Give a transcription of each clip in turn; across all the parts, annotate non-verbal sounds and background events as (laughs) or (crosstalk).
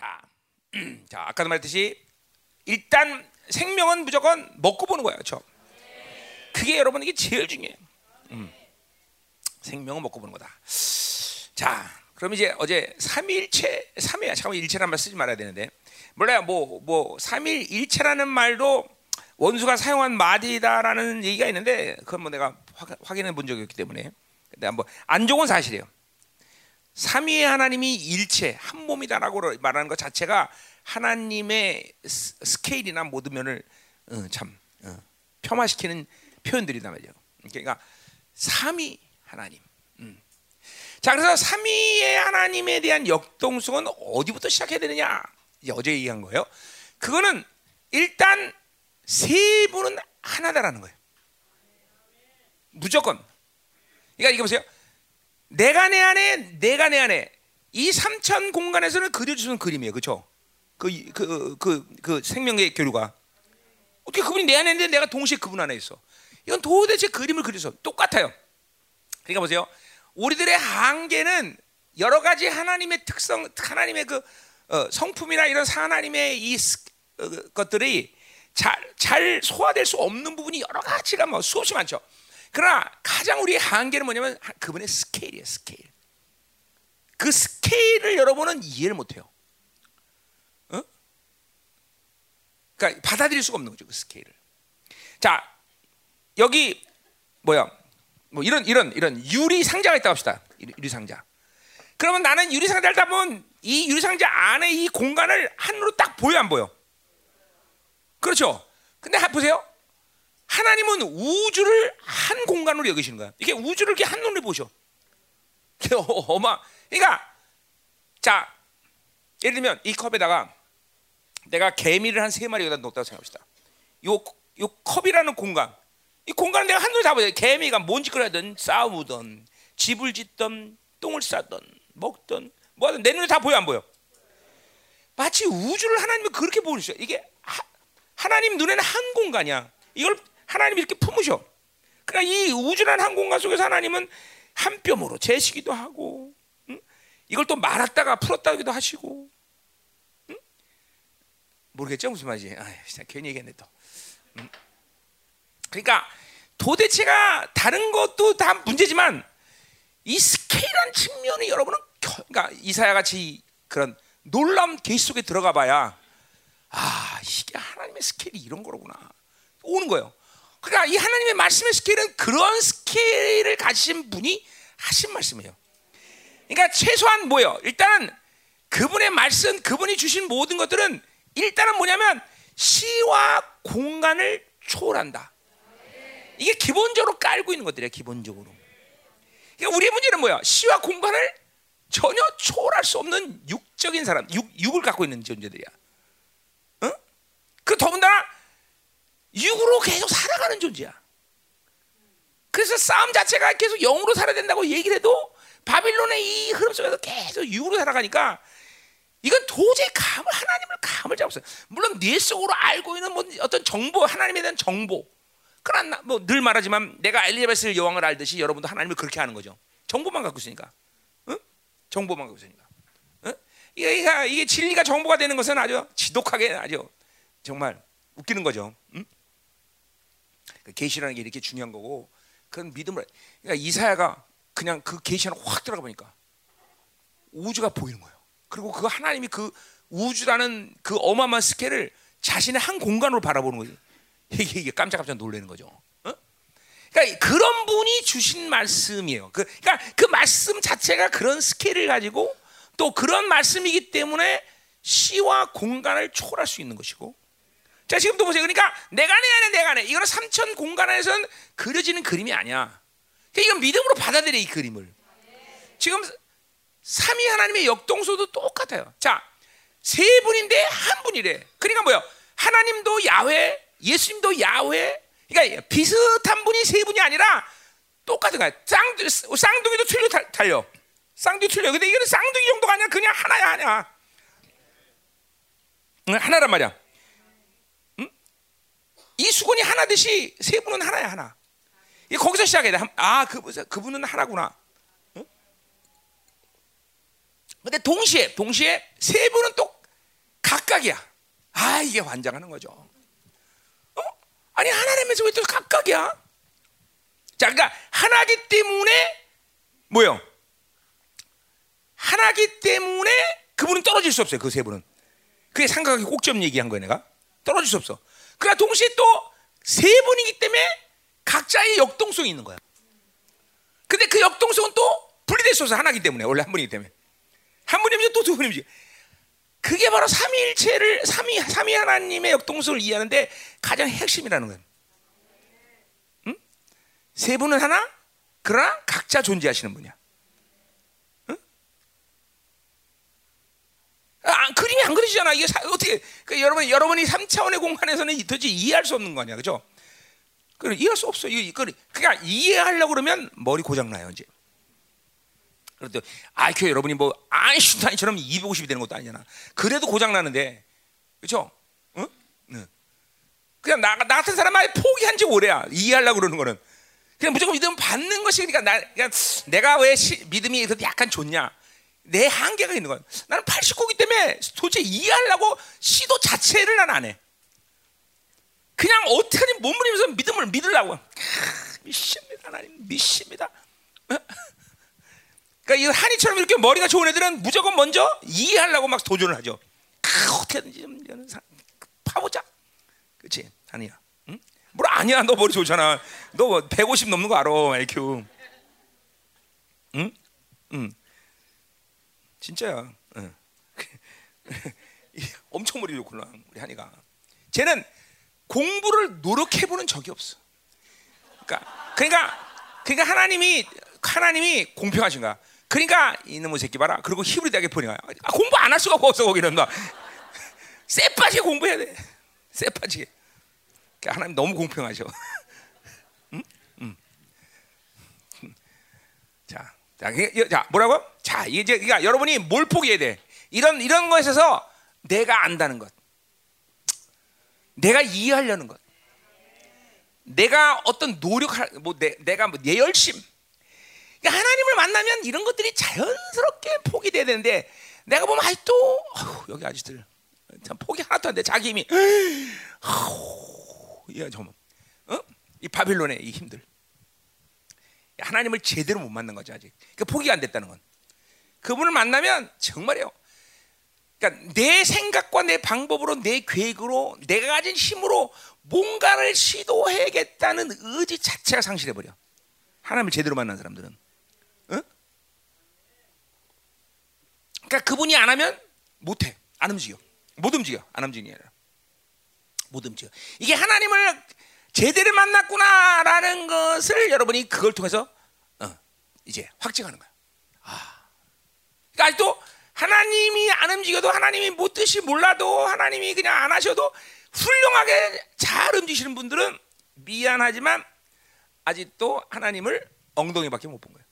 자, (clears throat) 자 아까도 말했듯이 일단 생명은 무조건 먹고 보는 거예요, 그렇죠? 그게 여러분 이게 제일 중요해요. 음. 생명은 먹고 보는 거다. 자, 그럼 이제 어제 삼일체, 삼일 삼일체란 말 쓰지 말아야 되는데 몰라요. 뭐뭐 삼일일체라는 말도 원수가 사용한 말이다라는 얘기가 있는데 그건 뭐 내가 확, 인해 본 적이 없기 때문에 근데 한번 안 좋은 사실이에요. 삼위의 하나님이 일체 한 몸이다라고 말하는 것 자체가 하나님의 스케일이나 모든 면을 어, 참 어, 폄하시키는 표현들이단 말이에요. 그러니까 삼위 하나님. 음. 자 그래서 삼위의 하나님에 대한 역동성은 어디부터 시작해야 되느냐? 이제 어제 얘기한 거예요. 그거는 일단 세 분은 하나다라는 거예요. 무조건. 그러니까 이거 보세요. 내가 내 안에, 내가 내 안에 이 삼천 공간에서는 그려주는 그림이에요, 그렇죠? 그, 그, 그, 그 생명의 교류가 어떻게 그분이 내 안에 있는데 내가 동시에 그분 안에 있어? 이건 도대체 그림을 그려서 똑같아요. 그러니까 보세요. 우리들의 한계는 여러 가지 하나님의 특성, 하나님의 그 어, 성품이나 이런 하나님의 이 어, 것들이 잘, 잘 소화될 수 없는 부분이 여러 가지가 뭐 수없이 많죠. 그러나 가장 우리의 한계는 뭐냐면 그분의 스케일이에요, 스케일. 그 스케일을 여러분은 이해를 못해요. 어? 그러니까 받아들일 수가 없는 거죠, 그 스케일을. 자, 여기 뭐야? 뭐 이런 이런 이런 유리 상자가 있다 합시다. 유리 상자. 그러면 나는 유리 상자를 타면 이 유리 상자 안에 이 공간을 한으로 딱 보여 안 보여? 그렇죠. 근데 보세요. 하나님은 우주를 한 공간으로 여기시는 거야. 이게 우주를 이렇게 한 눈에 보셔. (laughs) 어마. 그러니까 자 예를 들면 이 컵에다가 내가 개미를 한 세 마리 여기다 놓았다고 생각합시다. 요, 요 컵이라는 공간. 이 공간을 내가 한 눈에 다 보여. 개미가 뭔 짓을 하든 싸우든 집을 짓든 똥을 싸든 먹든 뭐하든 내 눈에 다 보여 안 보여? 마치 우주를 하나님이 그렇게 보시죠. 이게 하, 하나님 눈에는 한 공간이야. 이걸 하나님이 이렇게 품으셔. 그러니까 이 우주라는 한 공간 속에서 하나님은 한 뼘으로 재시기도 하고, 응? 이걸 또 말았다가 풀었다기도 하시고, 응? 모르겠죠 무슨 말인지. 아, 진짜 괜히 얘기했네 또. 응? 그러니까 도대체가 다른 것도 다 문제지만 이 스케일한 측면이 여러분은 그러니까 이사야 같이 그런 놀라운 계시 속에 들어가 봐야 아 이게 하나님의 스케일이 이런 거로구나 오는 거예요. 그러니까 이 하나님의 말씀의 스케일은 그런 스케일을 가지신 분이 하신 말씀이에요. 그러니까 최소한 뭐예요? 일단은 그분의 말씀, 그분이 주신 모든 것들은 일단은 뭐냐면 시와 공간을 초월한다. 이게 기본적으로 깔고 있는 것들이야, 기본적으로. 그러니까 우리의 문제는 뭐야? 시와 공간을 전혀 초월할 수 없는 육적인 사람, 육, 육을 갖고 있는 존재들이야. 응? 그 더군다나 육으로 계속 살아가는 존재야. 그래서 싸움 자체가 계속 영으로 살아야 된다고 얘기를 해도 바빌론의 이 흐름 속에서 계속 육으로 살아가니까 이건 도저히 감을 하나님을 감을 잡았어요. 물론 뇌 속으로 알고 있는 뭐 어떤 정보 하나님에 대한 정보. 그러나 뭐늘 말하지만 내가 엘리자베스 여왕을 알듯이 여러분도 하나님을 그렇게 하는 거죠. 정보만 갖고 있으니까, 응? 정보만 갖고 있으니까. 응? 이게, 이게 진리가 정보가 되는 것은 아주 지독하게 아주 정말 웃기는 거죠. 응? 그 계시라는 게 이렇게 중요한 거고 그건 믿음을 그러니까 이사야가 그냥 그 계시 안에 확 들어가 보니까 우주가 보이는 거예요. 그리고 그 하나님이 그 우주라는 그 어마어마한 스케일을 자신의 한 공간으로 바라보는 거죠. 이게, 이게 깜짝깜짝 놀라는 거죠. 어? 그러니까 그런 분이 주신 말씀이에요. 그, 그러니까 그 말씀 자체가 그런 스케일을 가지고 또 그런 말씀이기 때문에 시와 공간을 초월할 수 있는 것이고 자, 지금도 보세요. 그러니까 내가 내 안에 내가 내. 이거는 삼천 공간 안에서는 그려지는 그림이 아니야. 그러니까 이건 믿음으로 받아들여 이 그림을. 지금 삼위 하나님의 역동소도 똑같아요. 자, 세 분인데 한 분이래. 그러니까 뭐요? 하나님도 야훼, 예수님도 야훼. 그러니까 비슷한 분이 세 분이 아니라 똑같은 거야. 쌍, 쌍둥이도 틀려 달려. 쌍둥이 틀려. 근데 이거는 쌍둥이 정도가 아니라 그냥 하나야 하나. 하나란 말이야. 이 수건이 하나듯이 세 분은 하나야 하나. 이 거기서 시작해야 돼. 아, 그 그분은 하나구나. 응? 근데 동시에 동시에 세 분은 또 각각이야. 아 이게 환장하는 거죠. 어? 아니 하나님에서 왜 또 각각이야? 자, 그러니까 하나기 때문에 뭐요? 하나기 때문에 그분은 떨어질 수 없어요. 그 세 분은. 그게 삼각의 꼭점 얘기한 거예요, 내가. 떨어질 수 없어. 그러나 동시에 또 세 분이기 때문에 각자의 역동성이 있는 거야. 근데 그 역동성은 또 분리될 수 없어. 하나기 때문에. 원래 한 분이기 때문에. 한 분이면 또 두 분이지. 그게 바로 삼위일체를 삼위 삼위 하나님의 역동성을 이해하는데 가장 핵심이라는 거예요. 응? 세 분은 하나, 그러나 각자 존재하시는 분이야. 아, 그림이 안 그려지잖아. 이게 사, 어떻게 그 여러분 여러분이 3차원의 공간에서는 도저히 이해할 수 없는 거 아니야, 그죠? 그 이해할 수 없어. 이거 그러니까 이해하려고 그러면 머리 고장 나요, 이제. 그래도 IQ 여러분이 뭐 아인슈타인처럼 250이 되는 것도 아니잖아. 그래도 고장 나는데, 그렇죠? 그냥 나, 나 같은 사람 아예 포기한 지 오래야. 이해하려고 그러는 거는. 그냥 무조건 믿음 받는 것이 그러니까 나, 그냥 내가 왜 시, 믿음이 그래도 약간 좋냐? 내 한계가 있는 거야. 나는 89기 때문에 도대체 이해하려고 시도 자체를 난 안 해. 그냥 어떻게든 몸부림면서 믿음을 믿으려고. 아, 믿습니다, 하나님 믿습니다. 그러니까 이 한이처럼 이렇게 머리가 좋은 애들은 무조건 먼저 이해하려고 막 도전을 하죠. 아, 어떻게든지 좀 파보자. 그렇지? 아니야. 응? 뭘 아니야? 너 머리 좋잖아. 너 150 넘는 거 알아, IQ. 응? 응. 진짜야. 응. (laughs) 엄청 머리 좋구나, 우리 한이가. 쟤는 공부를 노력해 보는 적이 없어. 그러니까, 그러니까, 그러니까 하나님이 하나님이 공평하신 거야. 그러니까 이놈의 새끼 봐라. 그리고 히브리 대학에 보내가 아, 공부 안 할 수가 없어 거기는 막 (laughs) 쎄빠지게 공부해야 돼. 쎄빠지게. 그러니까 하나님 너무 공평하셔. 응? 응. 자, 자, 자, 뭐라고? 자, 이제 그러니까 여러분이 뭘 포기해야 돼? 이런 이런 있어서 내가 안다는 것, 내가 이해하려는 것, 내가 어떤 노력할 뭐 내, 내가 뭐내 열심 그러니까 하나님을 만나면 이런 것들이 자연스럽게 포기돼야 되는데 내가 보면 아직도 어휴, 여기 아저씨들 참 포기 하나도 안 돼. 자기 힘이 야 정말 어? 이 바빌론의 이 힘들 하나님을 제대로 못 만난 거죠 아직. 그 포기가 안 됐다는 건 그분을 만나면 정말이요. 그러니까 내 생각과 내 방법으로 내 계획으로 내가 가진 힘으로 뭔가를 시도해야겠다는 의지 자체가 상실해 버려. 하나님을 제대로 만난 사람들은. 그러니까 그분이 안 하면 못 해. 안 움직여. 못 움직여. 안 움직이냐. 못 움직여. 이게 하나님을 제대로 만났구나라는 것을 여러분이 그걸 통해서 어, 이제 확증하는 거야. 아. 그러니까 아직도 하나님이 안 움직여도 하나님이 못 뜻이 몰라도 하나님이 그냥 안 하셔도 훌륭하게 잘 움직이시는 분들은 미안하지만 아직도 하나님을 엉덩이밖에 못 본 거예요.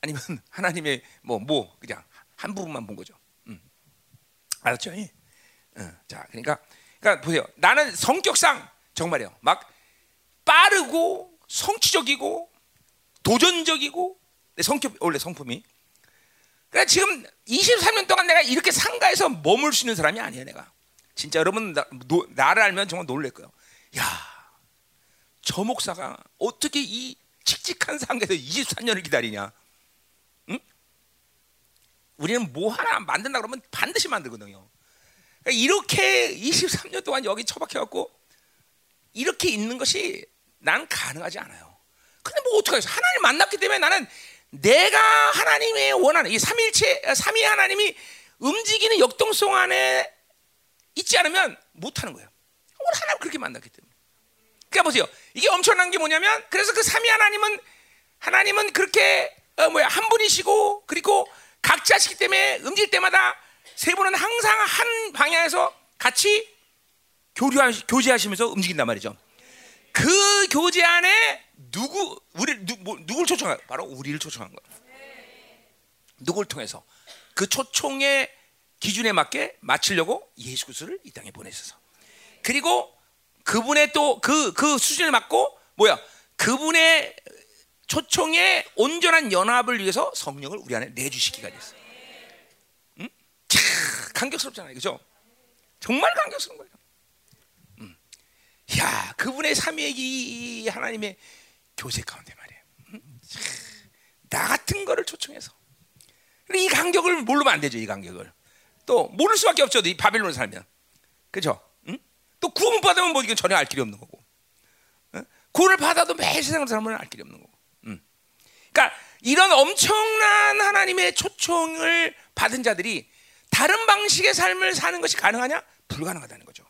아니면 (laughs) 하나님의 뭐뭐 뭐 그냥 한 부분만 본 거죠. 음. 알았죠? 어, 자, 그러니까 그러니까 보세요. 나는 성격상 정말이요. 막 빠르고 성취적이고 도전적이고 내 성격 원래 성품이. 그러니까 지금 23년 동안 내가 이렇게 상가에서 머물 수 있는 사람이 아니야 내가. 진짜 여러분 나, 노, 나를 알면 정말 놀랄 거예요. 야, 저 목사가 어떻게 이 칙칙한 상가에서 23년을 기다리냐? 우리는 뭐 하나 만든다 그러면 반드시 만들거든요. 그러니까 이렇게 23년 동안 여기 처박혀 갖고 이렇게 있는 것이 난 가능하지 않아요. 근데 뭐 어떡하겠어? 하나님 만났기 때문에 나는 내가 하나님의 원하는 이 삼일체 삼위 하나님이 움직이는 역동성 안에 있지 않으면 못 하는 거예요. 오늘 하나님 그렇게 만났기 때문에. 그러니까 보세요. 이게 엄청난 게 뭐냐면 그래서 그 삼위 하나님은 하나님은 그렇게 어 뭐야 한 분이시고 그리고 각자시기 때문에 움직일 때마다 세 분은 항상 한 방향에서 같이 교류하, 교제하시면서 움직인단 말이죠. 그 교제 안에 누구 우리 누, 뭐, 누굴 초청한 바로 우리를 초청한 거예요. 누굴 통해서 그 초청의 기준에 맞게 맞추려고 예수 그리스도를 이 땅에 보내셔서 그리고 그분의 또 그그 그 수준을 맞고 뭐야 그분의 초청의 온전한 연합을 위해서 성령을 우리 안에 내주시기가 됐어. 응? 차, 감격스럽잖아요, 그죠? 정말 감격스러운 거예요. 음. 야, 그분의 삼위의 하나님의 교제 가운데 말이에요. 음? 나 같은 거를 초청해서 이 간격을 모르면 안 되죠, 이 간격을. 또 모를 수밖에 없죠, 이 바빌론 살면, 그죠? 응? 또 구원 받으면 뭐 이건 전혀 알 길이 없는 거고, 응? 구원을 받아도 매일 세상을 살면 알 길이 없는 거고. 응. 그러니까 이런 엄청난 하나님의 초청을 받은 자들이 다른 방식의 삶을 사는 것이 가능하냐? 불가능하다는 거죠.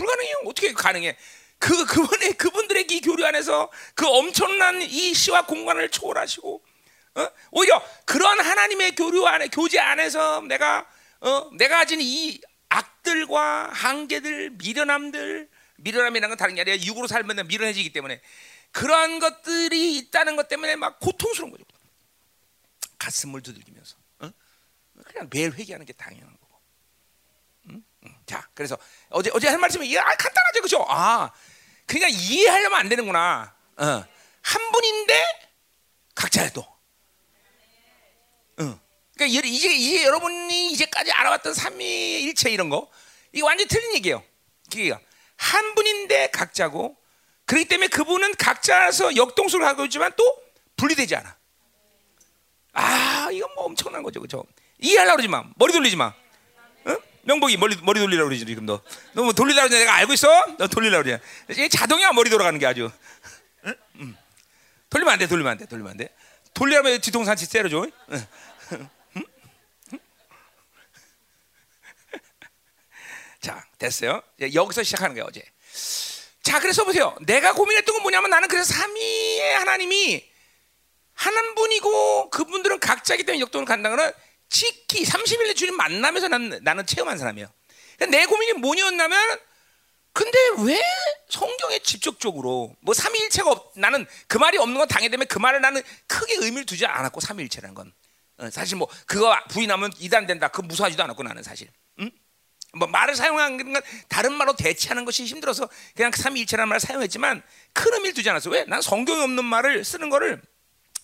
불가능해요. 어떻게 가능해? 그 그분의 그분들의 이 교류 안에서 그 엄청난 이 시와 공간을 초월하시고 어? 오히려 그런 하나님의 교류 안에 교제 안에서 내가 어? 내가 가진 이 악들과 한계들, 미련함들, 미련함이라는 건 다른 게 아니라 육으로 살면 미련해지기 때문에 그러한 것들이 있다는 것 때문에 막 고통스러운 거죠. 가슴을 두들기면서 어? 그냥 매일 회개하는 게 당연한. 자, 그래서 어제 어제 할 말씀이 아, 간단하죠, 그죠? 아, 그러니까 이해하려면 안 되는구나. 어. 한 분인데 각자야 또. 응. 그러니까 이제 이제 여러분이 이제까지 알아왔던 삼위일체 이런 거 이게 완전 히 틀린 얘기예요. 그게 한 분인데 각자고 그렇기 때문에 그분은 각자서 역동성을 하고 있지만 또 분리되지 않아. 아, 이건 뭐 엄청난 거죠, 그렇죠? 이해하려고 그러지 마. 머리 돌리지 마. 응? 명복이 머리 머리 돌리라고 그러지 지금 너. 너 뭐 돌리라고 그러냐? 내가 알고 있어? 너 돌리라고 그러냐? 이게 자동이야 머리 돌아가는 게 아주. 응? 응. 돌리면 안 돼, 돌리면 안 돼, 돌리면 안 돼. 돌리라면 뒤통수 한치 때려줘. (laughs) 응. 자, 됐어요. 여기서 시작하는 거예요, 어제. 자, 그래서 보세요. 내가 고민했던 건 뭐냐면 나는 그래서 삼위의 하나님이 한 분이고 그분들은 각자기 때문에 역동을 간다는 거는 지키 30일의 주님 만나면서 나는, 나는 체험한 사람이에요. 그러니까 내 고민이 뭐냐면 근데 왜 성경에 직접적으로 뭐 삼위일체가 없, 나는 그 말이 없는 건 당연히 그 말을 나는 크게 의미를 두지 않았고 삼위일체라는 건 어, 사실 뭐 그거 부인하면 이단된다 그 무사하지도 않았고 나는 사실 응? 뭐 말을 사용하는 건 다른 말로 대체하는 것이 힘들어서 그냥 삼위일체라는 말을 사용했지만 큰 의미를 두지 않았어 왜? 난 성경에 없는 말을 쓰는 거를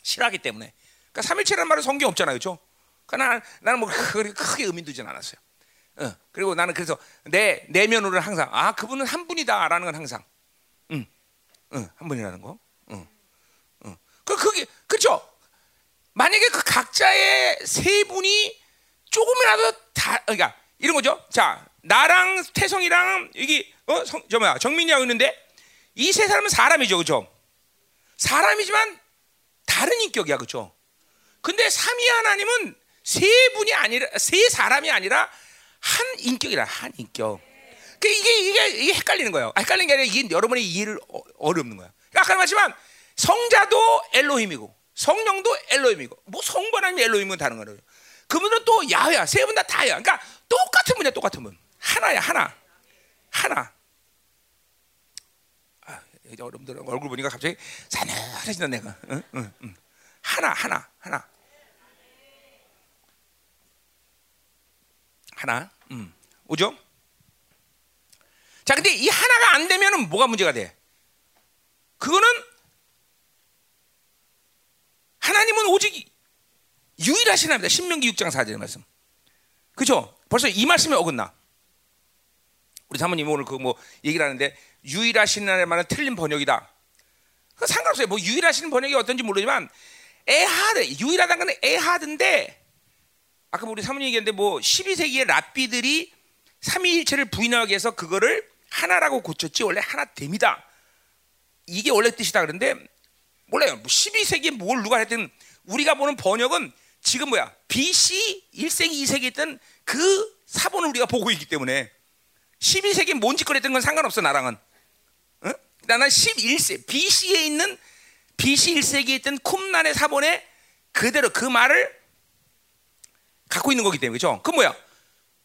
싫어하기 때문에 그러니까 삼위일체라는 말은 성경 없잖아요 그렇죠? 그러니까 나는, 뭐 크게, 의미 두진 않았어요 어, 그리고 나는 그래서 내 내면으로는 항상 아 그분은 한 분이다라는 건 항상 응, 응, 한 분이라는 거 응, 응. 그 그게 그렇죠 만약에 그 각자의 세 분이 조금이라도 다 그러니까 이런 거죠. 자, 나랑 태성이랑 여기 어, 성, 저 뭐야 정민이하고 있는데 이 세 사람은 사람이죠, 그렇죠? 사람이지만 다른 인격이야, 그렇죠? 근데 삼위 하나님은 세 분이 아니라 세 사람이 아니라 한 인격이라 한 인격. 그 이게, 이게 이게 헷갈리는 거예요. 아, 헷갈리는 게 아니라 이게 여러분의 이해를 어, 어렵는 거야. 아까 말했지만 성자도 엘로힘이고 성령도 엘로힘이고 뭐 성부 하나님 엘로힘은 다른 거예요. 그분은 또 야훼야. 세 분 다 다야. 그러니까 똑같은 분이야, 똑같은 분. 하나야, 하나. 하나. 아, 여러분들 얼굴 보니까 갑자기 사나해진다 내가. 응? 응, 응. 하나, 하나, 하나. 하나. 음. 오죠? 자, 근데 이 하나가 안 되면은 뭐가 문제가 돼? 그거는 하나님은 오직 유일하신 하나입니다. 신명기 6장 4절 말씀. 그죠? 벌써 이 말씀에 어긋나. 우리 사모님 오늘 그 뭐 얘기를 하는데 유일하신 하나님 말은 틀린 번역이다. 그 상관없어요. 뭐 유일하신 번역이 어떤지 모르지만 에하드 유일하다는 건 에하드인데 아까 우리 사모님 얘기했는데 뭐 12세기의 랍비들이 삼위일체를 부인하기 위해서 그거를 하나라고 고쳤지 원래 하나 됨이다. 이게 원래 뜻이다 그런데 몰라요. 12세기에 뭐뭘 누가 했든 우리가 보는 번역은 지금 뭐야? BC 1세기, 2세기 있던 그 사본을 우리가 보고 있기 때문에 12세기 뭔 짓거리 했던 건 상관없어 나랑은. 어? 나는 11세 BC에 있는 BC 1세기에 있던 쿰난의 사본에 그대로 그 말을 갖고 있는 거기 때문에 그죠? 그 뭐야?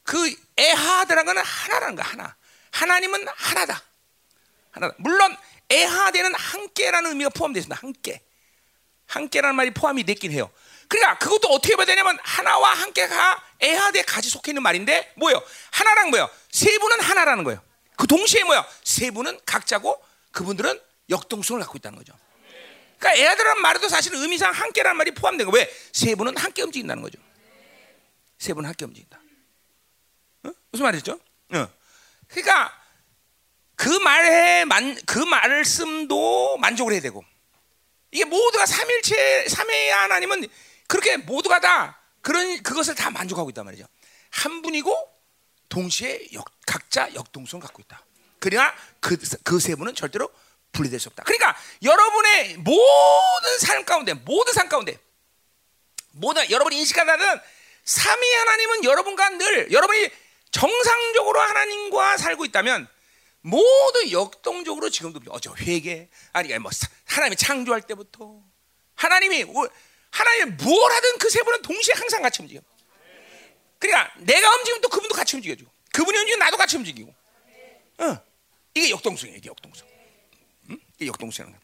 그 에하드라는 건 하나라는 거 하나. 하나님은 하나다. 하나다. 물론 에하드는 함께라는 의미가 포함되어 있습니다. 함께. 함께라는 말이 포함이 됐긴 해요. 그러니까 그것도 어떻게 봐야 되냐면 하나와 함께가 에하드에 같이 속해 있는 말인데 뭐요? 하나랑 뭐요? 세 분은 하나라는 거예요. 그 동시에 뭐야? 세 분은 각자고 그분들은 역동성을 갖고 있다는 거죠. 그러니까 에하드라는 말에도 사실 의미상 함께라는 말이 포함된 거 왜? 세 분은 함께 움직인다는 거죠. 세 분은 함께 움직인다. 무슨 말이죠? 어. 그러니까 그 말에 만, 그 말씀도 만족을 해야 되고 이게 모두가 삼일체 삼위의 하나님은 그렇게 모두가 다 그런 그것을 다 만족하고 있단 말이죠. 한 분이고 동시에 역, 각자 역동성을 갖고 있다. 그러나 그그 세 분은 절대로 분리될 수 없다. 그러니까 여러분의 모든 삶 가운데 모든 삶 가운데 모든 여러분이 인식하는 삼위 하나님은 여러분과 늘 여러분이 정상적으로 하나님과 살고 있다면 모두 역동적으로 지금도 어저 회개 아니 뭐 하나님이 창조할 때부터 하나님이 하나님이 뭘 하든 그 세 분은 동시에 항상 같이 움직여. 그러니까 내가 움직이면 또 그분도 같이 움직여주고 그분이 움직이면 나도 같이 움직이고. 어. 이게 역동성이에요. 이게 역동성. 응? 이게 역동성이라는 거야.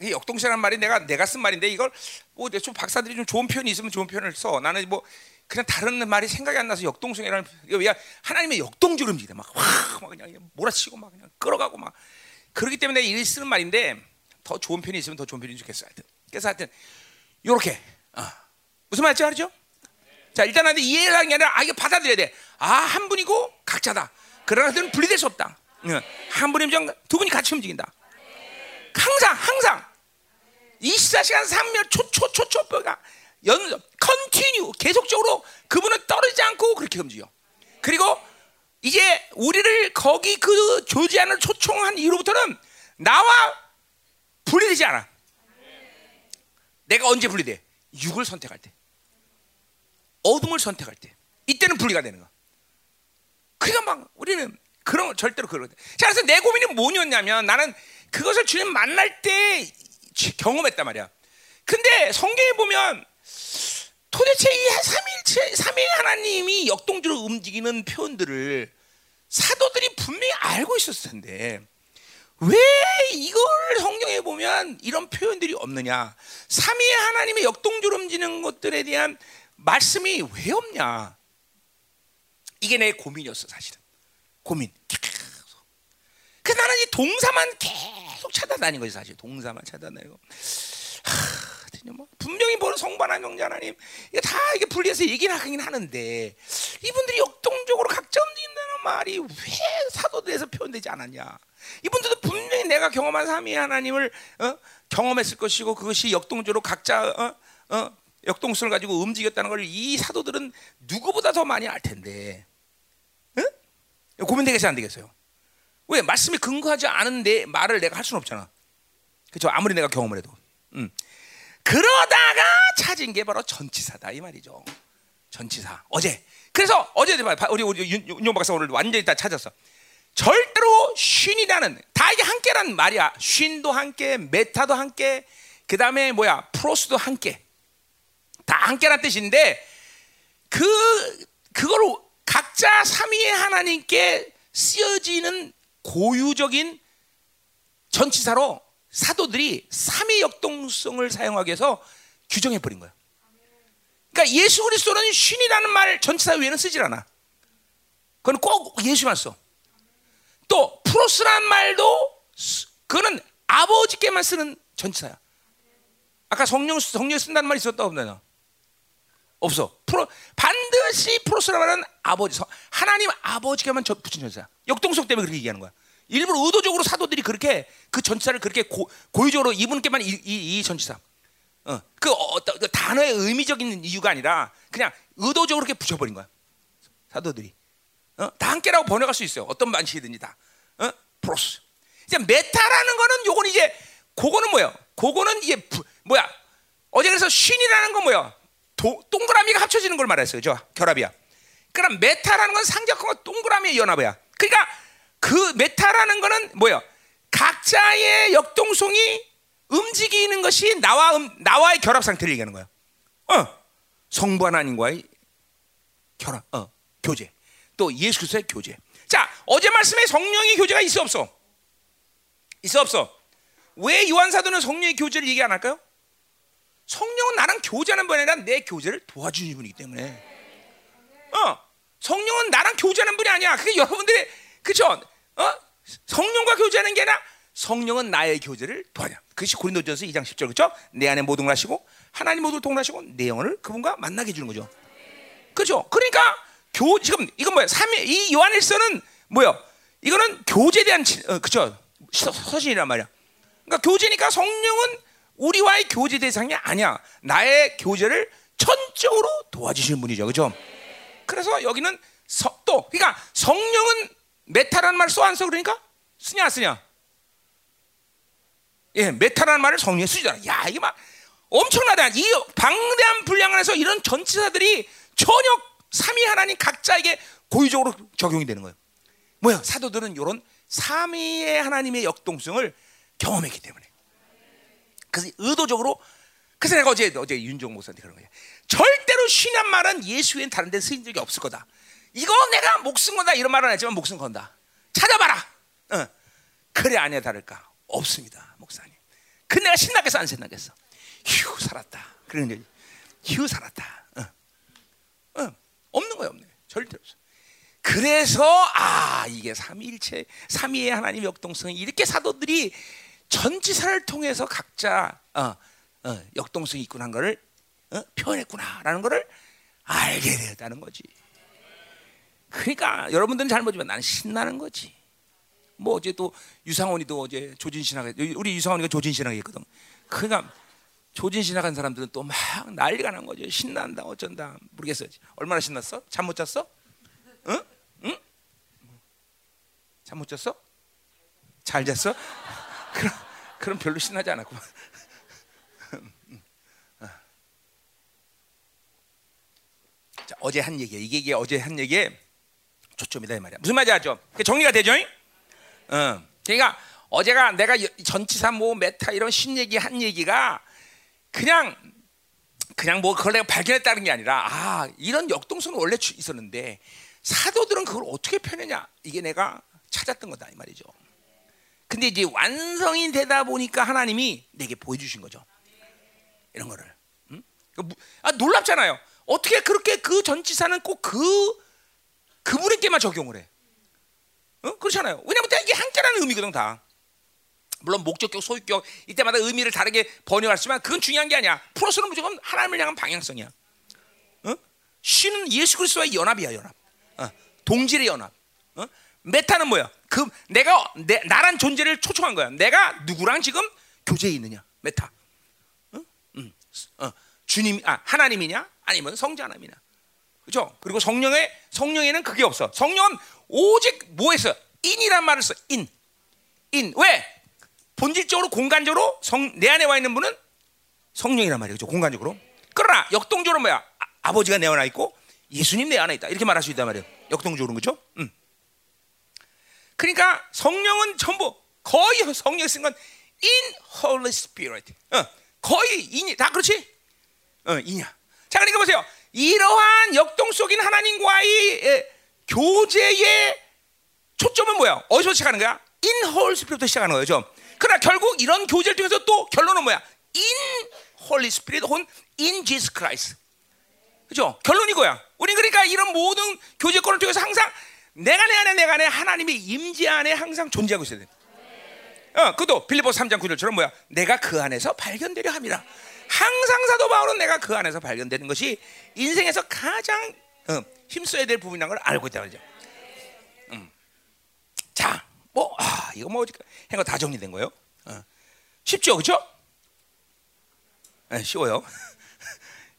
이 역동성이라는 말이 내가 내가 쓴 말인데 이걸 뭐좀 박사들이 좀 좋은 표현이 있으면 좋은 표현을 써. 나는 뭐 그냥 다른 말이 생각이 안 나서 역동성이라는 왜 하나님의 움직이다 막확막 그냥 몰아치고 막 그냥 끌어가고 막. 그렇기 때문에 이 쓰는 말인데 더 좋은 편이 있으면 더 좋은 편이 좋겠어 하여튼 그래서 하여튼 요렇게. 어. 무슨 말인지 알죠? 자 일단 한테 이해를 하는 게 아니라 아 이게 받아들여야 돼아한 분이고 각자다. 그러나 그들은 분리될 수 없다. 어. 한 분이 면 두 분이 같이 움직인다. 항상 항상 24시간 3면 초초초초가 연 컨티뉴 계속적으로 그분은 떨어지지 않고 그렇게 움직여. 그리고 이제 우리를 거기 그 조지안을 초청한 이후로부터는 나와 분리되지 않아. 내가 언제 분리돼? 육을 선택할 때. 어둠을 선택할 때. 이때는 분리가 되는 거야. 그러니까 막 우리는 그런 거 절대로 그런 거. 자, 그래서 내 고민이 뭐였냐면 나는 그것을 주님 만날 때 경험했단 말이야. 근데 성경에 보면 도대체 이 삼일체 삼위 하나님이 역동적으로 움직이는 표현들을 사도들이 분명히 알고 있었을 텐데 왜 이걸 성경에 보면 이런 표현들이 없느냐? 삼위 하나님의 역동적으로 움직이는 것들에 대한 말씀이 왜 없냐? 이게 내 고민이었어 사실은 고민. 그 나는 이 동사만 계속 찾아다닌 거지 사실 동사만 찾아다니고. 하, 뭐 분명히 보는 성반한 영자 하나님 이게 다 이게 분리해서 얘기를 하긴 하는데 이분들이 역동적으로 각자 움직인다는 말이 왜 사도들에서 표현되지 않았냐? 이분들도 분명히 내가 경험한 삼위 하나님을 어? 경험했을 것이고 그것이 역동적으로 각자 어? 어? 역동성을 가지고 움직였다는 걸 이 사도들은 누구보다 더 많이 알 텐데 응? 고민되겠어요 안 되겠어요? 왜 말씀이 근거하지 않은데 말을 내가 할 수는 없잖아. 그렇죠? 아무리 내가 경험을 해도. 음. 그러다가 찾은 게 바로 전치사다 이 말이죠. 전치사. 어제. 그래서 어제 우리 우리 윤용 박사 오늘 완전히 다 찾았어. 절대로 쉰이라는 다 이게 함께란 말이야. 쉰도 함께, 메타도 함께, 그 다음에 뭐야 프로스도 함께. 다 함께란 뜻인데 그 그걸 각자 삼위의 하나님께 쓰여지는 고유적인 전치사로 사도들이 삼위 역동성을 사용하기 위해서 규정해 버린 거야. 그러니까 예수 그리스도는 신이라는 말 전치사 외에는 쓰질 않아. 그건 꼭 예수만 써. 또 프로스란 말도 그거는 아버지께만 쓰는 전치사야. 아까 성령 성령 쓴다는 말이 있었다 없나? 없어. 프로 반 드시 프로스란 말은 아버지 하나님 아버지께만 붙인 전치사. 역동성 때문에 그렇게 얘기하는 거야. 일부러 의도적으로 사도들이 그렇게 그 전치사를 그렇게 고, 고의적으로 이분께만 이, 이, 이 전치사. 어, 그 어떤 그 단어의 의미적인 이유가 아니라 그냥 의도적으로 그렇게 붙여버린 거야. 사도들이. 어? 다 함께라고 번역할 수 있어요. 어떤 방식이든지 다. 어? 프로스. 이제 메타라는 거는 요건 이제 그거는 뭐야? 그거는 이게 부, 뭐야? 어제 그래서 쉰이라는 건 뭐야? 도, 동그라미가 합쳐지는 걸 말했어요. 저 결합이야. 그럼 메타라는 건 상적과 동그라미의 연합이야. 그러니까 그 메타라는 거는 뭐야? 각자의 역동성이 움직이는 것이 나와 음, 나와의 결합 상태를 얘기하는 거야. 어, 성부 하나님과의 결합, 어, 교제. 또 예수 그리스도의 교제. 자, 어제 말씀에 성령의 교제가 있어 없어? 있어 없어? 왜 요한 사도는 성령의 교제를 얘기 안 할까요? 성령은 나랑 교제하는 분이 아니라 내 교제를 도와주는 분이기 때문에. 어, 성령은 나랑 교제하는 분이 아니야. 그게 여러분들의 그죠? 어? 성령과 교제하는 게 아니라 성령은 나의 교제를 도와냐. 그것이 고린도전서 2장 10절 그렇죠? 내 안에 모든 걸 하시고 하나님 모두를 통하시고 내 영혼을 그분과 만나게 해 주는 거죠. 그렇죠? 그러니까 교 지금 이건 뭐야? 삼위 이 요한일서는 뭐야? 이거는 교제에 대한 어, 그죠? 서신이란 말이야. 그러니까 교제니까 성령은 우리와의 교제 대상이 아니야. 나의 교제를 전적으로 도와주시는 분이죠. 그죠? 그래서 여기는 서, 또 그러니까 성령은 메타라는 말을 써안 써 그러니까 쓰냐 안 쓰냐? 예, 메타라는 말을 성령에 쓰잖아. 야, 이게 막 엄청나다. 이 방대한 분량 안에서 이런 전치사들이 전혀 삼위 하나님 각자에게 고유적으로 적용이 되는 거예요. 뭐야? 사도들은 이런 삼위의 하나님의 역동성을 경험했기 때문에. 그래서 의도적으로 그래서 내가 어제 어제 윤종 목사한테 그런 거야. 절대로 쉬는 말은 예수엔 다른 데 쓰인 적이 없을 거다. 이거 내가 목숨 건다 이런 말은 하지만 목숨 건다. 찾아봐라. 어. 그래 아니야 다를까? 없습니다, 목사님. 그 내가 신나겠어 안 신나겠어? 휴 살았다. 그런 거지. 휴 살았다. 어. 어. 없는 거야 없네. 절대 없어. 그래서 아 이게 삼위일체, 삼위의 하나님 역동성이 이렇게 사도들이 전지사를 통해서 각자 어, 어, 역동성이 있구나 한 거를 어? 표현했구나라는 거를 알게 되었다는 거지. 그러니까 여러분들은 잘 모르지만 나는 신나는 거지. 뭐 어제 또 유상원이도 어제 조진신학 우리 유상원이가 조진신학 했거든. 그러니까 조진신학 한 사람들은 또 막 난리가 난 거죠. 신난다 어쩐다 모르겠어요. 얼마나 신났어? 잠 못 잤어? 응? 응? 잠 못 잤어? 잘 잤어? 그럼 그럼 별로 신나지 않았구만. 자, 어제 한 얘기야. 이게, 이게 어제 한 얘기에 초점이다 이 말이야. 무슨 말인지 알죠? 정리가 되죠? 어. 그러니까 어제가 내가 전치사 뭐 메타 이런 신 얘기 한 얘기가 그냥 그냥 뭐 그걸 내가 발견했다는 게 아니라 아 이런 역동성은 원래 있었는데 사도들은 그걸 어떻게 펴느냐 이게 내가 찾았던 거다 이 말이죠. 근데 이제 완성이 되다 보니까 하나님이 내게 보여주신 거죠. 이런 거를. 응? 아 놀랍잖아요. 어떻게 그렇게 그 전치사는 꼭 그 그분에게만 적용을 해? 어? 그렇잖아요. 왜냐면 이게 한자라는 의미거든 다. 물론 목적격, 소유격 이때마다 의미를 다르게 번역하지만 그건 중요한 게 아니야. 플러스는 무조건 하나님을 향한 방향성이야. 어? σύν은 예수 그리스도와의 연합이야 연합. 어? 동질의 연합. 어? μετά는 뭐야? 그 내가 내, 나란 존재를 초청한 거야. 내가 누구랑 지금 교제에 있느냐? μετά. 어? 음. 어. 주님 아 하나님이냐? 아니면 성자 하나님이냐? 그렇죠? 그리고 성령의 성령에는 그게 없어. 성령은 오직 뭐했어? in이란 말을 써. in. in. 왜? 본질적으로 공간적으로 성, 내 안에 와 있는 분은 성령이란 말이죠. 공간적으로. 그러나 역동적으로 뭐야? 아, 버지가 내 안에 있고 예수님 내 안에 있다. 이렇게 말할 수 있단 말이에요. 역동적으로 그렇죠? 음. 그러니까 성령은 전부 거의 성령이 쓴건 in Holy Spirit. 어, 거의 인이 다 그렇지? 어, 인이야. 자, 그러니까 보세요. 이러한 역동 속인 하나님과의 에, 교제의 초점은 뭐야? 어디서 시작하는 거야? in Holy Spirit부터 시작하는 거죠. 그러나 결국 이런 교제를 통해서 또 결론은 뭐야? in Holy Spirit 혹은 in Jesus Christ. 그죠? 결론이 거야. 우리 그러니까 이런 모든 교제권을 통해서 항상 내가 내 안에 내가 내 하나님의 임재 안에 항상 존재하고 있어야 돼. 어, 그도 빌리보 3장 9절처럼 뭐야? 내가 그 안에서 발견되려 합니다. 항상 사도 바울은 내가 그 안에서 발견되는 것이 인생에서 가장 어, 힘써야 될 부분이라는 걸 알고 있다 말이죠. 음. 자, 뭐 아, 이거 뭐 행거 다 정리된 거예요. 어. 쉽죠, 그렇죠? 네, 쉬워요.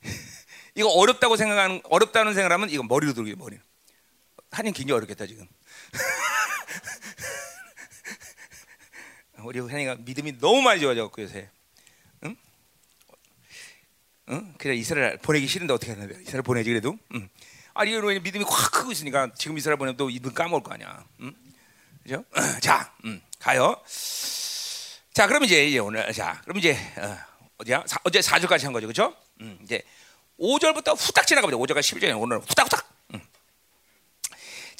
(laughs) 이거 어렵다고 생각하는 어렵다는 생각하면 이거 머리로 들기 머리. 한인 굉장히 어렵겠다 지금. (laughs) 우리 한이가 믿음이 너무 많이 좋아져갖고 요새. 응? 응? 그래 이스라엘 보내기 싫은데 어떻게 하냐? 이스라엘 보내지 그래도. 응. 아 이거 믿음이 확 크고 있으니까 지금 이스라엘 보내면 또 이분 까먹을 거 아니야. 응? 그죠? (clears throat) 자, 음, 가요. 자, 그럼 이제, 이제 오늘 자, 그럼 이제 어, 어디야? 사, 어제 4절까지 한 거죠, 그렇죠? 음, 이제 5절부터 후딱 지나가 보자. 5절까지 11절에 오늘 후딱 후딱.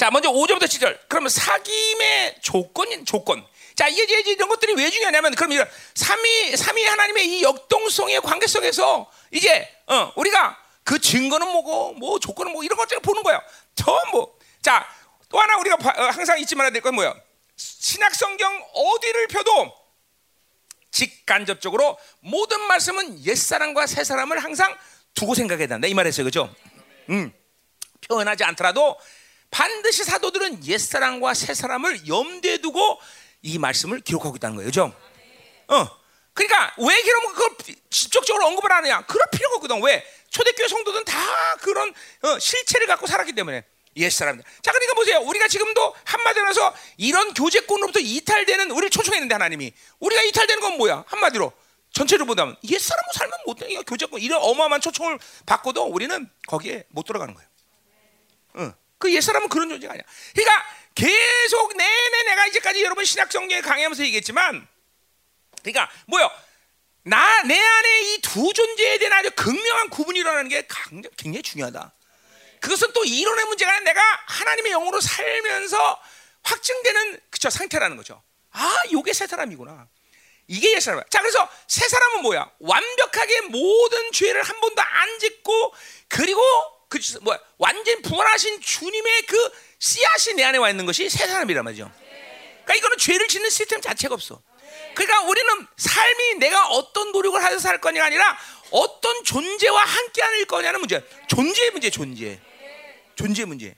음. 자, 먼저 5절부터 7절. 그러면 사귐의 조건인 조건. 자, 이게 이제 이런 것들이 왜 중요하냐면 그럼 이런 삼위 삼위 하나님의 이 역동성의 관계성에서 이제 어, 우리가 그 증거는 뭐고 뭐 조건은 뭐 이런 것들을 보는 거예요. 전부. 자, 또 하나 우리가 어, 항상 잊지 말아야 될 건 뭐야? 신약 성경 어디를 펴도 직간접적으로 모든 말씀은 옛 사람과 새 사람을 항상 두고 생각해야 된다. 이 말했어요. 그죠? 음. 표현하지 않더라도 반드시 사도들은 옛 사람과 새 사람을 염두에 두고 이 말씀을 기록하고 있다는 거예요. 그죠? 어. 그러니까 왜 그러면 그걸 직접적으로 언급을 하느냐? 그럴 필요가 없거든. 왜? 초대교회 성도들은 다 그런 어, 실체를 갖고 살았기 때문에 옛 사람들. 자, 그러니까 보세요. 우리가 지금도 한마디로 해서 이런 교제권으로부터 이탈되는 우리를 초청했는데 하나님이 우리가 이탈되는 건 뭐야? 한마디로 전체를 보자면 옛 사람으로 살면 못 돼. 이거 교제권 이런 어마어마한 초청을 받고도 우리는 거기에 못 들어가는 거예요. 응. 그 옛사람은 그런 존재가 아니야. 그러니까 계속 내내 내가 이제까지 여러분 신약 성경에 강의하면서 얘기했지만 그러니까 뭐요? 나 내 안에 이 두 존재에 대한 아주 극명한 구분이 일어나는 게 굉장히 중요하다. 그것은 또 이론의 문제가 아니라 내가 하나님의 영으로 살면서 확증되는 그쵸 상태라는 거죠. 아, 요게 새 사람이구나. 이게 옛 사람. 자, 그래서 새 사람은 뭐야? 완벽하게 모든 죄를 한 번도 안 짓고 그리고 그 뭐야? 완전 부활하신 주님의 그 씨앗이 내 안에 와 있는 것이 새 사람이란 말이죠. 그러니까 이거는 죄를 짓는 시스템 자체가 없어. 그러니까 우리는 삶이 내가 어떤 노력을 하여서 살 거냐가 아니라 어떤 존재와 함께하는 거냐는 문제. 존재의 문제, 존재. 존재 문제.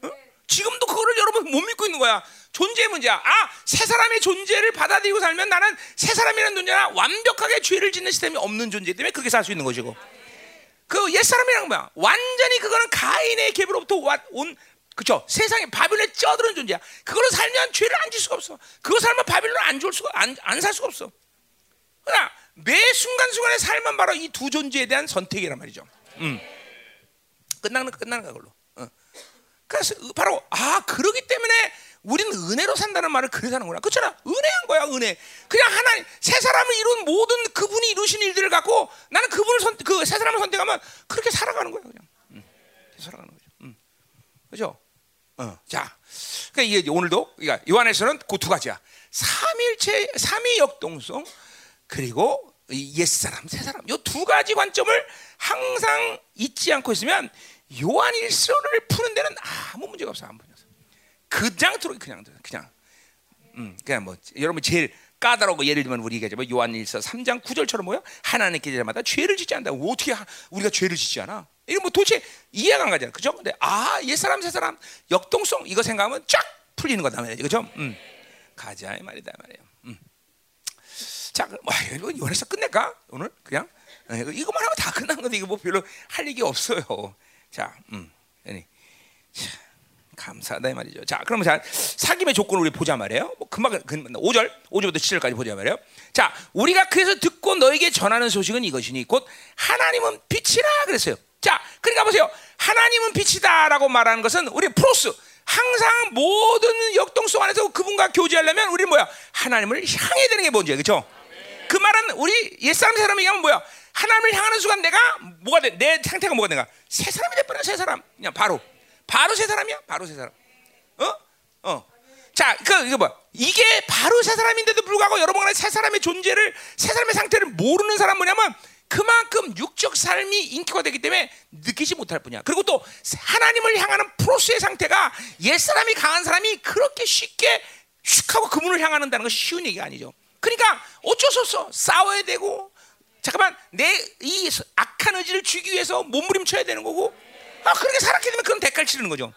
어? 지금도 그거를 여러분 못 믿고 있는 거야. 존재 문제야. 아, 새 사람의 존재를 받아들이고 살면 나는 새 사람이라는 존재나 완벽하게 죄를 짓는 시스템이 없는 존재 때문에 그렇게 살 수 있는 것이고. 그 옛사람이란 뭐야? 완전히 그거는 가인의 계보로부터 온 그죠? 세상에 바빌론에 쪄드는 존재야. 그걸로 살면 죄를 안 질 수가 없어. 그거 살면 바빌론 안 줄 수가 안안 살 수가 없어. 그러나 매 순간 순간의 삶은 바로 이 두 존재에 대한 선택이란 말이죠. 음. 끝나는 끝나는 거 그걸로. 어. 그래서 바로 아 그러기 때문에 우리는 은혜로 산다는 말을 그래서 하는구나. 그렇잖아. 은혜한 거야, 은혜. 그냥 하나님, 새 사람을 이룬 모든 그분이 이루신 일들을 갖고 나는 그분을 선, 그새 사람을 선택하면 그렇게 살아가는 거야, 그냥. 응. 살아가는 거죠. 응. 그죠? 어. 자. 그러니까 이게 오늘도, 그러니까 요한에서는 그 두 가지야. 삼일체, 삼위 역동성, 그리고 옛사람, 새사람. 요 두 가지 관점을 항상 잊지 않고 있으면 요한 일서를 푸는 데는 아무 문제가 없어. 아무. 그냥 들어 그냥 들어 그냥. 음, 그냥 뭐 여러분 제일 까다로운 거 예를 들면 우리 얘기하자 뭐 요한일서 3장 9절처럼 뭐야? 하나님께 제마다 죄를 짓지 않는다. 어떻게 하, 우리가 죄를 짓지 않아? 이거 뭐 도대체 이해가 안 가잖아. 그죠? 근데 아, 옛 사람 새 사람 역동성 이거 생각하면 쫙 풀리는 거다 말이야. 그죠? 음. 가자 이 말이다 말이에요. 음. 자, 뭐 이거 요한에서 끝낼까? 오늘 그냥 네, 이거만 하면 다 끝난 건데 이거 뭐 별로 할 얘기 없어요. 자, 음, 아니, 자, 감사하다 이 말이죠. 자, 그러면 자 사귐의 조건을 우리 보자 말이에요. 뭐 금방 금 5절, 5절부터 7절까지 보자 말이에요. 자, 우리가 그래서 듣고 너에게 전하는 소식은 이것이니 곧 하나님은 빛이라 그랬어요. 자, 그러니까 보세요. 하나님은 빛이다라고 말하는 것은 우리 프로스 항상 모든 역동성 안에서 그분과 교제하려면 우리 뭐야? 하나님을 향해 되는 게 뭔지 그렇죠? 그 말은 우리 옛사람 사람이 얘기하면 뭐야? 하나님을 향하는 순간 내가 뭐가 돼? 내 상태가 뭐가 된가? 새 사람이 돼버려 새 사람. 그냥 바로 바로 새 사람이야. 바로 새 사람. 어? 어. 자, 그 이거 뭐 이게 바로 새 사람인데도 불구하고 여러분간에 새 사람의 존재를 새 사람의 상태를 모르는 사람 뭐냐면 그만큼 육적 삶이 인기가 되기 때문에 느끼지 못할 뿐이야. 그리고 또 하나님을 향하는 프로스의 상태가 옛 사람이 강한 사람이 그렇게 쉽게 슉하고 그분을 향하는다는 것이 쉬운 얘기가 아니죠. 그러니까 어쩔 수 없어 싸워야 되고 잠깐만 내 이 악한 의지를 주기 위해서 몸부림쳐야 되는 거고 아 그렇게 살았게 되면 그건 대가를 치르는 거죠.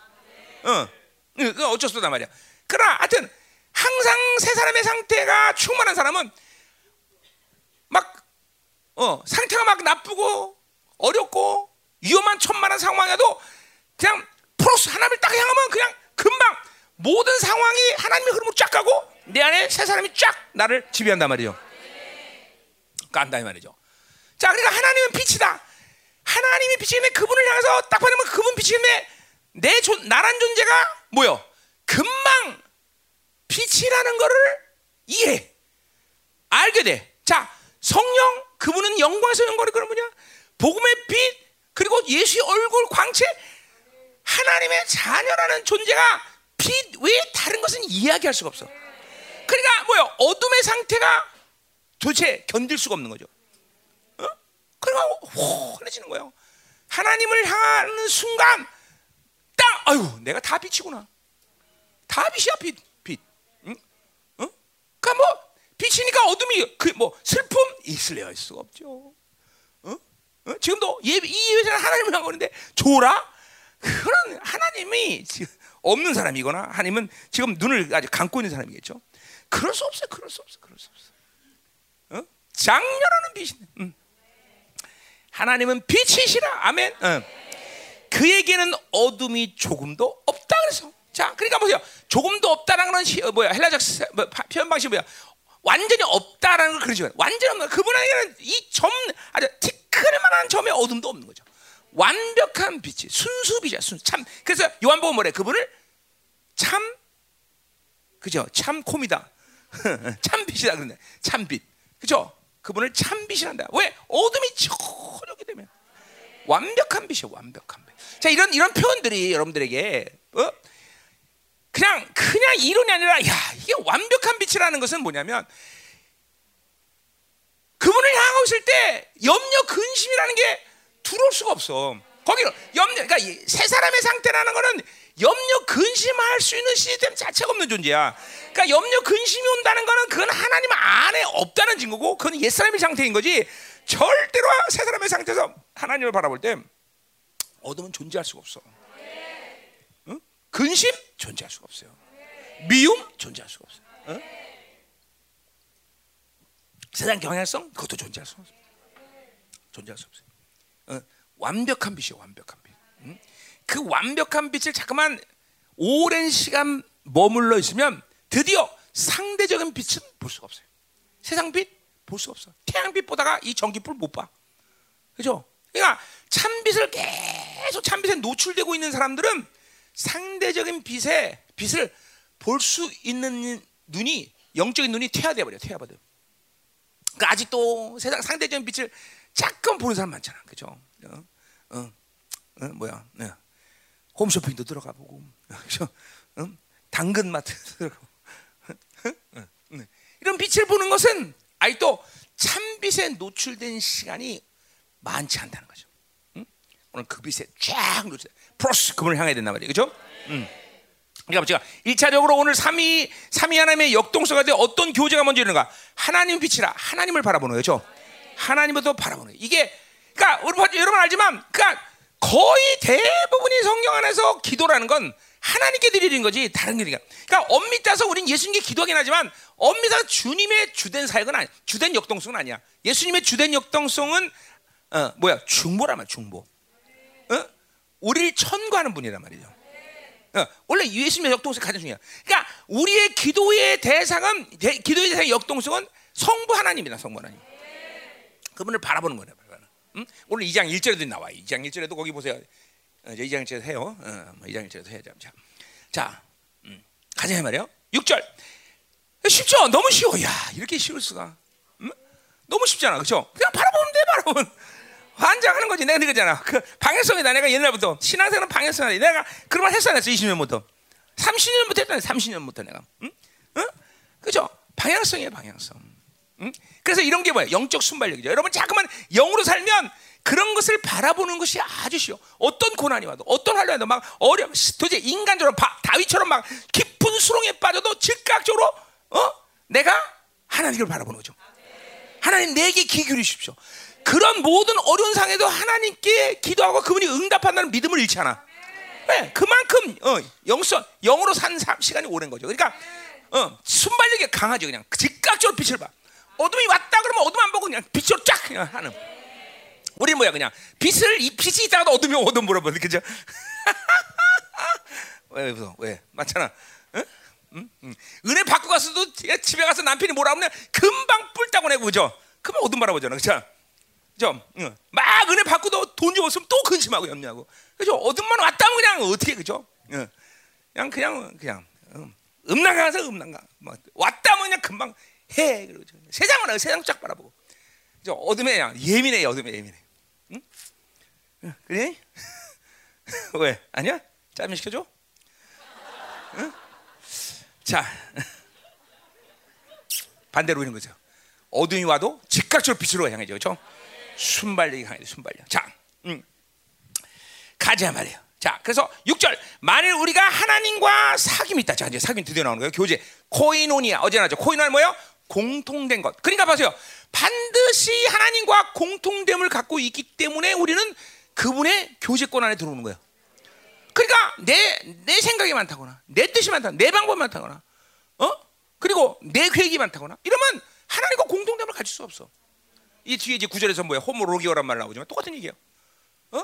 어, 그 어쩔 수 없단 말이야. 그러나 하여튼 항상 세 사람의 상태가 충만한 사람은 막 어, 상태가 막 나쁘고 어렵고 위험한 천만한 상황에도 그냥 프로스 하나님을 딱 향하면 그냥 금방 모든 상황이 하나님의 흐름으로 쫙 가고 내 안에 세 사람이 쫙 나를 지배한단 말이죠. 깐다 이 말이죠. 자, 그러니까 하나님은 빛이다. 하나님이 빛이는데 그분을 향해서 딱 보면 그분 빛이는데 내 존, 나란 존재가 뭐요? 금방 빛이라는 거를 이해, 알게 돼. 자, 성령 그분은 영광에서 영광을 그런 분이야. 복음의 빛 그리고 예수의 얼굴 광채 하나님의 자녀라는 존재가 빛 외에 다른 것은 이야기할 수가 없어. 그러니까 뭐요? 어둠의 상태가 도대체 견딜 수가 없는 거죠. 그러니까 환해지는 거예요. 하나님을 향하는 순간 딱 아유 내가 다 빛이구나. 다 빛이야 빛 빛. 응? 어? 그러니까 뭐 빛이니까 어둠이 그 뭐 슬픔 있을래야 할 수가 없죠. 어? 어? 지금도 예, 이 예배는 하나님을 향하는데 조라 그런 하나님이 없는 사람이거나 하나님은 지금 눈을 아직 감고 있는 사람이겠죠. 그럴 수 없어요. 그럴 수 없어. 그럴 수 없어. 어? 장렬하는 빛이. 음. 하나님은 빛이시라. 아멘. 어. 그에게는 어둠이 조금도 없다 그래서. 자, 그러니까 보세요. 조금도 없다라는 건 시, 어, 뭐야? 헬라적 뭐, 표현 방식이 뭐야? 완전히 없다라는 걸 그러지 마. 완전히 없는 그분에게는 이 점 아주 티끌만한 점에 어둠도 없는 거죠. 완벽한 빛이 순수 빛이야. 순 참. 그래서 요한복음 뭐래? 그분을 참 그죠? 참 콤이다. (laughs) 참 빛이다 그런데 참 빛. 그죠? 그분을 참 빛이란다. 왜? 어둠이. 완벽한 빛이야. 완벽한 빛. 자, 이런 이런 표현들이 여러분들에게 어? 그냥 그냥 이론이 아니라 야 이게 완벽한 빛이라는 것은 뭐냐면 그분을 향하고 있을 때 염려 근심이라는 게 들어올 수가 없어. 거기는 염려 그러니까 세 사람의 상태라는 거는 염려 근심할 수 있는 시스템 자체가 없는 존재야. 그러니까 염려 근심이 온다는 거는 그건 하나님 안에 없다는 증거고 그건 옛 사람의 상태인 거지. 절대로 세 사람의 상태에서 하나님을 바라볼 때 어둠은 존재할 수가 없어. 응? 근심 존재할 수가 없어요. 미움 존재할 수가 없어요. 응? 세상 경향성 그것도 존재할 수 없어요. 존재할 수 없어요. 응? 완벽한 빛이요, 완벽한 빛. 응? 그 완벽한 빛을 자꾸만 오랜 시간 머물러 있으면 드디어 상대적인 빛은 볼 수가 없어요. 세상 빛 볼수 없어. 태양빛 보다가 이 전기불 못 봐. 그죠? 그러니까 찬빛을 계속 찬빛에 노출되고 있는 사람들은 상대적인 빛에 빛을 볼 수 있는 눈이 영적인 눈이 퇴화돼 버려. 퇴화버려. 그러니까 아직도 세상 상대적인 빛을 잠깐 보는 사람 많잖아. 그죠? 어? 어? 어? 뭐야? 어. 홈쇼핑도 들어가 보고, 그죠? 어? 당근마트 (laughs) 들어가고. 어? 어? 이런 빛을 보는 것은 아직도 찬빛에 노출된 시간이 많지 않다는 거죠. 응? 오늘 그 빛에 쫙 노출, 프로스 그분을 향해야 된단 말이에요. 그죠? 응. 그러니까 제가 1차적으로 오늘 삼위 삼위 하나님의 역동성에 대해 어떤 교제가 먼저 일어는가? 하나님 빛이라 하나님을 바라보는 거죠. 하나님부터 바라보는 거예요. 이게 그러니까 여러분 알지만 그러니까 거의 대부분이 성경 안에서 기도라는 건 하나님께 드리는 거지 다른 게 아니라. 그러니까 엄밀히 따서 우리는 예수님께 기도하긴 하지만 엄밀히 따서 주님의 주된 사역은 아니, 주된 역동성은 아니야. 예수님의 주된 역동성은 어, 뭐야 중보란 말 중보. 어? 우리를 천구하는 분이란 말이죠. 어, 원래 예수님의 역동성 가장 중요해. 그러니까 우리의 기도의 대상은 대, 기도의 대상 역동성은 성부 하나님이다. 성부 하나님. 그분을 바라보는 거예요. 음? 오늘 2장 1절에도 나와요. 2장 1절에도 거기 보세요. 어, 2장 1절에도 해요. 어, 2장 1절에도 해야죠. 자, 자 음, 가자 말이요. 6절. 쉽죠? 너무 쉬워. 야, 이렇게 쉬울 수가. 음? 너무 쉽잖아. 그렇죠? 그냥 바라보면 돼, 바라보면. 환장하는 거지. 내가 그거잖아. 그 방해성이다. 내가 옛날부터 신앙생활은 방해성이다. 내가 그런 말 했어, 냈어. 20년부터. 30년부터 했다. 30년부터 내가. 응? 응? 그죠? 방향성이에요, 방향성. 응? 그래서 이런 게 뭐예요? 영적 순발력이죠. 여러분 자꾸만 영으로 살면 그런 것을 바라보는 것이 아주 쉬워. 어떤 고난이 와도, 어떤 환란이 와도 막 어려, 도대체 인간적으로 바, 다윗처럼 막 깊은 수렁에 빠져도 즉각적으로 어? 내가 하나님을 바라보는 거죠. 하나님 내게 귀 기울이십시오. 그런 모든 어려운 상에도 하나님께 기도하고 그분이 응답한다는 믿음을 잃지 않아. 네, 그만큼 어, 영성 영으로 산 시간이 오랜 거죠. 그러니까 어, 순발력이 강하죠. 그냥 즉각적으로 빛을 봐. 어둠이 왔다 그러면 어둠 안 보고 그냥 빛으로 쫙 그냥 하는. 우리 뭐야 그냥 빛을 이 빛이 있다가도 어둠이 어둠 물어봐, 그죠? (laughs) 왜 왜? 왜? 맞잖아. 응? 응? 응. 은혜 받고 가서도 집에 가서 남편이 뭐라 하면 금방 뿔따고 내고 그죠? 그러면 어둠 바라보잖아, 그죠? 좀, 응. 막 은혜 받고도 돈 좀 없으면 또 근심하고 염려하고, 그죠? 어둠만 왔다면 그냥 어떻게 그죠? 응. 그냥 그냥 그냥 응. 음란가서 음란가, 뭐 왔다면 그냥 금방 해 그러죠. 세상은 세상 쫙 바라보고, 저 어둠에 예민해, 어둠에 예민해. 그래? (laughs) 왜? 아니야? 짜면 시켜줘? 응? 자, (laughs) 반대로 이런 거죠. 어둠이 와도 즉각적으로 빛으로 향해죠, 그렇죠? 순발력이 강해, 순발력. 자, 음. 가자 말이에요. 자, 그래서 6절. 만일 우리가 하나님과 사귐이 있다. 자, 이제 사귐 드디어 나오는 거예요. 교제. 코이노니아. 어제 나왔죠. 코이노니아 뭐예요? 공통된 것. 그러니까 보세요. 반드시 하나님과 공통됨을 갖고 있기 때문에 우리는 그분의 교제권 안에 들어오는 거예요. 그러니까 내 내 생각이 많다거나 내 뜻이 많다, 내 방법이 많다거나, 어? 그리고 내 계획이 많다거나 이러면 하나님과 공동됨을 가질 수 없어. 이 뒤에 이제 구절에서 뭐야 ὁμολογέω란 말 나오지만 똑같은 얘기예요. 어?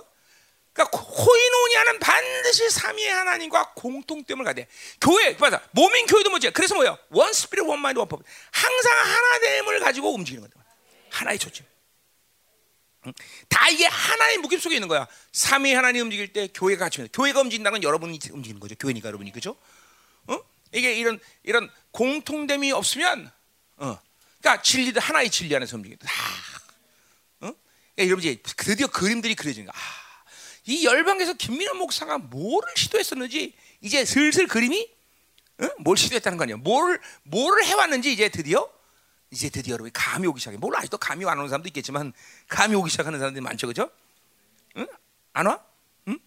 그러니까 κοινωνία는 반드시 삼위의 하나님과 공통점을 가야 교회 맞아. 몸인 교회도 뭐지? 그래서 뭐야? one spirit one mind one purpose. 항상 하나됨을 가지고 움직이는 거다. 하나의 초점. 다 이게 하나의 무게 속에 있는 거야. 삼위 하나님 움직일 때 교회가 같이 교회가 움직인다는 건 여러분이 움직이는 거죠. 교회니까 여러분이 그죠? 어? 이게 이런 이런 공통됨이 없으면 어. 그러니까 진리도 하나의 진리 안에서 움직인다. 다. 어? 그러니까 여러분 이제 드디어 그림들이 그려지는 거야. 아. 이 열방에서 김민호 목사가 뭐를 시도했었는지 이제 슬슬 그림이 어? 뭘 시도했다는 거 아니야? 뭘 뭐를 해왔는지 이제 드디어 이제 드디어 여러분 감이 오기 시작해. 물론 아직도 감이 안 오는 사람도 있겠지만 감이 오기 시작하는 사람들이 많죠, 그죠? 응? 안 와? 응?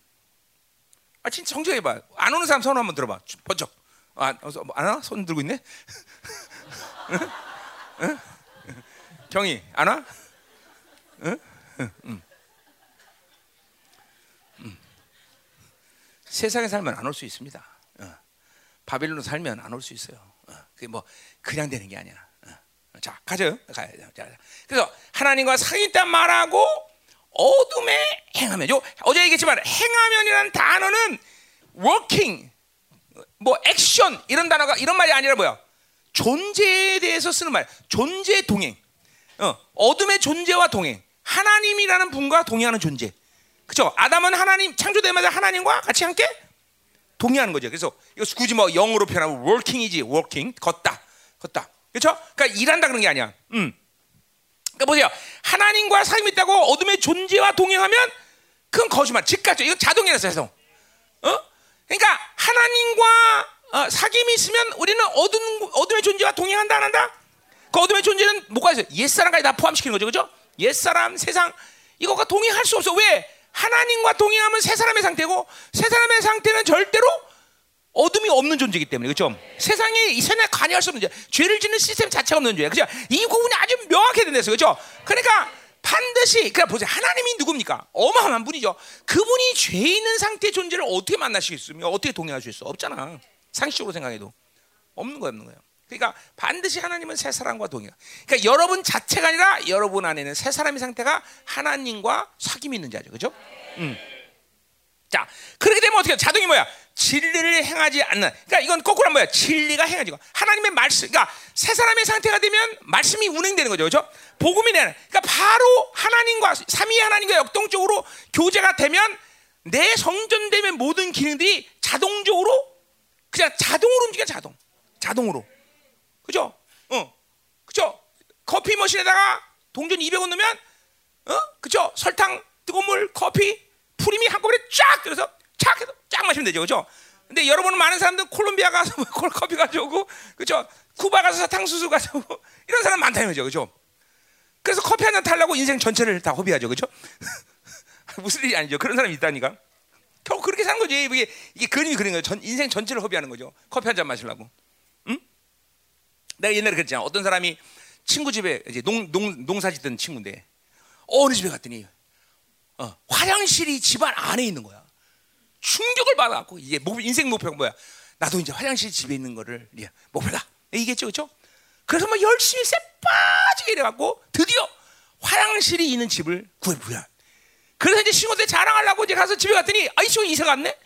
아 진짜 정정해봐. 안 오는 사람 손 한번 들어봐. 번쩍. 아, 뭐, 안 와? 손 들고 있네. (laughs) 응? 응? 안 와? 응? 응. 응. 세상에 살면 안 올 수 있습니다. 어. 바빌론 살면 안 올 수 있어요. 어. 그게 뭐 그냥 되는 게 아니야. 어. 자 가죠. 가야 자, 그래서 하나님과 상의단 말하고 어둠에 행하면. 요 어제 얘기했지만 행하면이라는 단어는 working, 뭐 액션 이런 단어가 이런 말이 아니라 뭐야? 존재에 대해서 쓰는 말. 존재 동행. 어, 어둠의 존재와 동행. 하나님이라는 분과 동행하는 존재. 그죠? 아담은 하나님 창조되자마자 하나님과 같이 함께 동의하는 거죠. 그래서 이거 굳이 뭐 영어로 표현하면 working이지, working 걷다, 걷다. 그렇죠? 그러니까 일한다 그런 게 아니야. 음. 그러니까 보세요. 하나님과 삶이 있다고 어둠의 존재와 동행하면 그건 거짓말, 즉각적. 이거 자동이라서 자동. 어? 그러니까 하나님과 어, 사귐이 있으면 우리는 어둠 어둠의 존재와 동행한다 안 한다? 그 어둠의 존재는 뭐가 있어요? 옛사람까지 다 포함시키는 거죠, 그렇죠? 옛사람, 세상 이거가 동행할 수 없어. 왜? 하나님과 동행하면 새 사람의 상태고 새 사람의 상태는 절대로 어둠이 없는 존재이기 때문에 그렇죠? 세상에 이 세상에 관여할 수 없는 존재, 죄를 짓는 시스템 자체가 없는 존재. 그렇죠? 이 구분이 아주 명확해 된다어요 그렇죠? 그러니까 반드시 그러니까 보세요. 하나님이 누굽니까? 어마어마한 분이죠. 그분이 죄 있는 상태의 존재를 어떻게 만나시겠습니까? 어떻게 동행하실 수 없잖아. 상식적으로 생각해도 없는 거예요, 없는 거예요. 그러니까 반드시 하나님은 새 사람과 동행. 그러니까 여러분 자체가 아니라 여러분 안에는 새 사람의 상태가 하나님과 사귐이 있는 자죠. 그죠? 음. 자, 그렇게 되면 어떻게 자동이 뭐야? 진리를 행하지 않는. 그러니까 이건 거꾸로 뭐야? 진리가 행하지고 하나님의 말씀. 그러니까 새 사람의 상태가 되면 말씀이 운행되는 거죠. 그죠? 복음이 되는. 그러니까 바로 하나님과 삼위 하나님과 역동적으로 교제가 되면 내 성전되면 모든 기능들이 자동적으로 그냥 자동으로 움직여 자동. 자동으로. 그죠? 어. 그죠? 커피 머신에다가 동전 200원 넣으면 어? 그죠? 설탕, 뜨거운 물, 커피, 프림이 한꺼번에 쫙 들어서 쫙 해서 쫙 마시면 되죠. 그죠? 근데 여러분은 많은 사람들은 콜롬비아 가서 (laughs) 커피 가져오고 그죠? 쿠바 가서 사탕수수 가져오고 (laughs) 이런 사람 많다는 거죠. 그죠? 그래서 커피 한 잔 타려고 인생 전체를 다 허비하죠. 그죠? (laughs) 무슨 일이 아니죠. 그런 사람이 있다니까. 결국 그렇게 사는 거지. 이게, 이게 그림이 그린 거예요. 전, 인생 전체를 허비하는 거죠. 커피 한 잔 마시려고. 내가 옛날에 그랬잖아. 어떤 사람이 친구 집에 이제 농, 농, 농사 짓던 친구인데 어느 집에 갔더니 어, 화장실이 집안 안에 있는 거야. 충격을 받아갖고 이게 인생 목표가 뭐야? 나도 이제 화장실 집에 있는 거를 예, 목표다. 이겠죠, 그렇죠? 그래서 막 열심히 쎄 빠지게 돼갖고 드디어 화장실이 있는 집을 구해보야. 그래서 이제 친구들 자랑하려고 이제 가서 집에 갔더니 아이 친구 이사 갔네.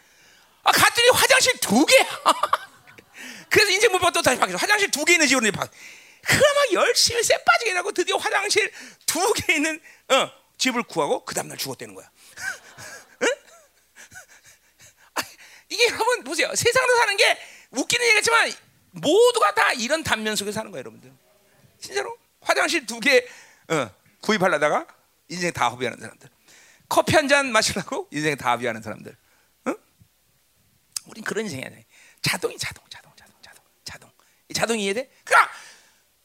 아 갔더니 화장실 두 개. (laughs) 그래서 인생 목표가 또 다시 바뀌어. 화장실 두 개 있는 집으로 이제 바. 그러면 열심히 쎄 빠지게 하고 드디어 화장실 두 개 있는 어, 집을 구하고 그 다음날 죽었다는 거야. (laughs) 응? 이게 여러분 보세요. 세상으로 사는 게 웃기는 얘기지만 모두가 다 이런 단면 속에 사는 거예요, 여러분들. 진짜로 화장실 두 개 어, 구입하려다가 인생 다 허비하는 사람들. 커피 한 잔 마시려고 인생 다 허비하는 사람들. 응? 우린 그런 인생이 아니야. 자동이 자동, 자동. 자동이 이해돼? 그러니까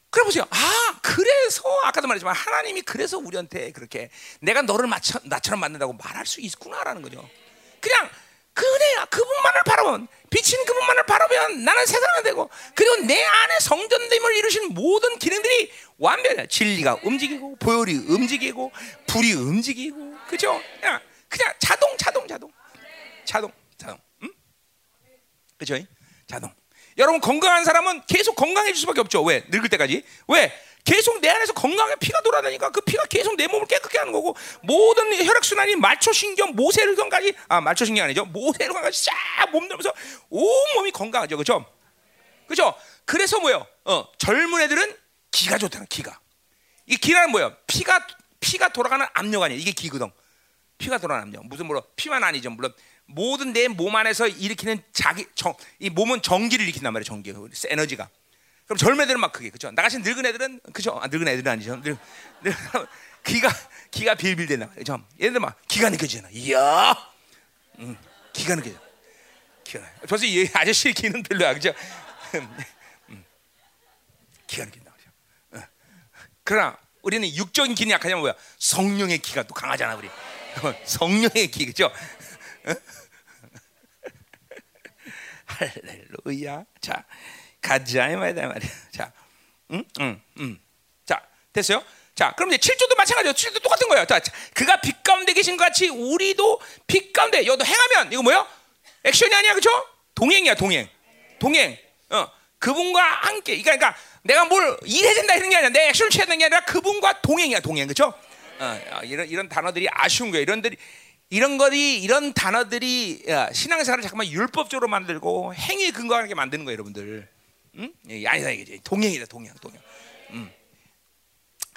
그래 보세요. 아, 그래서 아까도 말했지만 하나님이 그래서 우리한테 그렇게 내가 너를 맞춰, 나처럼 만든다고 말할 수 있구나라는 거죠. 그냥 그네야 그분만을 바라보면 비친 그분만을 바라보면 나는 세상이 되고 그리고 내 안에 성전됨을 이루신 모든 기능들이 완벽해. 진리가 움직이고 보혈이 움직이고 불이 움직이고 그죠? 그냥 그냥 자동 자동 자동 자동 자동 그죠? 자동. 여러분 건강한 사람은 계속 건강해질 수밖에 없죠. 왜? 늙을 때까지. 왜? 계속 내 안에서 건강하게 피가 돌아다니까 그 피가 계속 내 몸을 깨끗게 하는 거고 모든 혈액 순환이 말초신경, 모세혈관까지 아 말초신경 아니죠? 모세혈관까지 싹 몸들면서 온 몸이 건강하죠, 그렇죠? 그렇죠? 그래서 뭐요? 어, 젊은 애들은 기가 좋다는 기가. 이 기라는 뭐예요? 피가 피가 돌아가는 압력 아니에요. 이게 기거든. 피가 돌아가는 압력. 무슨 뭐로 피만 아니죠. 물론 모든 내 몸 안에서 일으키는 자기 정, 이 몸은 전기를 일으킨단 말이에요. 전기, 에너지가. 그럼 젊은 애들은 막 그게 그죠? 나같이 늙은 애들은 그죠? 아, 늙은 애들은 아니죠. 늙, 늙, 기가 기가 빌빌대나 그죠? 얘들 막 기가 느껴지잖아. 이야, 음, 기가 느껴져. 기가. 벌써 이 아저씨 기는 별로야, 그죠? (laughs) 음, 기가 느낀다, 그죠? 어. 그러나 우리는 육적인 기는 약하냐면 뭐야? 성령의 기가 또 강하잖아, 우리. 성령의 기, 그죠? 어? (laughs) 할렐루야. 자. 가자 이 말이다 말이야. 자, 음, 음, 음. 자, 됐어요? 자, 그럼 이제 7조도 마찬가지예요. 7조 똑같은 거예요. 자, 그가 빛 가운데 계신 것 같이 우리도 빛 가운데 여도 행하면 이거 뭐요? 액션이 아니야, 그렇죠? 동행이야, 동행. 동행. 어, 그분과 함께. 그러니까 내가 뭘 일해야 된다 이런 게 아니라 내 액션을 취해야 되는 게 아니라 그분과 동행이야, 동행, 그렇죠? 어, 어, 이런 이런 단어들이 아쉬운 거예요. 이런들이 이런 것이 이런 단어들이 신앙생활을 잠깐만 율법적으로 만들고 행위 근거하게 만드는 거예요, 여러분들. 응? 아니다 이게 동행이다 동행 동행. 음.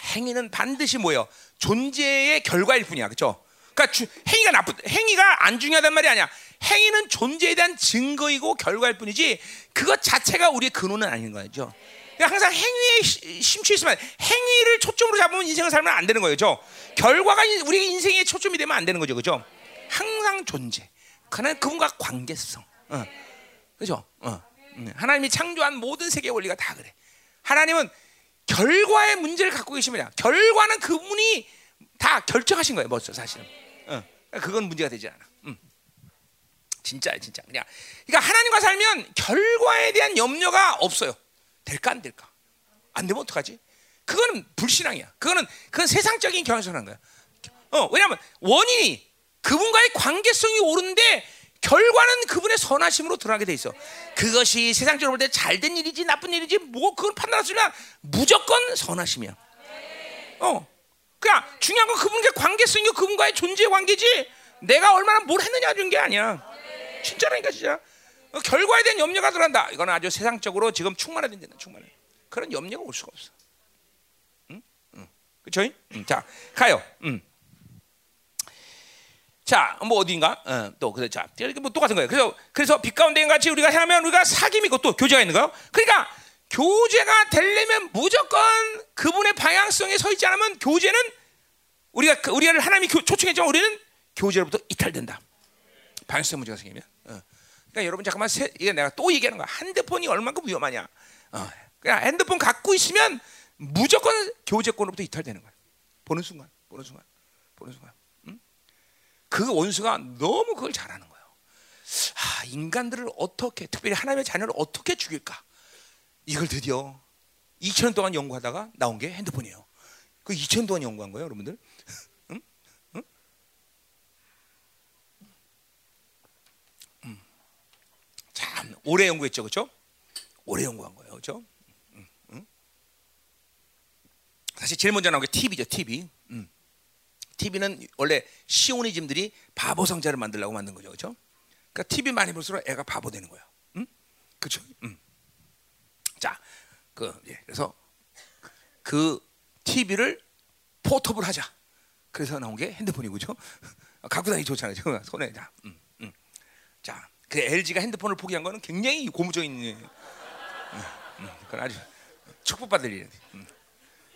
행위는 반드시 뭐요? 존재의 결과일 뿐이야, 그렇죠? 그러니까 주, 행위가 나쁘, 행위가 안 중요하단 말이 아니야. 행위는 존재에 대한 증거이고 결과일 뿐이지 그것 자체가 우리의 근원은 아닌 거죠. 그러니까 항상 행위에 심취 있으면 행위를 초점으로 잡으면 인생을 살면 안 되는 거예요, 그렇죠? 결과가 우리 인생의 초점이 되면 안 되는 거죠, 그렇죠? 항상 존재. 그는 그분과 관계성, 어. 그렇죠? 어. 음, 하나님이 창조한 모든 세계 원리가 다 그래. 하나님은 결과의 문제를 갖고 계십니다. 결과는 그분이 다 결정하신 거예요, 벌써 사실은. 어, 그건 문제가 되지 않아. 음. 진짜 진짜 그냥. 그러니까 하나님과 살면 결과에 대한 염려가 없어요. 될까 안 될까? 안 되면 어떡하지? 그거는 불신앙이야. 그거는 그건 세상적인 하는 거야. 어, 왜냐하면 원인이 그분과의 관계성이 오른데 결과는 그분의 선하심으로 드러나게 돼 있어. 그것이 세상적으로 볼 때 잘된 일이지 나쁜 일이지 뭐 그걸 판단할 수 있나 무조건 선하심이야. 어, 그냥 중요한 건 그분과의 관계성이 그분과의 존재 관계지. 내가 얼마나 뭘 했느냐 주는 게 아니야. 진짜라니까 진짜. 어, 결과에 대한 염려가 들어간다. 이건 아주 세상적으로 지금 충만해야 된다. 충만해. 그런 염려가 올 수가 없어. 응? 응. 그렇죠? 응. 자, 가요. 응. 자, 뭐 어딘가 어, 또 그래 자, 뭐 똑같은 거예요. 그래서 그래서 빛 가운데 같이 우리가 하면 우리가 사귐이고 또 교제가 있는 거요. 그러니까 교제가 되려면 무조건 그분의 방향성에 서 있지 않으면 교제는 우리가 그, 우리가 하나님이 초청했지만 우리는 교제로부터 이탈된다. 방향성 문제가 생기면. 어. 그러니까 여러분 잠깐만 세, 이게 내가 또 얘기하는 거야. 핸드폰이 얼마큼 위험하냐. 어. 그냥 핸드폰 갖고 있으면 무조건 교제권으로부터 이탈되는 거야. 보는 순간, 보는 순간, 보는 순간. 그 원수가 너무 그걸 잘하는 거예요. 아, 인간들을 어떻게, 특별히 하나님의 자녀를 어떻게 죽일까? 이걸 드디어 2000년 동안 연구하다가 나온 게 핸드폰이에요. 그 2000년 동안 연구한 거예요, 여러분들. (laughs) 음. 참 오래 연구했죠, 그렇죠? 오래 연구한 거예요, 그렇죠? 응? 사실 제일 먼저 나온 게 TV죠, TV. 음. TV는 원래 시오니즘들이 바보 성자를 만들려고 만든 거죠, 그렇죠? 그러니까 TV 많이 볼수록 애가 바보 되는 거예요. 응? 그렇죠? 응. 자, 그 예, 그래서 그 TV를 포터블 하자. 그래서 나온 게 핸드폰이고, 죠 (laughs) 갖고 다니기 좋잖아요, 손에. 자, 음, 음. 자, 그 LG가 핸드폰을 포기한 거는 굉장히 고무적인, 음, 음, 그건 아주 축복받을 일이에요. 음.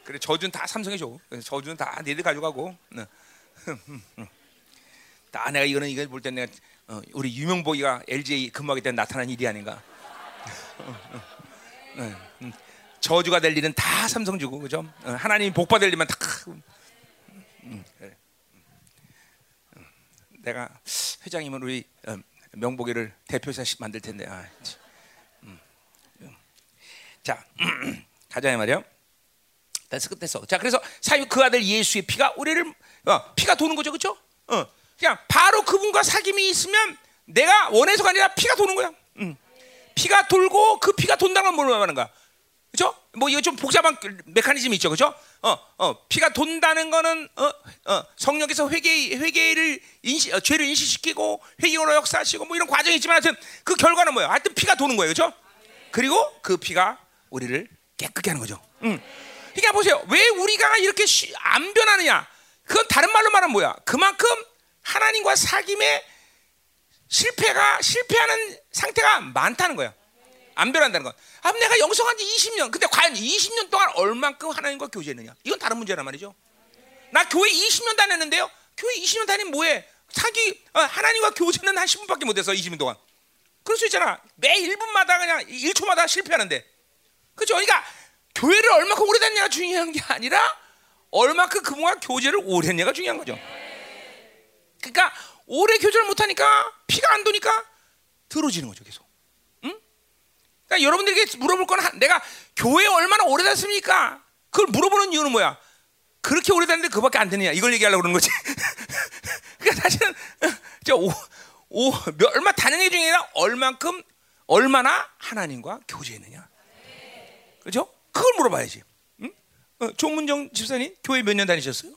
그래 저주는 다 삼성에 줘. 저주는 다 니들 가져가고. 네. (laughs) 다 내가 이거는 이걸 볼때 내가 어, 우리 유명보기가 LG 근무하기 때 나타난 일이 아닌가. 저주가 될 일은 다 삼성 주고 그죠? 어, 하나님 복 받을 일만 다. 내가 회장이면 우리 어, 명복이를 대표사 만들 텐데. 아, 자 (clears throat) 가자 말이요. 됐어, 끝냈어. 자, 그래서 사유 그 아들 예수의 피가 우리를 어, 피가 도는 거죠, 그렇죠? 어, 그냥 바로 그분과 사귐이 있으면 내가 원해서가 아니라 피가 도는 거야. 음. 피가 돌고 그 피가 돈다는 건 뭘 말하는 거야? 그죠? 뭐 이거 좀 복잡한 메커니즘이 있죠, 그죠? 어, 어, 피가 돈다는 거는 어, 어, 성령께서 회개 회개를 인시, 어, 죄를 인식시키고 회개로 역사하시고 뭐 이런 과정이 있지만 하여튼 그 결과는 뭐예요? 하여튼 피가 도는 거예요, 그죠? 그리고 그 피가 우리를 깨끗게 하는 거죠. 음. 그러니까 보세요, 왜 우리가 이렇게 쉬, 안 변하느냐? 그건 다른 말로 말하면 뭐야? 그만큼 하나님과 사귐의 실패가 실패하는 상태가 많다는 거야. 안 변한다는 건. 아, 내가 영성한 지 20년. 근데 과연 20년 동안 얼만큼 하나님과 교제했느냐? 이건 다른 문제란 말이죠. 나 교회 20년 다녔는데요. 교회 20년 다니면 뭐해? 사기 어, 하나님과 교제는 한 10분밖에 못해서 20년 동안. 그럴 수 있잖아. 매 1분마다 그냥 1초마다 실패하는데. 그죠? 그러니까 교회를 얼마큼 오래 다녔냐가 중요한 게 아니라 얼마큼 그분과 교제를 오래 했냐가 중요한 거죠. 그러니까 오래 교제를 못하니까 피가 안 도니까 들어지는 거죠 계속. 응? 그러니까 여러분들에게 물어볼 건 내가 교회 얼마나 오래 다녔습니까? 그걸 물어보는 이유는 뭐야? 그렇게 오래 다녔는데 그밖에 안 되느냐? 이걸 얘기하려고 그러는 거지. (laughs) 그러니까 사실은 저 오, 오, 얼마 게 중에 얼만큼 얼마나 하나님과 교제했느냐. 그렇죠? 그걸 물어봐야지. 응? 어, 조문정 집사님 교회 몇 년 다니셨어요?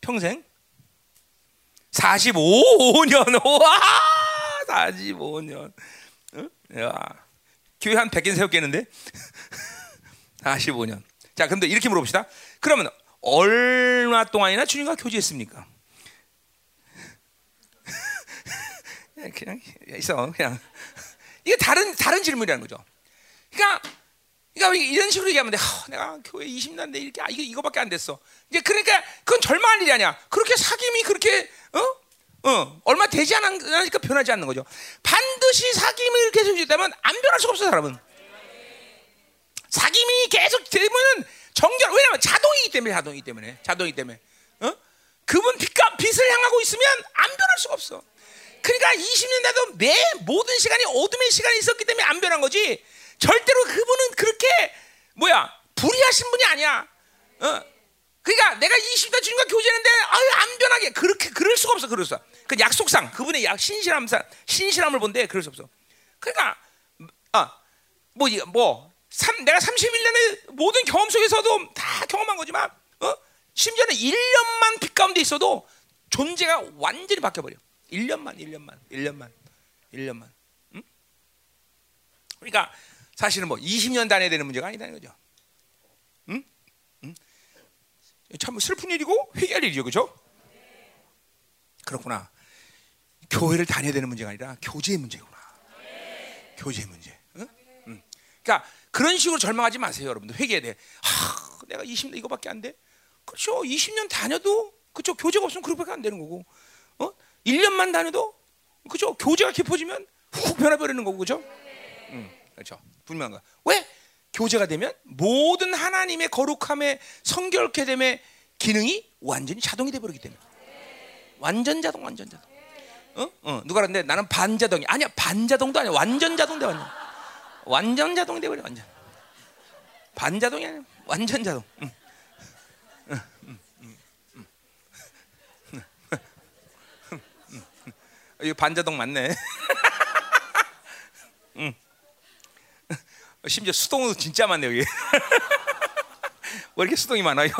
평생? 45년. (laughs) 와! 45년. 응? 야. 교회 한 100개 세웠겠는데? (laughs) 45년. 자, 그럼 이렇게 물어봅시다. 그러면 얼마 동안이나 주님과 교제했습니까? (laughs) 그냥 있어, 그냥. 이게 다른 다른 질문이라는 거죠. 그러니까 그러니까 이런 식으로 얘기하면 돼. 어, 내가 교회 20년인데 이렇게 아, 이거 이거밖에 안 됐어. 이제 그러니까 그건 절망할 일이 아니야. 그렇게 사귐이 그렇게 어? 어, 얼마 되지 않으니까 변하지 않는 거죠. 반드시 사귐을 계속 유지다면 안 변할 수가 없어 사람은. 사귐이 계속 되면은 정결 왜냐면 자동이기 때문에 자동이기 때문에 자동이기 때문에 어? 그분 빛과 빛을 향하고 있으면 안 변할 수가 없어. 그러니까 20년 돼도 매 모든 시간이 어둠의 시간이 있었기 때문에 안 변한 거지. 절대로 그분은 그렇게 뭐야 불의하신 분이 아니야. 어? 그러니까 내가 20년 주님과 교제했는데 아유 안 변하게 그렇게 그럴 수가 없어 그럴 수. 그 약속상 그분의 약 신실함상 신실함을 본데 그럴 수 없어. 그러니까 아뭐뭐 뭐, 삼, 내가 31년의 모든 경험 속에서도 다 경험한 거지만 어? 심지어는 1년만 빛 가운데 있어도 존재가 완전히 바뀌어 버려. 1년만 1년만 1년만 1년만. 응? 그러니까 사실은 뭐 20년 다녀야 되는 문제가 아니다는 거죠. 응? 응? 참 슬픈 일이고 회개할 일이죠, 그렇죠? 그렇구나. 교회를 다녀야 되는 문제가 아니라 교제의 문제구나. 교제의 문제. 그러니까 그런 식으로 절망하지 마세요, 여러분들. 회개해야 돼. 하, 내가 20년 이거밖에 안 돼. 그렇죠. 20년 다녀도 그렇죠. 교제가 없으면 그렇게밖에 안 되는 거고. 어? 1년만 다녀도 그렇죠. 교제가 깊어지면 훅 변해 버리는 거고, 그렇죠? 응. 그렇죠. 분명한 거야. 왜? 교제가 되면 모든 하나님의 거룩함에 성결케 됨의 기능이 완전히 자동이 돼 버리기 때문에. 완전 자동, 완전 자동. 어? 어. 누가 그러는데 나는 반자동이 아니야. 반자동도 아니야. 완전 자동 돼 완전. 완전 자동이 돼 버려 완전. 반자동이 아니야. 완전 자동. 응. 응. 응. 이거 반자동 맞네. 응. 심지어 수동도 진짜 많네 여기. (laughs) 왜 이렇게 수동이 많아요? (laughs)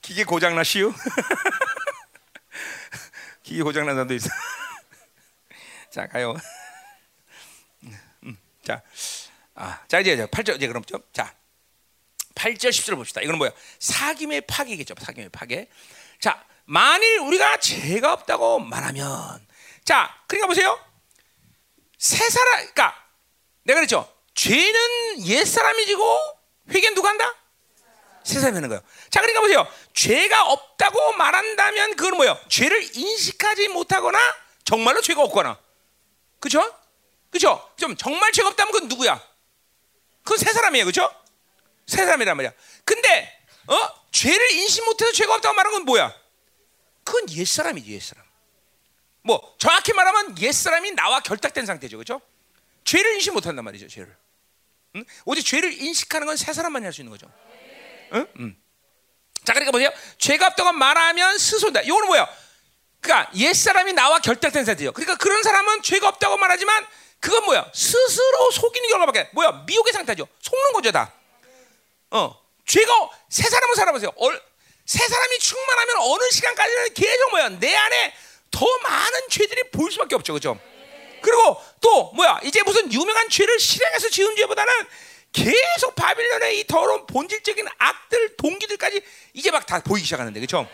기계 고장 나시오? (laughs) 기계 고장 난 사람도 있어. 자 가요. 음, 자, 아, 자 이제 8절 이제 그럼 좀 자. 8절 10절 봅시다. 이거는 뭐야? 사김의 파괴겠죠. 사김의 파괴. 자, 만일 우리가 죄가 없다고 말하면 자, 그러니까 보세요. 새 사람, 그러니까 내가 그랬죠. 죄는 옛 사람이 지고 회개는 누가 한다? 새 사람이 하는 거예요. 자, 그러니까 보세요. 죄가 없다고 말한다면 그건 뭐예요? 죄를 인식하지 못하거나 정말로 죄가 없거나, 그렇죠? 그렇죠? 좀 정말 죄가 없다면 그건 누구야? 그건 새 사람이에요, 그렇죠? 새 사람이란 말이야. 근데 어 죄를 인식 못해서 죄가 없다고 말하는 건 뭐야? 그건 옛 사람이지, 옛 사람. 뭐 정확히 말하면 옛 사람이 나와 결탁된 상태죠, 그렇죠? 죄를 인식 못 한단 말이죠, 죄를. 응? 오직 죄를 인식하는 건 새 사람만이 할 수 있는 거죠. 응? 응. 자, 그러니까 보세요. 죄가 없다고 말하면 스스로다. 이거는 뭐야? 그러니까 옛 사람이 나와 결탁된 상태죠. 그러니까 그런 사람은 죄가 없다고 말하지만 그건 뭐야? 스스로 속이는 결과밖에 뭐야? 미혹의 상태죠. 속는 거죠 다. 어, 죄가 새 사람을 살아보세요. 얼, 새 사람이 충만하면 어느 시간까지는 계속 뭐야? 내 안에 더 많은 죄들이 보일 수밖에 없죠, 그죠? 그리고 또 뭐야? 이제 무슨 유명한 죄를 실행해서 지은 죄보다는 계속 바빌론의 이 더러운 본질적인 악들 동기들까지 이제 막 다 보이기 시작하는데, 그죠?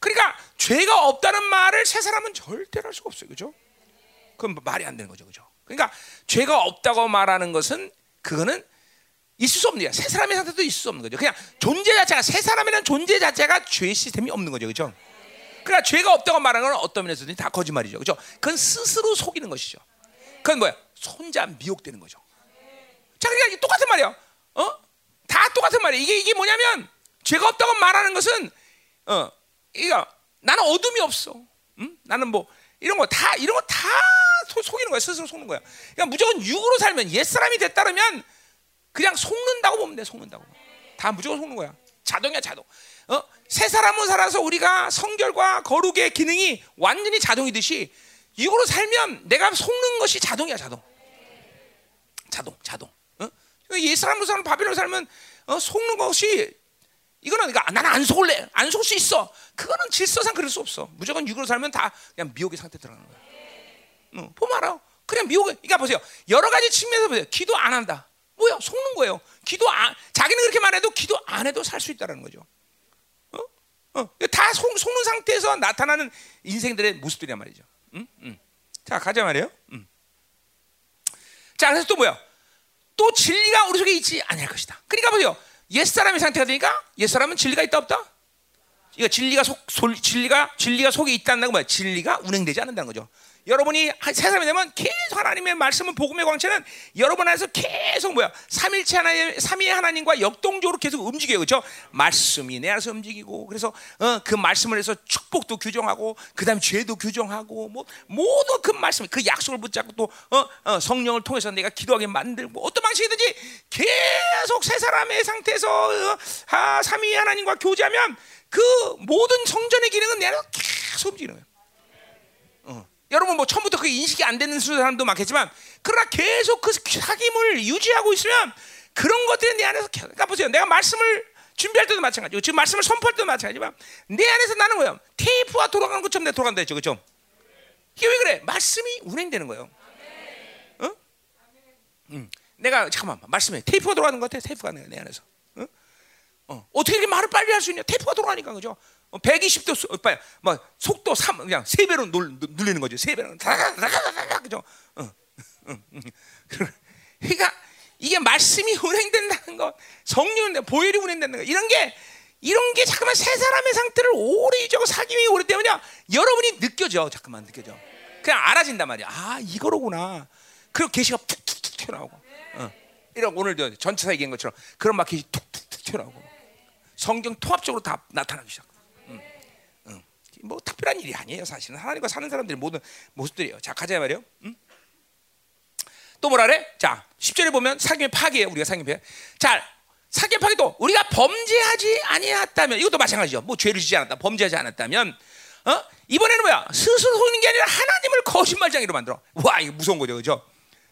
그러니까 죄가 없다는 말을 새 사람은 절대로 할 수가 없어요, 그죠? 그건 말이 안 되는 거죠, 그죠? 그러니까 죄가 없다고 말하는 것은 그거는 있을 수 없는 거야. 새 사람의 상태도 있을 수 없는 거죠. 그냥 존재 자체가 새 사람이라는 존재 자체가 죄 시스템이 없는 거죠, 그죠? 그러니까 죄가 없다고 말하는 건 어떤 면에서든 다 거짓말이죠, 그죠? 그건 스스로 속이는 것이죠. 그건 뭐야? 손자 미혹되는 거죠. 자, 그러니까 똑같은 말이야. 어? 다 똑같은 말이야. 이게 이게 뭐냐면 죄가 없다고 말하는 것은 어, 이거 나는 어둠이 없어. 응? 나는 뭐 이런 거 다 이런 거 다 속이는 거야. 스스로 속는 거야. 그러니까 무조건 육으로 살면 옛 사람이 됐다면 그냥 속는다고 보면 돼. 속는다고. 다 무조건 속는 거야. 자동이야, 자동. 어? 새 사람으로 살아서 우리가 성결과 거룩의 기능이 완전히 자동이듯이 육으로 살면 내가 속는 것이 자동이야, 자동. 자동, 자동. 어? 옛 사람으로 사는 바빌론 살면 어? 속는 것이 이거는 그러니까 나는 안 속을래, 안 속을 수 있어. 그거는 질서상 그럴 수 없어. 무조건 육으로 살면 다 그냥 미혹의 상태 들어가는 거야. 어, 보면 알아. 그냥 미혹. 그러니까 보세요. 여러 가지 측면에서 보세요. 기도 안 한다. 뭐야? 속는 거예요. 기도 안, 자기는 그렇게 말해도 기도 안 해도 살 수 있다는 거죠. 어? 어. 다 속, 속는 상태에서 나타나는 인생들의 모습들이란 말이죠. 응? 응. 자, 가자 말이에요. 응. 자, 그래서 또 뭐야? 또 진리가 우리 속에 있지 아니할 것이다. 그러니까 보세요. 옛사람의 상태가 되니까 옛사람은 진리가 있다 없다? 이거 진리가 속, 솔, 진리가 진리가 속에 있다는 건 뭐야? 진리가 운행되지 않는다는 거죠. 여러분이 새 사람이 되면 계속 하나님의 말씀은 복음의 광채는 여러분 안에서 계속 뭐야? 삼일체 하나님 삼위의 하나님과 역동적으로 계속 움직여요. 그렇죠? 말씀이 내 안에서 움직이고 그래서 어, 그 말씀을 해서 축복도 규정하고 그다음에 죄도 규정하고 뭐 모두 그 말씀 그 약속을 붙잡고 또 어, 어, 성령을 통해서 내가 기도하게 만들고 어떤 방식이든지 계속 새 사람의 상태에서 어, 아, 삼위의 하나님과 교제하면 그 모든 성전의 기능은 내 안에서 계속 움직이는 거예요. 여러분 뭐 처음부터 그 인식이 안 되는 사람도 많겠지만 그러나 계속 그 사귐을 유지하고 있으면 그런 것들이 내 안에서 그러니까 보세요. 내가 말씀을 준비할 때도 마찬가지고 지금 말씀을 선포할 때도 마찬가지지만 내 안에서 나는 뭐야? 테이프와 돌아가는 것처럼 내 돌아간다 했죠. 그렇죠? 이게 왜 그래? 말씀이 운행되는 거예요. 어? 응. 내가 잠깐만 말씀해. 테이프가 돌아가는 것 같아. 테이프가 내 안에서. 어? 어. 어떻게 이렇게 말을 빨리 할 수 있냐? 테이프가 돌아가니까 그죠? 120도 수, 뭐, 뭐 속도 3 그냥 세 배로 눌, 눌리는 거죠. 세 배로 다다다다다 그죠? 어, 어, 그러니까 이게 말씀이 운행된다는 것, 성령인데 보혈이 운행된다는 것 이런 게 이런 게 잠깐만 세 사람의 상태를 오래 유지하고 사귐이 오래 때문에 여러분이 느껴져. 잠깐만 느껴져. 그냥 알아진단 말이야. 아 이거로구나. 그리고 계시가 툭툭툭 튀어나오고. 어. 이런 오늘 전체사 얘기한 것처럼 그런 막 계시 툭툭툭 튀어나오고. 성경 통합적으로 다 나타나기 시작. 뭐 특별한 일이 아니에요. 사실은 하나님과 사는 사람들의 모든 모습들이에요. 자 가자 말이요. 음? 또 뭐라 그래? 자 10절에 보면 사귐의 파괴예요. 우리가 사귐의 파괴. 자 사귐의 파괴도 우리가 범죄하지 아니했다면 이것도 마찬가지죠. 뭐 죄를 지지 않았다. 범죄하지 않았다면 어? 이번에는 뭐야? 스스로 속이는 게 아니라 하나님을 거짓말장애로 만들어. 와 이거 무서운 거죠. 그죠?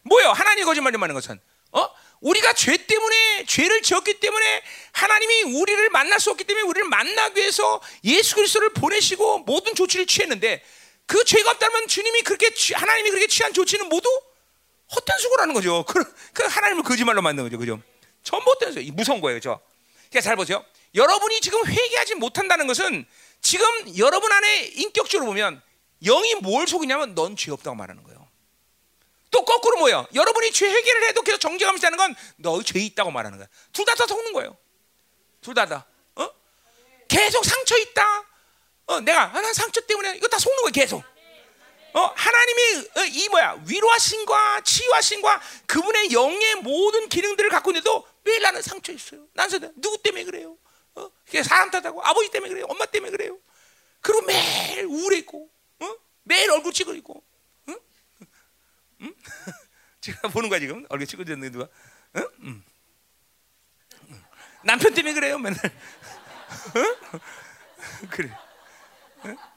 뭐예요? 하나님 거짓말을 하는 것은 어? 우리가 죄 때문에 죄를 지었기 때문에 하나님이 우리를 만날 수 없기 때문에 우리를 만나기 위해서 예수 그리스도를 보내시고 모든 조치를 취했는데 그 죄가 없다면 주님이 그렇게 취, 하나님이 그렇게 취한 조치는 모두 헛된 수고라는 거죠. 그, 그 하나님을 거짓말로 만든 거죠. 그죠? 전부 헛된 수 무서운 거예요. 그죠? 그러니까 잘 보세요. 여러분이 지금 회개하지 못한다는 것은 지금 여러분 안에 인격적으로 보면 영이 뭘 속이냐면 넌 죄 없다고 말하는 거예요. 또 거꾸로 뭐야? 여러분이 죄 해결을 해도 계속 정죄감시 하는 건너죄 있다고 말하는 거야. 둘 다 다 속는 거예요. 둘 다 다. 어? 계속 상처 있다. 어, 내가 하나 상처 때문에 이거 다 속는 거야 계속. 어, 하나님이 어, 이 뭐야 위로하신과 치유하신과 그분의 영의 모든 기능들을 갖고 있는데도 왜 나는 상처 있어요? 난 누구 때문에 그래요? 어? 사람 탓하고 아버지 때문에 그래요? 엄마 때문에 그래요? 그리고 매일 우울해 있고, 어? 매일 얼굴 찌그리고, 응? (laughs) 제가 보는 거야 지금 얼굴 찍고 있는 누가? 응? 응. 남편 때문에 그래요 맨날. (laughs) (laughs) 그래.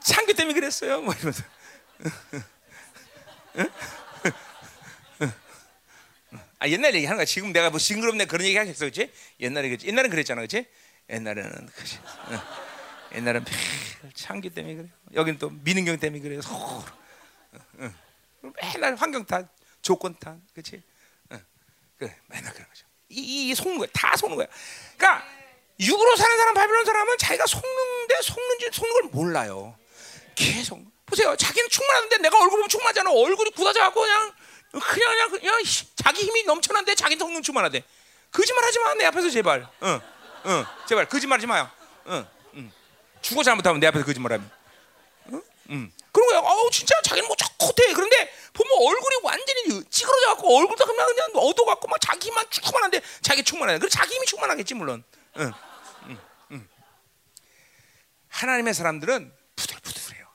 창규 때문에 그랬어요. 뭐 이러면서. 아 옛날 얘기 하는 거야. 지금 내가 뭐 징그럽네 그런 얘기 하겠어, 그렇지? 옛날에 그지 옛날엔 그랬잖아, 그렇지? 옛날에는 그지. 어. 옛날엔 창규 때문에 그래. 여기는 또 민은경 때문에 그래. 서로. 어, 어. 맨날 환경 탓, 조건 탓, 그렇지? 어. 그래, 맨날 그런 거죠. 이, 이 속는 거야. 다 속는 거야. 그러니까 육으로 사는 사람, 바빌론 사람은 자기가 속는데 속는지 속는 걸 몰라요. 계속 보세요. 자기는 충만한데 내가 얼굴 보면 충만하잖아. 얼굴이 굳어져갖고 그냥 그냥 그냥, 그냥 자기 힘이 넘쳐난데 자기 성능 충만하대. 거짓말하지 마. 내 앞에서 제발. 응, 응, 제발 거짓말하지 마요. 응, 응. 죽어 잘못하면 내 앞에서 거짓말하면. 응, 응. 그런 거야. 어우 진짜 자기는 뭐 좋대. 그런데 보면 얼굴이 완전히 찌그러져 갖고 얼굴도 그냥 그냥 어두워갖고 막 자기 힘만 충만한데 자기 충만하네. 그래 자기 힘이 충만하겠지 물론. 응, 응, 응. 하나님의 사람들은 부들부들해요.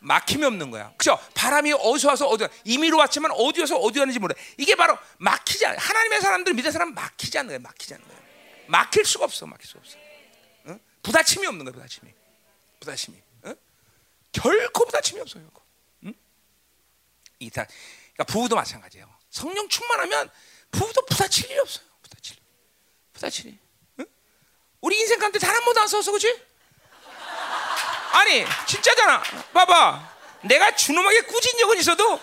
막힘이 없는 거야. 그죠? 바람이 어디서 와서 어디 임의로 왔지만 어디 서 어디 가는지 몰라. 이게 바로 막히지 않아. 하나님의 사람들 믿는 사람 막히지 않는 거야. 막히지 않는 거야. 막힐 수가 없어. 막힐 수가 없어. 응? 부다침이 없는 거야. 부다침이. 부다침이. 응? 결코 부다침이 없어요. 응? 이다. 그러니까 부부도 마찬가지예요. 성령 충만하면 부부도 부다칠 일이 없어요. 부다칠 일. 응? 우리 인생 가운데 번도 안 써서 그렇지? 아니 진짜잖아. 봐봐. 내가 주놈에게 꾸진 적은 있어도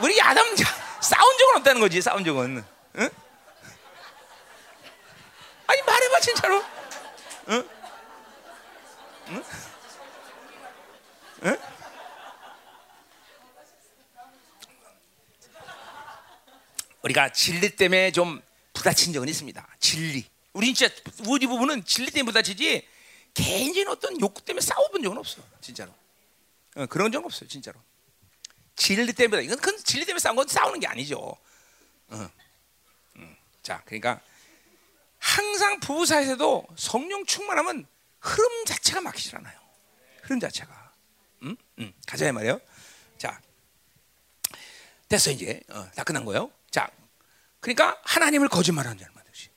우리 아담 싸운 적은 없다는 거지. 싸운 적은. 응? 아니 말해봐 진짜로. 응? 응? 응? 우리가 진리 때문에 좀 부딪힌 적은 있습니다. 진리. 우리 진짜 우리 부부는 진리 때문에 부딪히지 개인적인 어떤 욕구 때문에 싸워본 적은 없어, 진짜로. 어, 그런 적은 없어요, 진짜로. 진리 때문에 이건 그 진리 때문에 싸운 건 싸우는 게 아니죠. 어. 음. 자, 그러니까 항상 부부 사이에서도 성령 충만하면 흐름 자체가 막히질 않아요. 흐름 자체가. 음? 음. 가자 말이에요. 자, 됐어 이제 어, 다 끝난 거예요. 자, 그러니까 하나님을 거짓말하는 자를 만드시.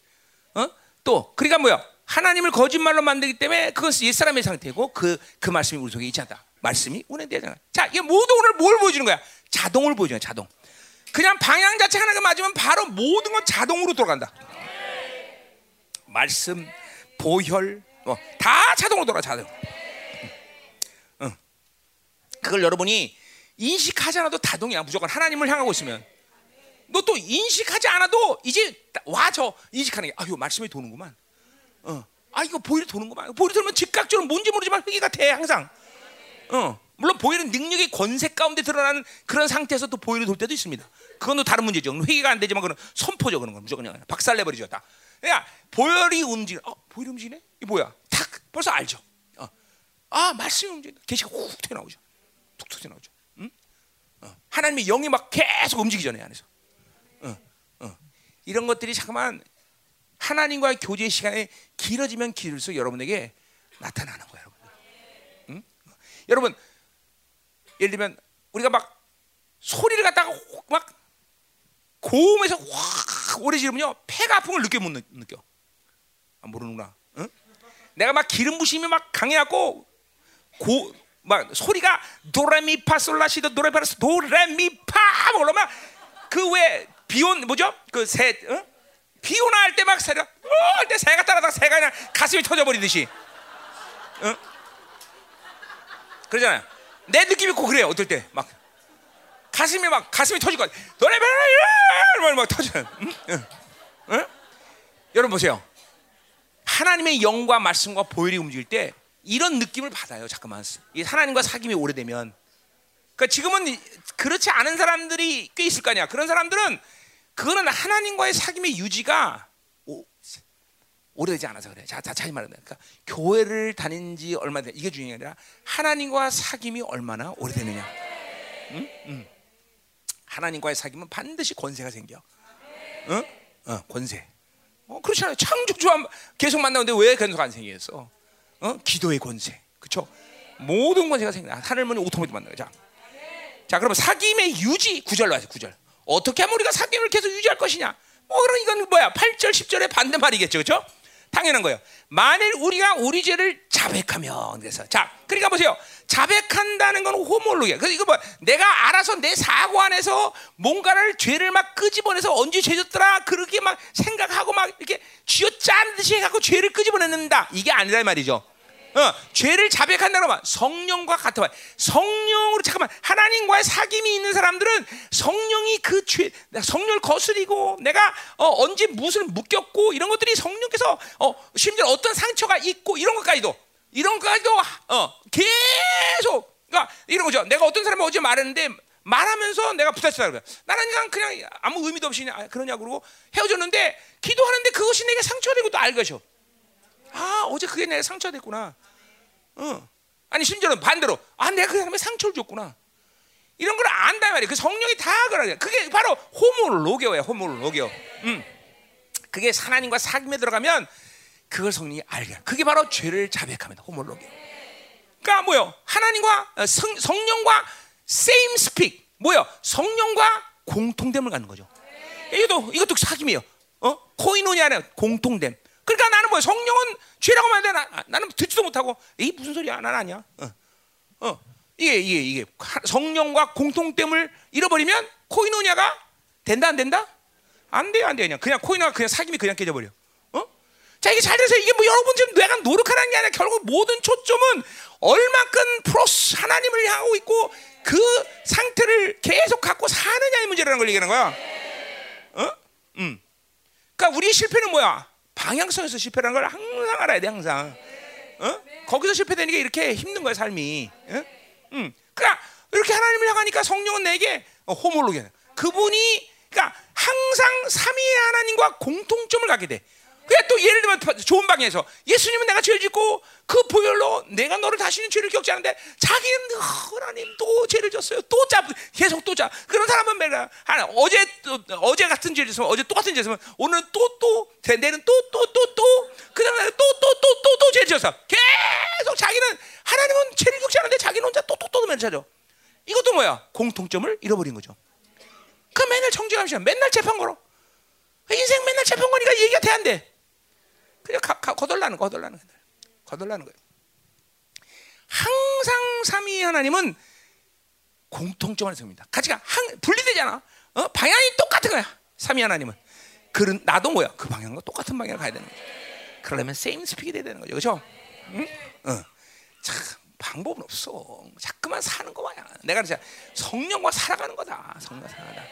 어? 또 그러니까 뭐야? 하나님을 거짓말로 만들기 때문에 그것은 옛 사람의 상태고 그, 그 말씀이 우리 속에 있지 않다. 말씀이 운행되잖아. 자, 이게 모두 오늘 뭘 보여주는 거야? 자동을 보여주는 거야, 자동. 그냥 방향 자체 하나가 맞으면 바로 모든 건 자동으로 돌아간다. 말씀, 보혈, 어, 다 자동으로 돌아, 자동. 응. 그걸 여러분이 인식하지 않아도 자동이야. 무조건 하나님을 향하고 있으면. 너 또 인식하지 않아도 이제 와저 인식하는 게 아유 말씀이 도는구만. 어. 아 이거 보일이 도는 거만. 보일이 돌면 즉각적으로 뭔지 모르지만 회개가 돼 항상. 어. 물론 보일은 능력이 권세 가운데 드러나는 그런 상태에서 또 보일이 돌 때도 있습니다. 그건 또 다른 문제죠. 회개가 안 되지만 그건 선포죠 그런 건 무조건 그냥 박살 내 버리죠 다. 그러니까 보혈이 움직이. 어 보혈 움직이네? 이 뭐야? 탁 벌써 알죠. 어. 아 말씀이 움직이. 계시가 훅 튀어나오죠. 툭툭 튀어나오죠. 응? 어. 하나님의 영이 막 계속 움직이잖아요 안에서. 어. 어. 이런 것들이 잠깐만 하나님과의 교제 시간이 길어지면 길을수록 여러분에게 나타나는 거예요, 여러분. 응? 여러분, 예를 들면 우리가 막 소리를 갖다가 막 고음에서 확 오래 지르면요 폐가 아픔을 느껴 못 느껴. 아, 모르는구나. 응? 내가 막 기름 부심이 막 강해갖고 고 막 소리가 도레미파 솔라시도 도레파라스 도레미파 그러면 그왜 비온 뭐죠? 그새 응? 비 오나 할 때 막 새가 어, 때 새가 따라다 새가 그냥 가슴이 터져 버리듯이 어? 그러잖아요 내 느낌이 꼭 그래요 어떨 때 막 가슴이 막 가슴이 터질 것 같아 배를 막 터져 응? 응? 응? 여러분 보세요 하나님의 영과 말씀과 보혈이 움직일 때 이런 느낌을 받아요 잠깐만 하나님과 사귐이 오래되면 그러니까 지금은 그렇지 않은 사람들이 꽤 있을 거 아니야 그런 사람들은 그거는 하나님과의 사귐의 유지가 오, 오래되지 않아서 그래. 자, 자, 잘 말하면 그러니까 교회를 다닌 지 얼마 돼 이게 중요한 게 아니라 하나님과 사귐이 얼마나 오래되느냐. 응? 응. 하나님과의 사귐은 반드시 권세가 생겨. 응? 어, 권세. 어, 그렇잖아요. 창조주와 계속 만나는데 왜 권세가 안 생겼어? 어? 기도의 권세. 그렇죠? 모든 권세가 생겨. 하늘문이 오토매틱 만나. 자, 자, 그러면 사귐의 유지 구절로 하세요. 구절. 어떻게 하면 우리가 사귐을 계속 유지할 것이냐? 뭐 그런 이건 뭐야? 8절 10절의 반대 말이겠죠. 그렇죠? 당연한 거예요. 만일 우리가 우리 죄를 자백하면 그래서 자, 그러니까 보세요. 자백한다는 건 호몰로기야. 그래서 이거 뭐 내가 알아서 내 사고 안에서 뭔가를 죄를 막 끄집어내서 언제 죄졌더라 그렇게 막 생각하고 막 이렇게 쥐어짠 듯이 해갖고 죄를 끄집어내는다. 이게 아니라 말이죠. 어, 죄를 자백한다는 말 성령과 같은 말 성령으로 잠깐만 하나님과의 사귐이 있는 사람들은 성령이 그 죄 성령을 거스리고 내가 어, 언제 무엇을 묶였고 이런 것들이 성령께서 어, 심지어 어떤 상처가 있고 이런 것까지도 이런 것까지도 어, 계속 그러니까 이런 거죠 내가 어떤 사람이 어제 말했는데 말하면서 내가 부딪혔다 그래. 나는 그냥 그냥 아무 의미도 없이 그냥 그러냐 그러고 헤어졌는데 기도하는데 그것이 내게 상처가 되고 또 알것이요. 아 어제 그게 내가 상처가 됐구나. 어. 아니 심지어는 반대로 아 내가 그 사람의 상처를 줬구나. 이런 걸 안다 말이야. 그 성령이 다 그러냐. 그게 바로 호모로게오야. 호모로게오. 음. 그게 하나님과 사귐에 들어가면 그걸 성령이 알게. 그게 바로 죄를 자백합니다. 호모로게오. 그러니까 뭐요? 하나님과 어, 성, 성령과 same speak. 뭐요? 성령과 공통됨을 갖는 거죠. 이것도 이것도 사귐이에요. 어? 코이노니 안에 공통됨. 그러니까 나는 뭐 성령은 죄라고 하면 나, 나는 듣지도 못하고 이 무슨 소리야? 난 아니야. 어. 어. 이게 이게 이게 성령과 공통됨을 잃어버리면 코이노냐가 된다 안 된다? 안 돼요 안 돼요 그냥 그냥 코이노가 그냥 사귐이 그냥 깨져 버려. 어? 자 이게 잘 돼서 이게 뭐 여러분 지금 내가 노력하는 게 아니라 결국 모든 초점은 얼마큼 프로스 하나님을 향하고 있고 그 상태를 계속 갖고 사느냐의 문제라는 걸 얘기하는 거야. 어? 음. 그러니까 우리의 실패는 뭐야? 방향성에서 실패라는 걸 항상 알아야 돼 항상. 어? 거기서 실패되는 게 이렇게 힘든 거야 삶이. 어? 음. 그러니까 이렇게 하나님을 향하니까 성령은 내게 호몰로게. 그분이 그러니까 항상 삼위의 하나님과 공통점을 갖게 돼. 그래 또 예를 들면 좋은 방에서 예수님은 내가 죄를 짓고 그 보혈로 내가 너를 다시는 죄를 겪지 않는데 자기는 하나님 또 죄를 졌어요. 또 짜, 계속 또 짜. 그런 사람은 내가 하나 어제 또, 어제 같은 죄를 졌으면 어제 똑같은 죄를 졌으면 오늘은 또 또 내일은 또 또 또 또 그다음에 또 또 또 또 또 죄를 졌어. 계속 자기는 하나님은 죄를 겪지 않는데 자기는 혼자 또 또 또맨 찾아. 이것도 뭐야? 공통점을 잃어버린 거죠. 그 맨날 정죄감시야. 맨날 재판 걸어. 인생 맨날 재판 거니까 얘기가 돼안 돼. 그냥 가, 가, 거덜나는 거덜나는 거예요. 거덜나는 거예요. 항상 삼위 하나님은 공통점을 세웁니다. 가치가 항, 분리되잖아. 어? 방향이 똑같은 거야. 삼위 하나님은. 그런 나도 뭐야? 그 방향과 똑같은 방향을 가야 되는 거죠. 그러려면 세임 스픽이 돼야 되는 거죠. 그렇죠? 응? 어. 참 방법은 없어. 자꾸만 사는 거 마야. 내가 진짜 성령과 살아가는 거다. 성령과 살아가다.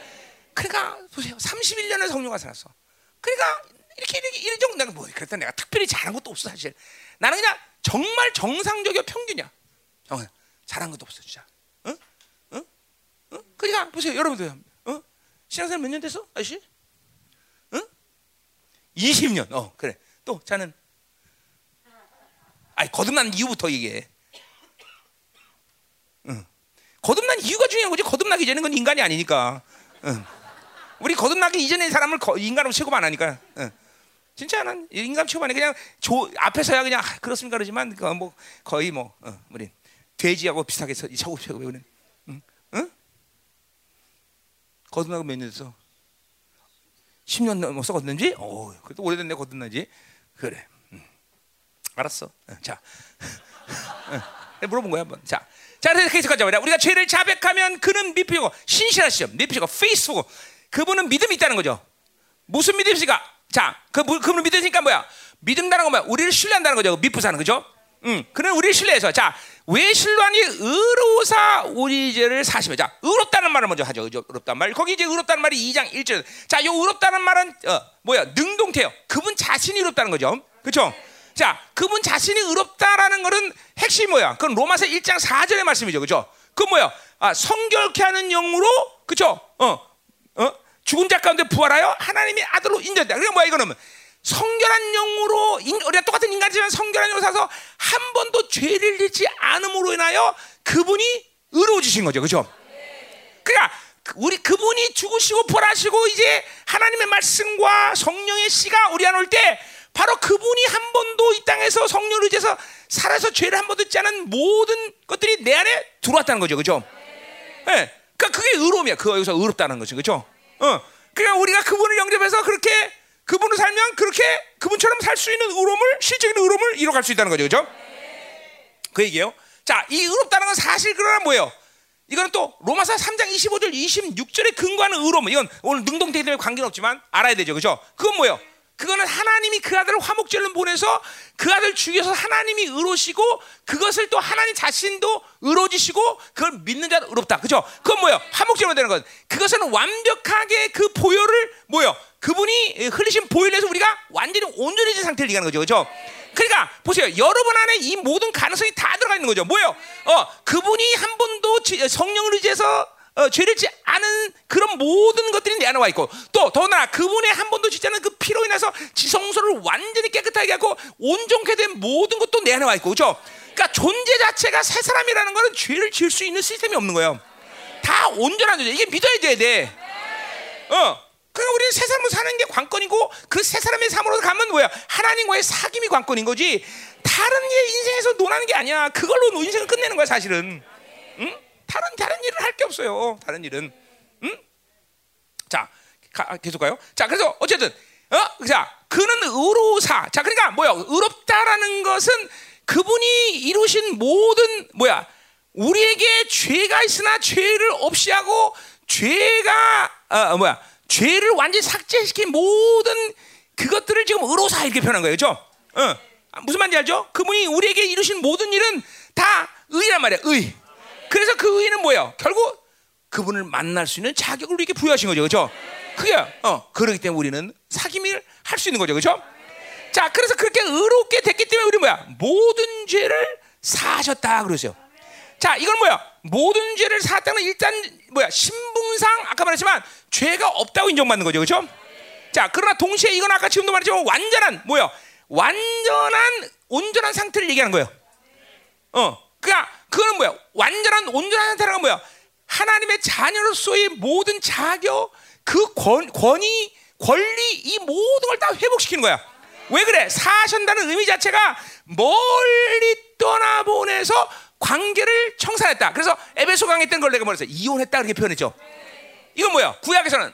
그러니까 보세요. 31년을 성령과 살았어. 그러니까 이렇게 이렇게 이런 정도 내가 뭐 그랬다 내가 특별히 잘한 것도 없어 사실. 나는 그냥 정말 정상적이고 평균이야. 어, 잘한 것도 없어 진짜. 응? 응? 응? 그러니까 보세요 여러분들. 어? 신앙생활 몇 년 됐어 아저씨? 응? 20년. 어 그래. 또 자는. 아니 거듭난 이후부터 얘기해. 응. 거듭난 이유가 중요한 거지. 거듭나기 전에 건 인간이 아니니까. 응. 우리 거듭나기 이전에 사람을 인간으로 취급 안 하니까. 응. 진짜 난 인간 초반에 그냥 조, 앞에서야 그냥 아, 그렇습니까 그러지만 그뭐 거의 뭐 어, 우린 돼지하고 비슷하게 서구서구 우리는 응? 응? 거듭나고 몇 년 됐어? 10년 넘었어 거듭난지? 어, 그래도 오래됐네 거듭난지. 그래. 응. 알았어. 응, 자, (laughs) 응. 물어본 거야 한번. 자, 자 그래서 계속 가자. 우리가 죄를 자백하면 그는 미피고 신실하시죠. 미피고 페이스고 그분은 믿음이 있다는 거죠. 무슨 믿음이 있습니까? 자, 그, 그분을 믿으니까 뭐야? 믿음다는 건 뭐야? 우리를 신뢰한다는 거죠. 미프사는 그죠? 응. 그는 우리를 신뢰해서 자, 왜 신뢰하니 의로사 우리 죄를 사시며 자, 의롭다는 말을 먼저 하죠. 의롭다는 말. 거기 이제 의롭다는 말이 2장 1절. 자, 요 의롭다는 말은 어, 뭐야? 능동태요. 그분 자신이 의롭다는 거죠. 그렇죠? 자, 그분 자신이 의롭다라는 거는 핵심이 뭐야? 그건 로마서 1장 4절의 말씀이죠. 그죠? 그 뭐야? 아, 성결케 하는 영으로 그죠? 어. 어? 죽은 자 가운데 부활하여 하나님의 아들로 인정된다. 그게 뭐야 이거는 성결한 영으로 우리가 똑같은 인간이지만 성결한 영으로 사서 한 번도 죄를 짓지 않음으로 인하여 그분이 의로워지신 거죠, 그렇죠? 그러니까 우리 그분이 죽으시고 부활하시고 이제 하나님의 말씀과 성령의 씨가 우리 안에 올때 바로 그분이 한 번도 이 땅에서 성령을 의지해서 살아서 죄를 한 번도 짓지 모든 것들이 내 안에 들어왔다는 거죠, 그렇죠? 예. 네. 그러니까 그게 의로움이야. 그 여기서 의롭다는 거죠, 그렇죠? 어, 그러니까 우리가 그분을 영접해서 그렇게 그분을 살면 그렇게 그분처럼 살 수 있는 의로움을 실적인 의로움을 이뤄갈 수 있다는 거죠, 그렇죠? 그 얘기예요. 자, 이 의롭다는 건 사실 그러나 뭐예요? 이거는 또 로마서 3장 25절 26절에 근거하는 의로움. 이건 오늘 때문에 관계는 없지만 알아야 되죠. 그죠? 그건 뭐예요? 그거는 하나님이 그 아들을 화목제를 보내서 그 아들 죽여서 하나님이 의로시고 그것을 또 하나님 자신도 의로지시고 그걸 믿는 자도 의롭다. 그죠? 그건 뭐예요? 화목제로 되는 것. 그것은 완벽하게 그 보혈을 뭐예요? 그분이 흘리신 보혈을 해서 우리가 완전히 온전해진 상태를 얘기하는 거죠. 그죠? 그러니까 보세요. 여러분 안에 이 모든 가능성이 다 들어가 있는 거죠. 뭐예요? 어, 그분이 한 번도 성령을 의지해서 어, 죄를 짓지 않은 그런 모든 것들이 내 안에 와 있고 또 더나 그분의 한 번도 짓지 않은 그 피로 인해서 지성소를 완전히 깨끗하게 하고 온전케 된 모든 것도 내 안에 와 있고 그죠? 그러니까 존재 자체가 새 사람이라는 것은 죄를 지을 수 있는 시스템이 없는 거예요. 다 온전한 존재. 이게 믿어야 돼야 돼. 어. 그러니까 우리는 새 삶을 사는 게 관건이고 그 새 사람의 삶으로 가면 뭐야? 하나님과의 사귐이 관건인 거지. 다른 게 인생에서 논하는 게 아니야. 그걸로 인생을 끝내는 거야 사실은. 응? 다른 다른 일을 할게 없어요. 다른 일은. 응? 자, 가, 계속 가요. 자, 그래서 어쨌든 어? 자, 그는 의로사. 자, 그러니까 뭐야? 의롭다라는 것은 그분이 이루신 모든 뭐야? 우리에게 죄가 있으나 죄를 없이 하고 죄가 어, 어 뭐야? 죄를 완전히 삭제시킨 모든 그것들을 지금 의로사 이렇게 표현한 거예요. 그죠? 어. 무슨 말인지 알죠? 그분이 우리에게 이루신 모든 일은 다 의란 말이야. 의. 그래서 그 의는 뭐예요? 결국 그분을 만날 수 있는 자격을 우리에게 부여하신 거죠. 그렇죠? 그게 어, 그러기 때문에 우리는 사귐을 할 수 있는 거죠. 그렇죠? 자, 그래서 그렇게 의롭게 됐기 때문에 우리 뭐야? 모든 죄를 사하셨다 그러세요. 자, 이건 뭐야? 모든 죄를 사했다는 일단 뭐야? 신분상 아까 말했지만 죄가 없다고 인정받는 거죠. 그렇죠? 자, 그러나 동시에 이건 아까 지금도 말했지만 완전한 뭐야? 완전한 온전한 상태를 얘기하는 거예요. 어. 그러니까 그거는 뭐야? 완전한 온전한 상태라는 뭐야? 하나님의 자녀로서의 모든 자격, 그 권, 권위, 권리 이 모든 걸 다 회복시키는 거야. 왜 그래? 사신다는 의미 자체가 멀리 떠나보내서 관계를 청산했다. 그래서 에베소 강의 때걸 내가 뭐랬어? 이혼했다 그렇게 표현했죠. 이건 뭐야? 구약에서는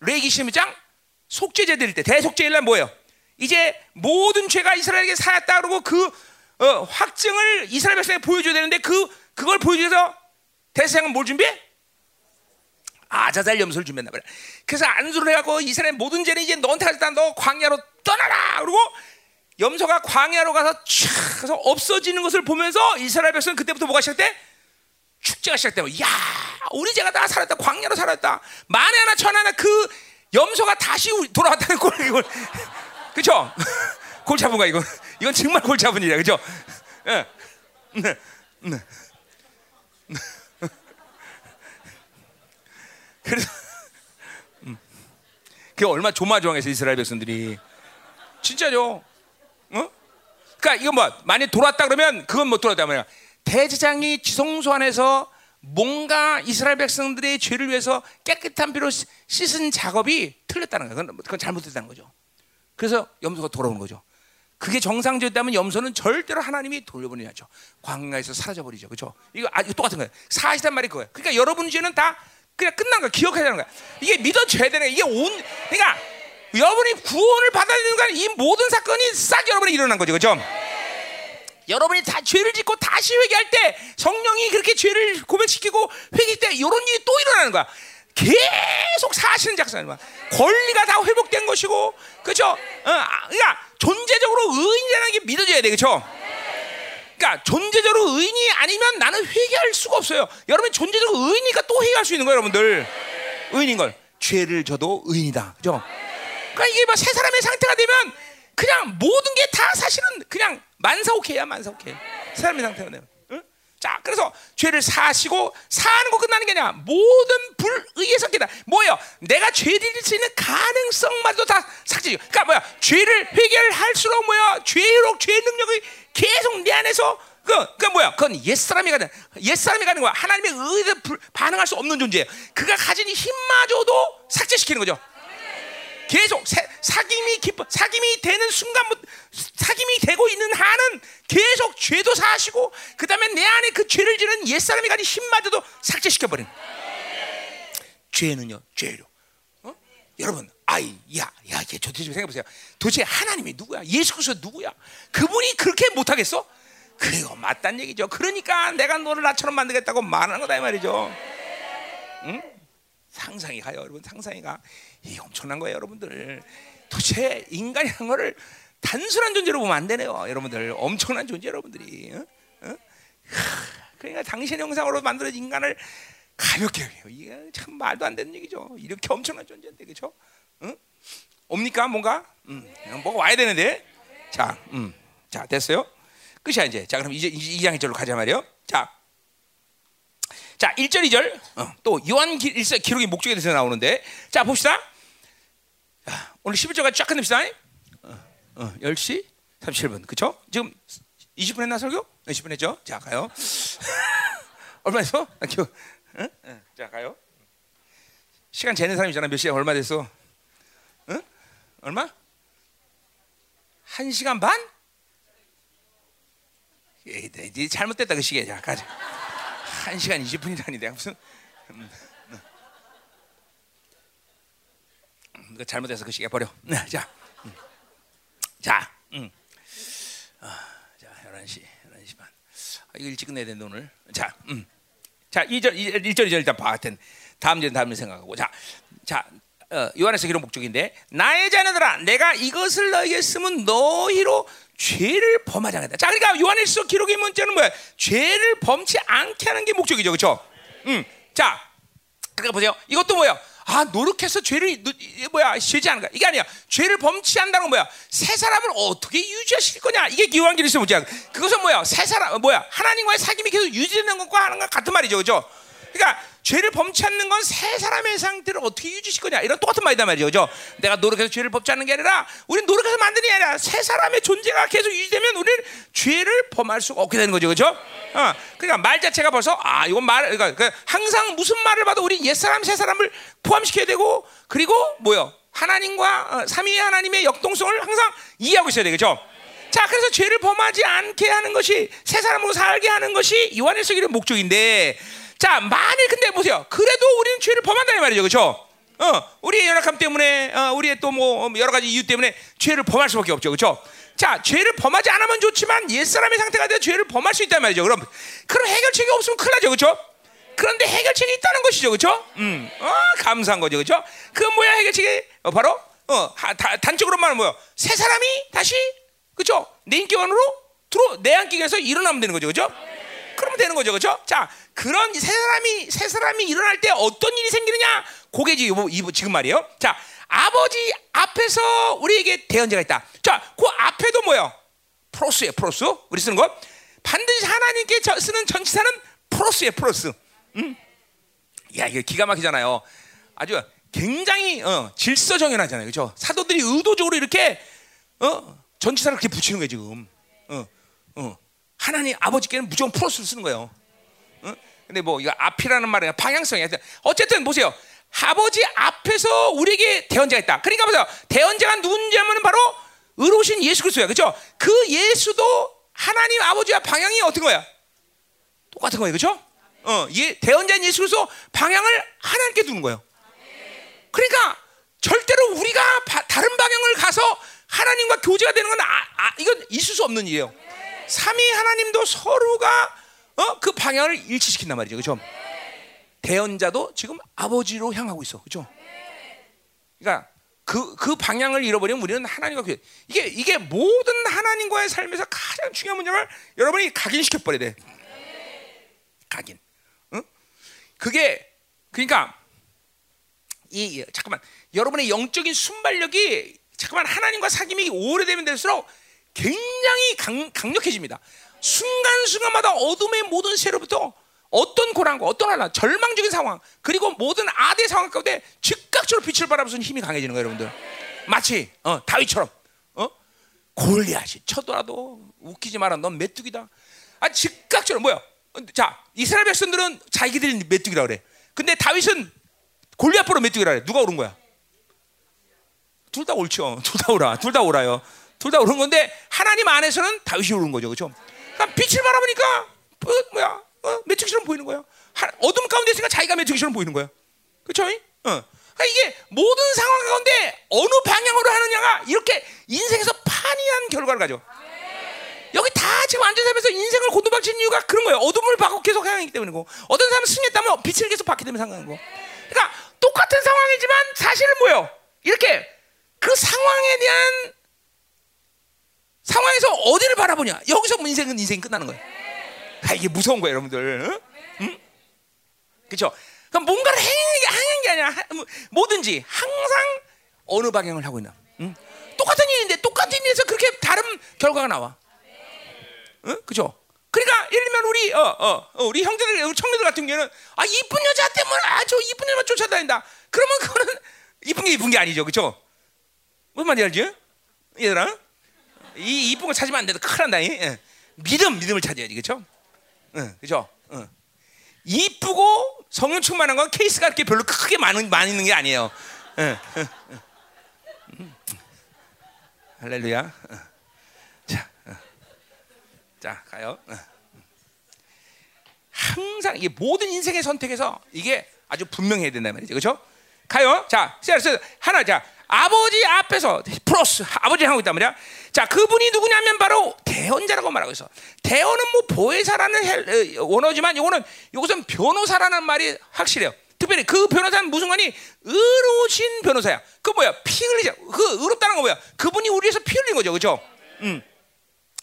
레기 12장 속죄제 드릴 때 대속죄일 날 뭐예요? 이제 모든 죄가 이스라엘에게 사였다 그러고 그 어, 확증을 이스라엘 백성에 보여줘야 되는데 그 그걸 보여줘서 대세상은 뭘 준비해? 아자잘 염소를 준비했나 봐요. 그래서 안수를 해갖고 이스라엘 모든 죄는 이제 너한테 하겠다. 너 광야로 떠나라. 그리고 염소가 광야로 가서 촥 해서 없어지는 것을 보면서 이스라엘 백성은 그때부터 뭐가 시작돼? 축제가 시작되고, 야, 우리 제가 다 살았다. 광야로 살았다. 만에 하나 천 하나 그 염소가 다시 돌아왔다는 걸 이걸 그죠? 골 잡은 거야 이건. 이건 정말 골 잡은 일이야, 그죠? 예. 네. 네. 그래서 음. 그게 얼마 조마조마해서 이스라엘 백성들이 진짜죠. 어? 그러니까 이거 뭐 만약 돌았다 그러면 그건 못 돌았다 말이야. 대제장이 지성소 안에서 뭔가 이스라엘 백성들의 죄를 위해서 깨끗한 피로 씻은 작업이 틀렸다는 거야. 그건, 그건 잘못됐다는 거죠. 그래서 염소가 돌아오는 거죠. 그게 정상적이었다면 염소는 절대로 하나님이 돌려보내야죠. 광야에서 사라져 버리죠. 그렇죠? 이거 아주 똑같은 거예요. 사실단 말이 그거예요. 그러니까 여러분 죄는 다 그냥 끝난 거야. 기억해야 되는 거야. 이게 믿어줘야 되는. 이게 온 그러니까 여러분이 구원을 받아야 되는 거야. 이 모든 사건이 싹 여러분이 일어난 거죠. 그렇죠? 여러분이 다 죄를 짓고 다시 회개할 때 성령이 그렇게 죄를 고백시키고 회개 때 이런 일이 또 일어나는 거야. 계속 사시는 작사님 권리가 다 회복된 것이고 그렇죠? 어, 그러니까 존재적으로 의인이라는 게 믿어져야 돼, 그렇죠? 그러니까 존재적으로 의인이 아니면 나는 회개할 수가 없어요. 여러분 존재적으로 의인이니까 또 회개할 수 있는 거예요, 여러분들. 의인인 걸 죄를 져도 의인이다, 그렇죠? 그러니까 이게 뭐세 사람의 상태가 되면 그냥 모든 게 다 사실은 그냥 만사오케야, 만사오케. 사람의 상태가 되면. 자, 그래서 죄를 사시고 사는 거 끝나는 게 아니라 모든 불의의 성격이다. 뭐예요? 내가 죄를 수 있는 가능성마저 다 삭제죠. 그러니까 뭐야? 죄를 회개할수록 뭐야? 죄로 죄 능력이 계속 내 안에서 그, 그 뭐야? 그건 옛사람이 가는 옛사람이 가는 거야. 하나님의 의에 반응할 수 없는 존재예요. 그가 가진 힘마저도 삭제시키는 거죠. 계속 사김이 기뻐 사김이 되는 순간부터 사김이 되고 있는 한은 계속 죄도 사시고 그다음에 내 안에 그 죄를 지는 옛 사람이 가진 힘마저도 삭제시켜 버린. 죄는요, 죄로. 어? 여러분 아이, 야, 야, 얘 도대체 생각해 보세요. 도대체 하나님이 누구야? 예수 그리스도 누구야? 그분이 그렇게 못하겠어? 그래요, 맞단 얘기죠. 그러니까 내가 너를 나처럼 만들겠다고 말하는 거다 이 말이죠. 응? 상상이 가요, 여러분. 상상이 가. 이 엄청난 거예요, 여러분들. 도대체 인간이라는 거를 단순한 존재로 보면 안 되네요, 여러분들. 엄청난 존재, 여러분들이. 응? 응? 그러니까 당신의 형상으로 만들어진 인간을 가볍게 해요. 이게 참 말도 안 되는 얘기죠. 이렇게 엄청난 존재인데, 그렇죠? 응? 옵니까 뭔가? 음, 뭐가 와야 되는데. 자, 음, 자 됐어요. 끝이야 이제. 자 그럼 이제 2장 1절로 가자 말이요. 자, 자 1절 2절 어, 또 요한 기, 일서, 기록의 목적에 대해서 나오는데 자 봅시다. 자, 오늘 11절까지 쫙 끝냅시다. 어, 어, 10시 37분 그쵸? 지금 20분 했나 설교? 20분 했죠? 자 가요. (laughs) 얼마 했어? 아, 교, 응? 응. 자 가요. 시간 재는 사람이잖아. 몇 시간 얼마 됐어? 응? 얼마? 한 시간 반? 에이, 네 잘못됐다 그 시계. 자 가자. 한 시간 20분이라니 내가 무슨 음, 음. 음, 잘못해서 그 시계 버려. 네, 자, 음. 자, 음. 아, 자, 11시, 11시 반. 아, 이거 일찍 끝내야 되는데 오늘. 자, 음. 자, 2절, 2절, 2절 일단 봐. 하여튼 다음 절 다음에 생각하고. 자, 자, 어, 요한에서 이런 목적인데 나의 자녀들아 내가 이것을 너에게 쓰면 너희로 죄를 범하지 않겠다. 자, 그러니까 요한에서 기록의 문제는 뭐야? 죄를 범치 않게 하는 게 목적이죠, 그렇죠? 음, 자, 그러니까 보세요. 이것도 뭐야? 아 노력해서 죄를 뭐야 죄지 않은가? 이게 아니야. 죄를 범치 않는다는 건 뭐야? 새 사람을 어떻게 유지하실 거냐? 이게 요한계시록 문제야. 그것은 뭐야? 새 사람 뭐야? 하나님과의 사귐이 계속 유지되는 것과 하는 것 같은 말이죠, 그렇죠? 그러니까 죄를 범치 않는 건 새 사람의 상태를 어떻게 유지실 거냐 이런 똑같은 말이단 말이죠. 그죠? 내가 노력해서 죄를 범치 않는 게 아니라 우리는 노력해서 만드는 게 아니라 새 사람의 존재가 계속 유지되면 우리는 죄를 범할 수가 없게 되는 거죠. 그죠? 어, 그러니까 말 자체가 벌써 아 이건 말 그러니까, 그러니까 항상 무슨 말을 봐도 우리 옛 사람 새 사람을 포함시켜야 되고 그리고 뭐요? 하나님과 어, 삼위의 하나님의 역동성을 항상 이해하고 있어야 되겠죠. 자, 그래서 죄를 범하지 않게 하는 것이 새 사람으로 살게 하는 것이 요한일서 기의 목적인데 자, 만일 근데 보세요. 그래도 우리는 죄를 범한다는 말이죠. 그렇죠? 어, 우리의 연약함 때문에 어, 우리의 또 뭐 여러 가지 이유 때문에 죄를 범할 수밖에 없죠. 그렇죠? 자, 죄를 범하지 않으면 좋지만 옛사람의 상태가 돼서 죄를 범할 수 있단 말이죠. 그럼 그럼 해결책이 없으면 큰일 나죠. 그렇죠? 그런데 해결책이 있다는 것이죠. 그렇죠? 음. 어, 감사한 거죠. 그렇죠? 그 뭐야 해결책이 어, 바로 어, 하, 다, 단적으로 말하면 뭐야? 새 사람이 다시 그렇죠? 내 인격 안으로 들어 내 안격에서 일어나면 되는 거죠. 그렇죠? 그러면 되는 거죠. 그렇죠? 자, 그런 새 사람이 새 사람이 일어날 때 어떤 일이 생기느냐? 고개지 지금 말이에요. 자, 아버지 앞에서 우리에게 대언자가 있다. 자, 그 앞에도 뭐요? 프로스예요, 프로스. 우리 쓰는 거. 반드시 하나님께 쓰는 전치사는 프로스예요, 프로스. 음? 야, 이거 기가 막히잖아요. 아주 굉장히 어, 질서 정연하잖아요. 그렇죠? 사도들이 의도적으로 이렇게 어, 전치사를 그렇게 붙이는 거예요, 지금. 하나님 아버지께는 무조건 프로스를 쓰는 거예요. 근데 뭐 이거 앞이라는 말은 방향성이야. 어쨌든 보세요. 아버지 앞에서 우리에게 대언자가 있다. 그러니까 보세요. 대언자가 누군지하면 바로 의로우신 예수 그리스도야. 그렇죠? 그 예수도 하나님 아버지와 방향이 어떤 거야? 똑같은 거예요. 그렇죠? 어, 예, 대언자인 예수 그리스도 방향을 하나님께 두는 거예요. 그러니까 절대로 우리가 바, 다른 방향을 가서 하나님과 교제가 되는 건 아, 아, 이건 있을 수 없는 일이에요. 삼위 하나님도 서로가 어? 그 방향을 일치시킨단 말이죠. 그죠? 대언자도 지금 아버지로 향하고 있어. 그죠? 그러니까 그, 그 방향을 잃어버리면 우리는 하나님과 그 이게, 이게 모든 하나님과의 삶에서 가장 중요한 문제를 여러분이 각인시켜 버려야 돼. 각인. 응? 그게, 그러니까, 이, 잠깐만, 여러분의 영적인 순발력이 잠깐만 하나님과 사귐이 오래되면 될수록 굉장히 강, 강력해집니다. 순간순간마다 어둠의 모든 세로부터 어떤 고난과 어떤 하나 절망적인 상황 그리고 모든 아대 상황 가운데 즉각적으로 빛을 발하면서 힘이 강해지는 거예요, 여러분들. 마치 어, 다윗처럼 어? 골리앗이 쳐더라도 웃기지 마라. 넌 메뚜기다. 아 즉각적으로 뭐야? 자 이스라엘 백성들은 자기들이 메뚜기라 그래. 근데 다윗은 골리앗보로 메뚜기라 그래. 누가 옳은 거야? 둘 다 옳죠. (laughs) 둘다 옳아. 둘다 옳아요. 둘 다 옳은 건데 하나님 안에서는 다윗이 옳은 거죠, 그렇죠? 그러니까 빛을 바라보니까 어, 뭐야? 어, 메뚜기처럼 보이는 거야. 어둠 가운데 있으니까 자기가 메뚜기처럼 보이는 거야. 그렇죠? 어. 그러니까 이게 모든 상황 가운데 어느 방향으로 하느냐가 이렇게 인생에서 판이한 결과를 가져. 여기 다 지금 살면서 인생을 고도박친 이유가 그런 거예요. 어둠을 받고 계속 향하기 때문이고, 어떤 사람은 승리했다면 빛을 계속 받기 때문에 상관이고. 그러니까 똑같은 상황이지만 사실은 뭐예요? 이렇게 그 상황에 대한 상황에서 어디를 바라보냐? 여기서 뭐 인생은 인생이 끝나는 거예요. 아, 이게 무서운 거예요, 여러분들. 응? 그렇죠? 그럼 뭔가를 행한 게, 행한 게 아니라 하- 뭐- 뭐든지 항상 어느 방향을 하고 있나. 응? 똑같은 일인데 똑같은 일에서 그렇게 다른 결과가 나와. 응? 그죠? 그러니까 예를 들면 우리 어, 어, 어, 우리 형제들, 우리 청년들 같은 경우는 아 이쁜 여자 때문에 아저 이쁜 여자만 쫓아다닌다. 그러면 그거는 (laughs) 이쁜 게 이쁜 게 아니죠, 그죠? 무슨 말인지 알지? 얘들아, 이 이쁜 거 찾으면 안 돼. 큰일 난다. 이. 예. 믿음, 믿음을 찾아야지, 그죠? 응, 그죠? 응. 이쁘고 성령 충만한 건 케이스가 그렇게 별로 크게 많은 많이 있는 게 아니에요. 응, 응, 응. 음. 할렐루야. 응. 자, 응. 자 가요. 응. 항상 이게 모든 인생의 선택에서 이게 아주 분명해야 된단 말이죠, 그렇죠? 가요. 자, 그래서 하나 자 아버지 앞에서 플러스 아버지 하고 있단 말이야. 자, 그분이 누구냐면 바로 대언자라고 말하고 있어. 대언은 뭐 보혜사라는 헬- 어, 원어지만 이거는 이것은 변호사라는 말이 확실해요. 특별히 그 변호사는 무슨 관이 의로우신 변호사야. 그 뭐야? 피 흘리자. 그 의롭다는 거 뭐야? 그분이 우리 위해서 피 흘린 거죠, 그렇죠? 음.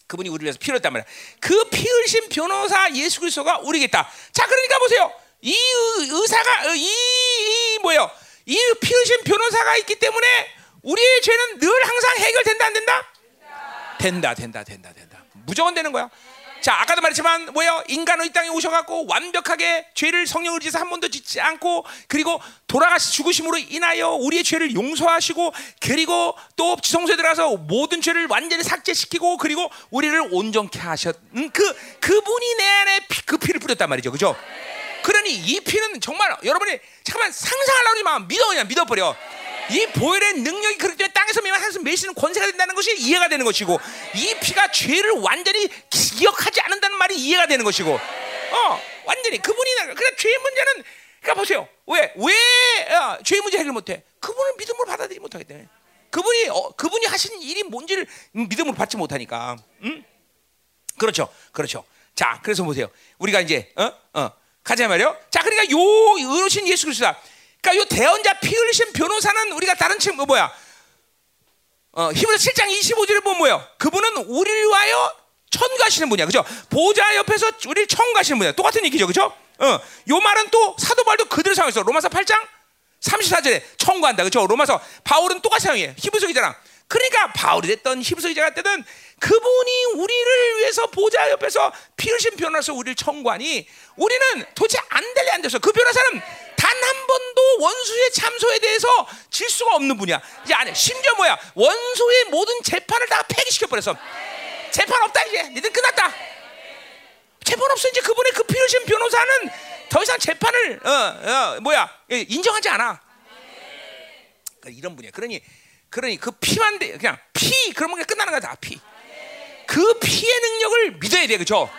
그분이 우리를 위해서 피 흘렸단 말이야. 그 피 흘리신 변호사 예수 그리스도가 우리에게 있다. 자, 그러니까 보세요. 이 의- 의사가 어, 이, 이 뭐예요? 이피 흘리신 변호사가 있기 때문에 우리의 죄는 늘 항상 해결된다 안 된다? 된다, 된다, 된다, 된다. 무조건 되는 거야. 자, 아까도 말했지만 뭐예요? 인간은 이 땅에 오셔갖고 완벽하게 죄를 성령을 지서 한 번도 짓지 않고 그리고 돌아가시 죽으심으로 인하여 우리의 죄를 용서하시고 그리고 또 지성소에 들어가서 모든 죄를 완전히 삭제시키고 그리고 우리를 온전케 하셨. 음, 그 그분이 내 안에 피, 그 피를 뿌렸단 말이죠, 그죠? 그러니 이 피는 정말 여러분이 잠깐만 상상하려고 하지 마. 믿어 그냥 믿어버려. 이 보혈의 능력이 그렇기 때문에 땅에서 매만 하면서 매시는 권세가 된다는 것이 이해가 되는 것이고 이 피가 죄를 완전히 기억하지 않는다는 말이 이해가 되는 것이고. 어 완전히 그분이 나 그래 죄의 문제는 그러니까 보세요. 왜왜 어, 죄의 문제 해결 못해? 그분을 믿음으로 받아들이지 못하기 때문에. 그분이 어, 그분이 하시는 일이 뭔지를 믿음으로 받지 못하니까. 음? 그렇죠 그렇죠. 자 그래서 보세요. 우리가 이제 어 어 가자 말이요 자 그러니까 요 의로신 예수 그리스도다 그러니까 요 대언자 피 흘리신 변호사는 우리가 다른 책 뭐, 뭐야? 어, 히브리서 7장 25절에 보면 뭐예요? 그분은 우리를 위하여 천가시는 분이야. 그죠? 보좌 옆에서 우리를 천가시는 분이야. 똑같은 얘기죠. 그죠? 어, 요 말은 또 사도 바울도 그대로 사용했어. 로마서 8장 34절에 청구한다. 그죠? 로마서 바울은 똑같이 사용해. 히브리서 기자랑. 그러니까 바울이 됐던 히브리서 기자가 됐든 그분이 우리를 위해서 보좌 옆에서 피 흘신 변호사서 우리를 청구하니 우리는 도대체 안 될래 안 돼서 그 변호사는 단 한 번도 원수의 참소에 대해서 질 수가 없는 분이야. 이제 안해. 심지어 뭐야? 원수의 모든 재판을 다 폐기시켜 버렸어. 재판 없다 이제. 니들 끝났다. 재판 없어 이제 그분의 그 필요신 변호사는 더 이상 재판을 어, 어, 뭐야 인정하지 않아. 그러니까 이런 분이야. 그러니 그러니 그 피만 돼 그냥 피 그러면 그냥 끝나는 거야 다 피. 그 피의 능력을 믿어야 돼 그죠?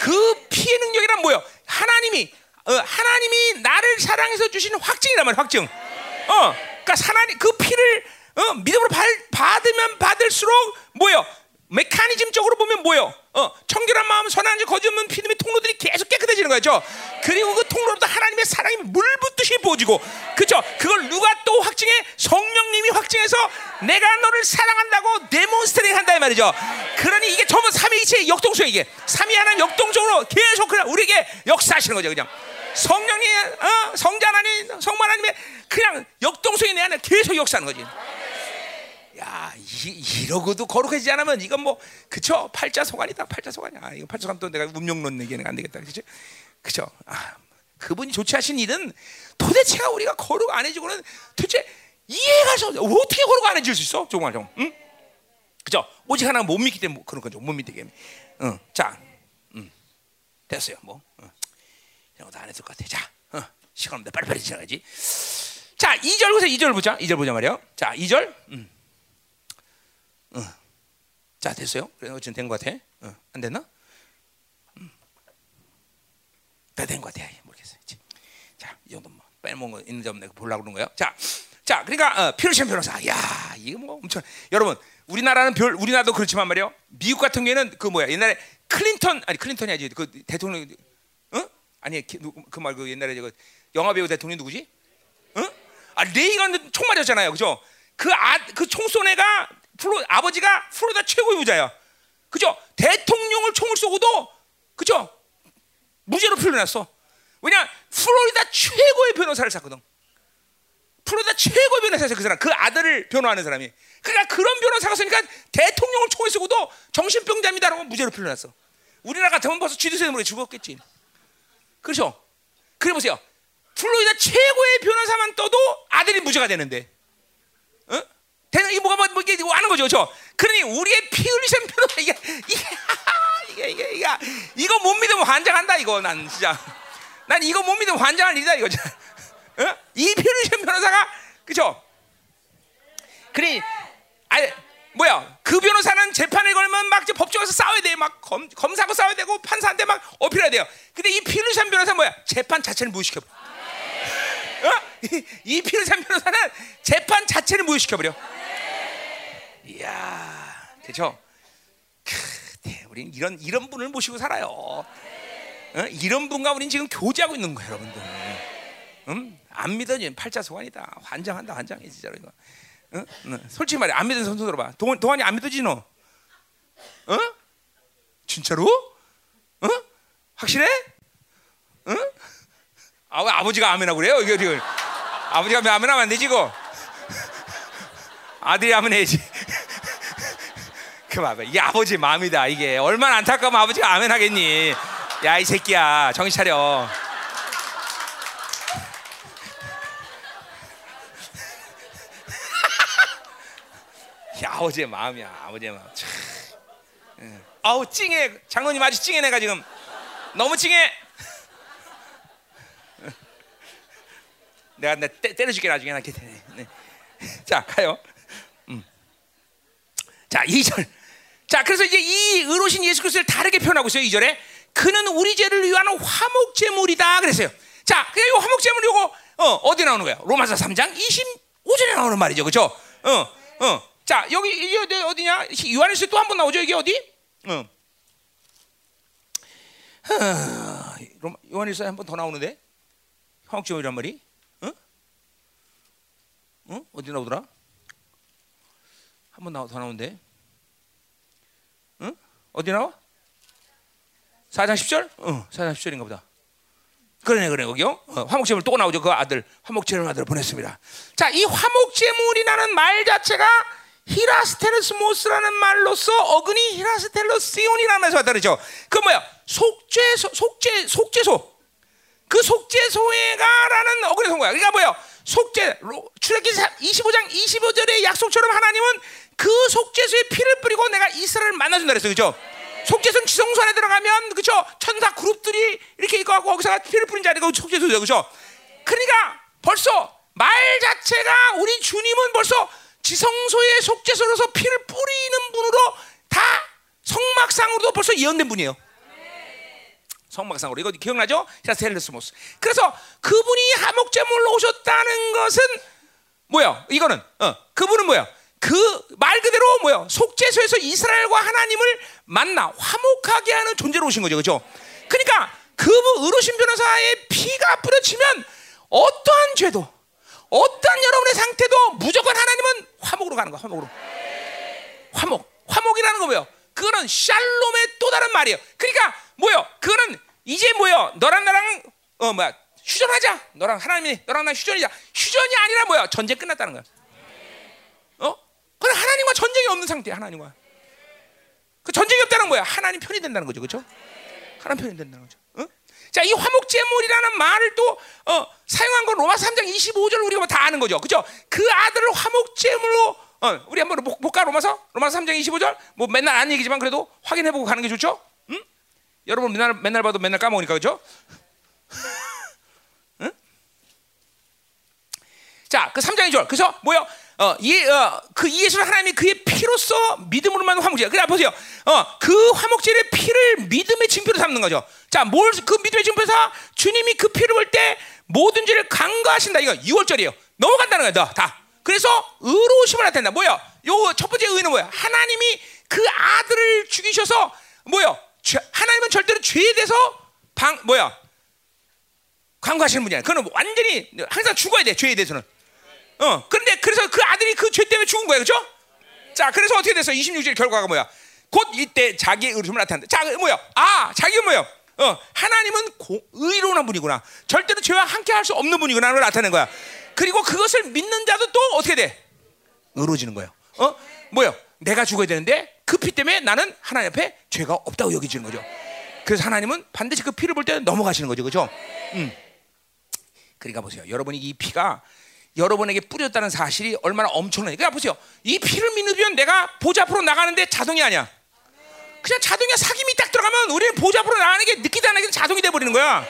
그 피의 능력이란 뭐요? 하나님이 어, 하나님이 나를 사랑해서 주신 확증이란 말이야 확증. 어, 그러니까 하나님 그 피를 어, 믿음으로 받, 받으면 받을수록 뭐요? 메커니즘적으로 보면 뭐요? 어, 청결한 마음, 선한 지 거짓 없는 피름의 통로들이 계속 깨끗해지는 거죠. 그리고 그 통로로부터 하나님의 사랑이 물 붓듯이 부어지고, 그죠? 그걸 누가 또 확증해? 성령님이 확증해서 내가 너를 사랑한다고 데몬스트레이트 한다 이 말이죠. 그러니 이게 전부 삼위일체의 역동성 이게 삼위 하나님 역동적으로 계속 그냥 우리에게 역사하시는 거죠, 그냥. 성령이 어, 성자 하나님, 성만 하나님의 그냥 역동성이 내 안에 계속 역사하는 거지. 야, 이, 이러고도 거룩해지지 않으면 이건 뭐 그쵸? 팔자 소관이다. 팔자 소관이야. 아, 이거 팔자 소관 또 내가 운명론 얘기는 안 되겠다. 그죠? 그죠? 아, 그분이 조치하신 일은 도대체가 우리가 거룩 안 해지고는 도대체 이해가 서 어떻게 거룩 안 해질 수 있어? 정말 좀. 응? 그죠? 오직 하나 못 믿기 때문에 그런 거죠. 못 믿게. 응. 자, 음. 됐어요. 뭐. 응. 이런 것도 안 했을 것 같아. 자, 어. 시간 없는데 빨리빨리 지나가지. 자, 2절 보세요. 2절 보자. 2절 보자 말이요. 자, 2절. 음. 어. 자 됐어요? 그래 어쨌든 된것 같아. 어. 안 됐나? 음. 다된것 같아. 모르겠어요. 자, 이 정도만 빼먹은 거 있는지 없는지 보려고 그런 거예요. 자, 자, 그러니까 어, 피르시안 변호사. 야, 이거 뭐 엄청 여러분 우리나라는 별 우리나라도 그렇지만 말이요. 미국 같은 경우에는 그 뭐야 옛날에 클린턴 아니 클린턴이 아니지 그 대통령 어 아니 그 말고 그 옛날에 그 영화 배우 대통령 누구지? 어? 아 레이건 총 맞았잖아요, 그죠? 그아그 총쏜 애가 플로 아버지가 플로리다 최고의 부자야, 그죠? 대통령을 총을 쏘고도 그죠? 무죄로 풀려났어. 왜냐 플로리다 최고의 변호사를 샀거든. 플로리다 최고의 변호사였어 그 사람, 그 아들을 변호하는 사람이. 그러니까 그런 변호사가 있으니까 대통령을 총에 쏘고도 정신병자입니다라고 무죄로 풀려났어. 우리나라 같으면 벌써 쥐도새물에 죽었겠지. 그렇죠? 그래 보세요. 플로리다 최고의 변호사만 떠도 아들이 무죄가 되는데, 어? 되는 이 뭐가 뭐 이게 아는 거죠, 그렇죠? 그러니 우리의 피 흘리신 변호사 이게 이게 이게 이게, 이거 못 믿으면 환장한다 이거 난 진짜 난 이거 못 믿으면 환장할 일이다 이거 어? 이 피 흘리신 변호사가 그렇죠? 그러니 아 뭐야 그 변호사는 재판을 걸면 막 법정에서 싸워야 돼. 막 검, 검사하고 싸워야 되고 판사한테 막 어필해야 돼요. 근데 이 피르산 변호사 뭐야? 재판 자체를 무시시켜. 어? 이 피르산 변호사는 재판 자체를 무시시켜 버려. 이야, 그렇죠? 우리는 이런 이런 분을 모시고 살아요. 어? 이런 분과 우리는 지금 교제하고 있는 거예요, 여러분들. 음? 안 믿어지면 팔자소환이다. 환장한다, 환장해 진짜로 이거. 어? 솔직히 말해 안 믿는 손 들어봐. 동원, 동환이 안 믿어지 너? 어? 진짜로? 어? 확실해? 어? 아, 왜 아버지가 아멘하고 그래요? 이게 지금 아버지가 아멘하면 안 되지 이거. 아들이 아멘 해야지. 그 봐봐, 이게 아버지 마음이다. 이게 얼마나 안타까우면 아버지가 아멘 하겠니? 야 이 새끼야, 정신 차려. (laughs) 야, 아버지의 마음이야. 아버지의 마음. 참. 예. 아우 찡해. 장로님 아주 찡해 내가 지금. 너무 찡해. (laughs) 내가 내 때, 때려줄게 나중에 되네. 네. 자 가요. 음. 자 2절. 자 그래서 이제 이 의로신 예수 그리스도를 다르게 표현하고 있어요. 2절에 그는 우리 죄를 위한 화목 제물이다 그랬어요. 자, 그냥 이 화목 제물 이거 어, 어디 나오는 거야? 로마서 3장 25절에 나오는 말이죠. 그렇죠? 어. 어. 자 여기 이게 어디냐? 요한일서 또 한 번 나오죠. 이게 어디? 어. 요한일서에 한번 더 나오는데 화목 제물이란 말이? 어? 어? 어디 나오더라? 한 번 더 나오는데? 응? 어? 어디 나와? 4장 10절? 어, 4장 10절인가 보다. 그러네, 그래, 거기요. 어, 화목제물 또 나오죠. 그 아들, 화목제물 아들을 보냈습니다. 자, 이 화목제물이라는 말 자체가 히라스테르스모스라는 말로서 어근이 히라스텔로시온이라는 말에서 왔다 그러죠. 그 뭐야? 속죄소, 속죄, 속죄소. 그 속죄소에가라는 어근이 온 거야. 그러니까 뭐야? 속죄, 출애기 25장 25절의 약속처럼 하나님은 그 속죄소에 피를 뿌리고 내가 이스라엘을 만나준다 그랬어요. 그죠? 속죄소는 지성소 안에 들어가면 그죠? 천사 그룹들이 이렇게 있고 하고 거기서 피를 뿌린 자리가 속죄소죠. 그죠? 그러니까 벌써 말 자체가 우리 주님은 벌써 지성소의 속죄소로서 피를 뿌리는 분으로 다 성막상으로도 벌써 예언된 분이에요. 성막상으로 이거 기억나죠? 히라스텔레스모스. 그래서 그분이 화목제물로 오셨다는 것은 뭐야? 이거는 어, 그분은 뭐야? 그 말 그대로 뭐야? 속죄소에서 이스라엘과 하나님을 만나 화목하게 하는 존재로 오신 거죠, 그렇죠? 그러니까 그분 의로우신 변호사의 피가 뿌려지면 어떠한 죄도 어떤 여러분의 상태도 무조건 하나님은 화목으로 가는 거야. 화목으로. 화목. 화목이라는 거 뭐예요? 그거는 샬롬의 또 다른 말이에요. 그러니까 뭐요? 그거는 이제 뭐요? 너랑 나랑 어 뭐야? 휴전하자. 너랑 하나님이 너랑 나 휴전이자. 휴전이 아니라 뭐야? 전쟁 끝났다는 거야. 어? 그건 하나님과 전쟁이 없는 상태야. 하나님과. 그 전쟁이 없다는 거야. 하나님 편이 된다는 거죠. 그렇죠? 하나님 편이 된다는 거죠. 어? 자, 이 화목제물이라는 말을 또 어, 사용한 건 로마 3장 25절 우리가 뭐다 아는 거죠. 그죠? 그 아들을 화목제물로 어, 우리 한번 볼까 로마서? 로마서 3장 25절. 뭐 맨날 아는 얘기지만 그래도 확인해 보고 가는 게 좋죠? 응? 여러분 맨날 맨날 봐도 맨날 까먹으니까 그죠? (laughs) 응? 자, 그 3장 2절. 그래서 뭐요? 어, 이, 어, 그 예수를 하나님이 그의 피로써 믿음으로만 화목제. 그래 보세요. 어, 그 화목제의 피를 믿음의 징표로 삼는 거죠. 자, 뭘 그 믿음의 징표사 주님이 그 피를 볼 때 모든 죄를 간과하신다. 이거 6월절이에요. 너무 간단한 거야. 너, 다. 그래서 의로우심을 나타낸다. 뭐야? 요 첫 번째 의는 뭐야? 하나님이 그 아들을 죽이셔서 뭐야? 하나님은 절대로 죄에 대해서 방 뭐야? 간과하시는 분이 아니야. 그는 완전히 항상 죽어야 돼. 죄에 대해서는. 어. 그런데 그래서 그 아들이 그 죄 때문에 죽은 거야. 그렇죠? 자, 그래서 어떻게 됐어? 26절 결과가 뭐야? 곧 이때 자기의 의로움을 나타낸다. 자, 뭐야? 아, 자기가 뭐야? 어, 하나님은 고, 의로운 분이구나. 절대로 죄와 함께 할 수 없는 분이구나. 를 나타낸 거야. 그리고 그것을 믿는 자도 또 어떻게 돼? 의로워지는 거예요. 어? 뭐요? 내가 죽어야 되는데 그 피 때문에 나는 하나님 앞에 죄가 없다고 여기지는 거죠. 그래서 하나님은 반드시 그 피를 볼 때 넘어가시는 거죠. 그죠? 음. 그러니까 보세요. 여러분이 이 피가 여러분에게 뿌렸다는 사실이 얼마나 엄청나요. 그러니까 보세요. 이 피를 믿으면 내가 보좌 앞으로 나가는데 자동이 아니야. 그냥 자동이야. 사김이 딱 들어가면 우리는 보좌 앞으로 나가는 게 느끼지 않게 자동이 돼버리는 거야.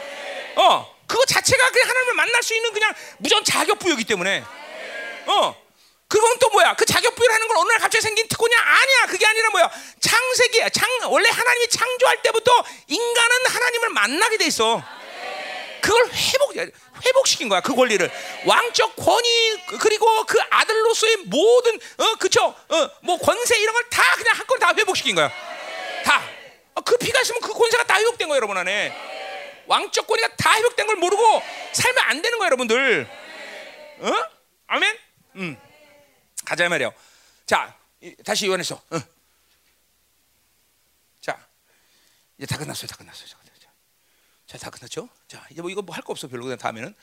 어, 그거 자체가 그냥 하나님을 만날 수 있는 그냥 무전 자격부여기 때문에. 어, 그건 또 뭐야? 그 자격부여를 하는 건 어느 날 갑자기 생긴 특권이야? 아니야. 그게 아니라 뭐야? 창세기야. 창 원래 하나님이 창조할 때부터 인간은 하나님을 만나게 돼 있어. 그걸 회복 회복시킨 거야 그 권리를. 왕적 권위 그리고 그 아들로서의 모든 어 그쵸? 어뭐 권세 이런 걸 다 그냥 한건 다 회복시킨 거야. 다그 어, 피가 있으면 그 권세가 다 회복된 거야 여러분 안에. 왕적 권위가 다 회복된 걸 모르고 살면 안 되는 거야 여러분들. 어? 아멘? 음. 가자 말이요. 자 다시 요한에서 어. 자 이제 다 끝났어요 다 끝났어요 자, 다 끝났죠? 자, 이제 뭐 이거 뭐 할 거 없어. 별로 그냥 다음에는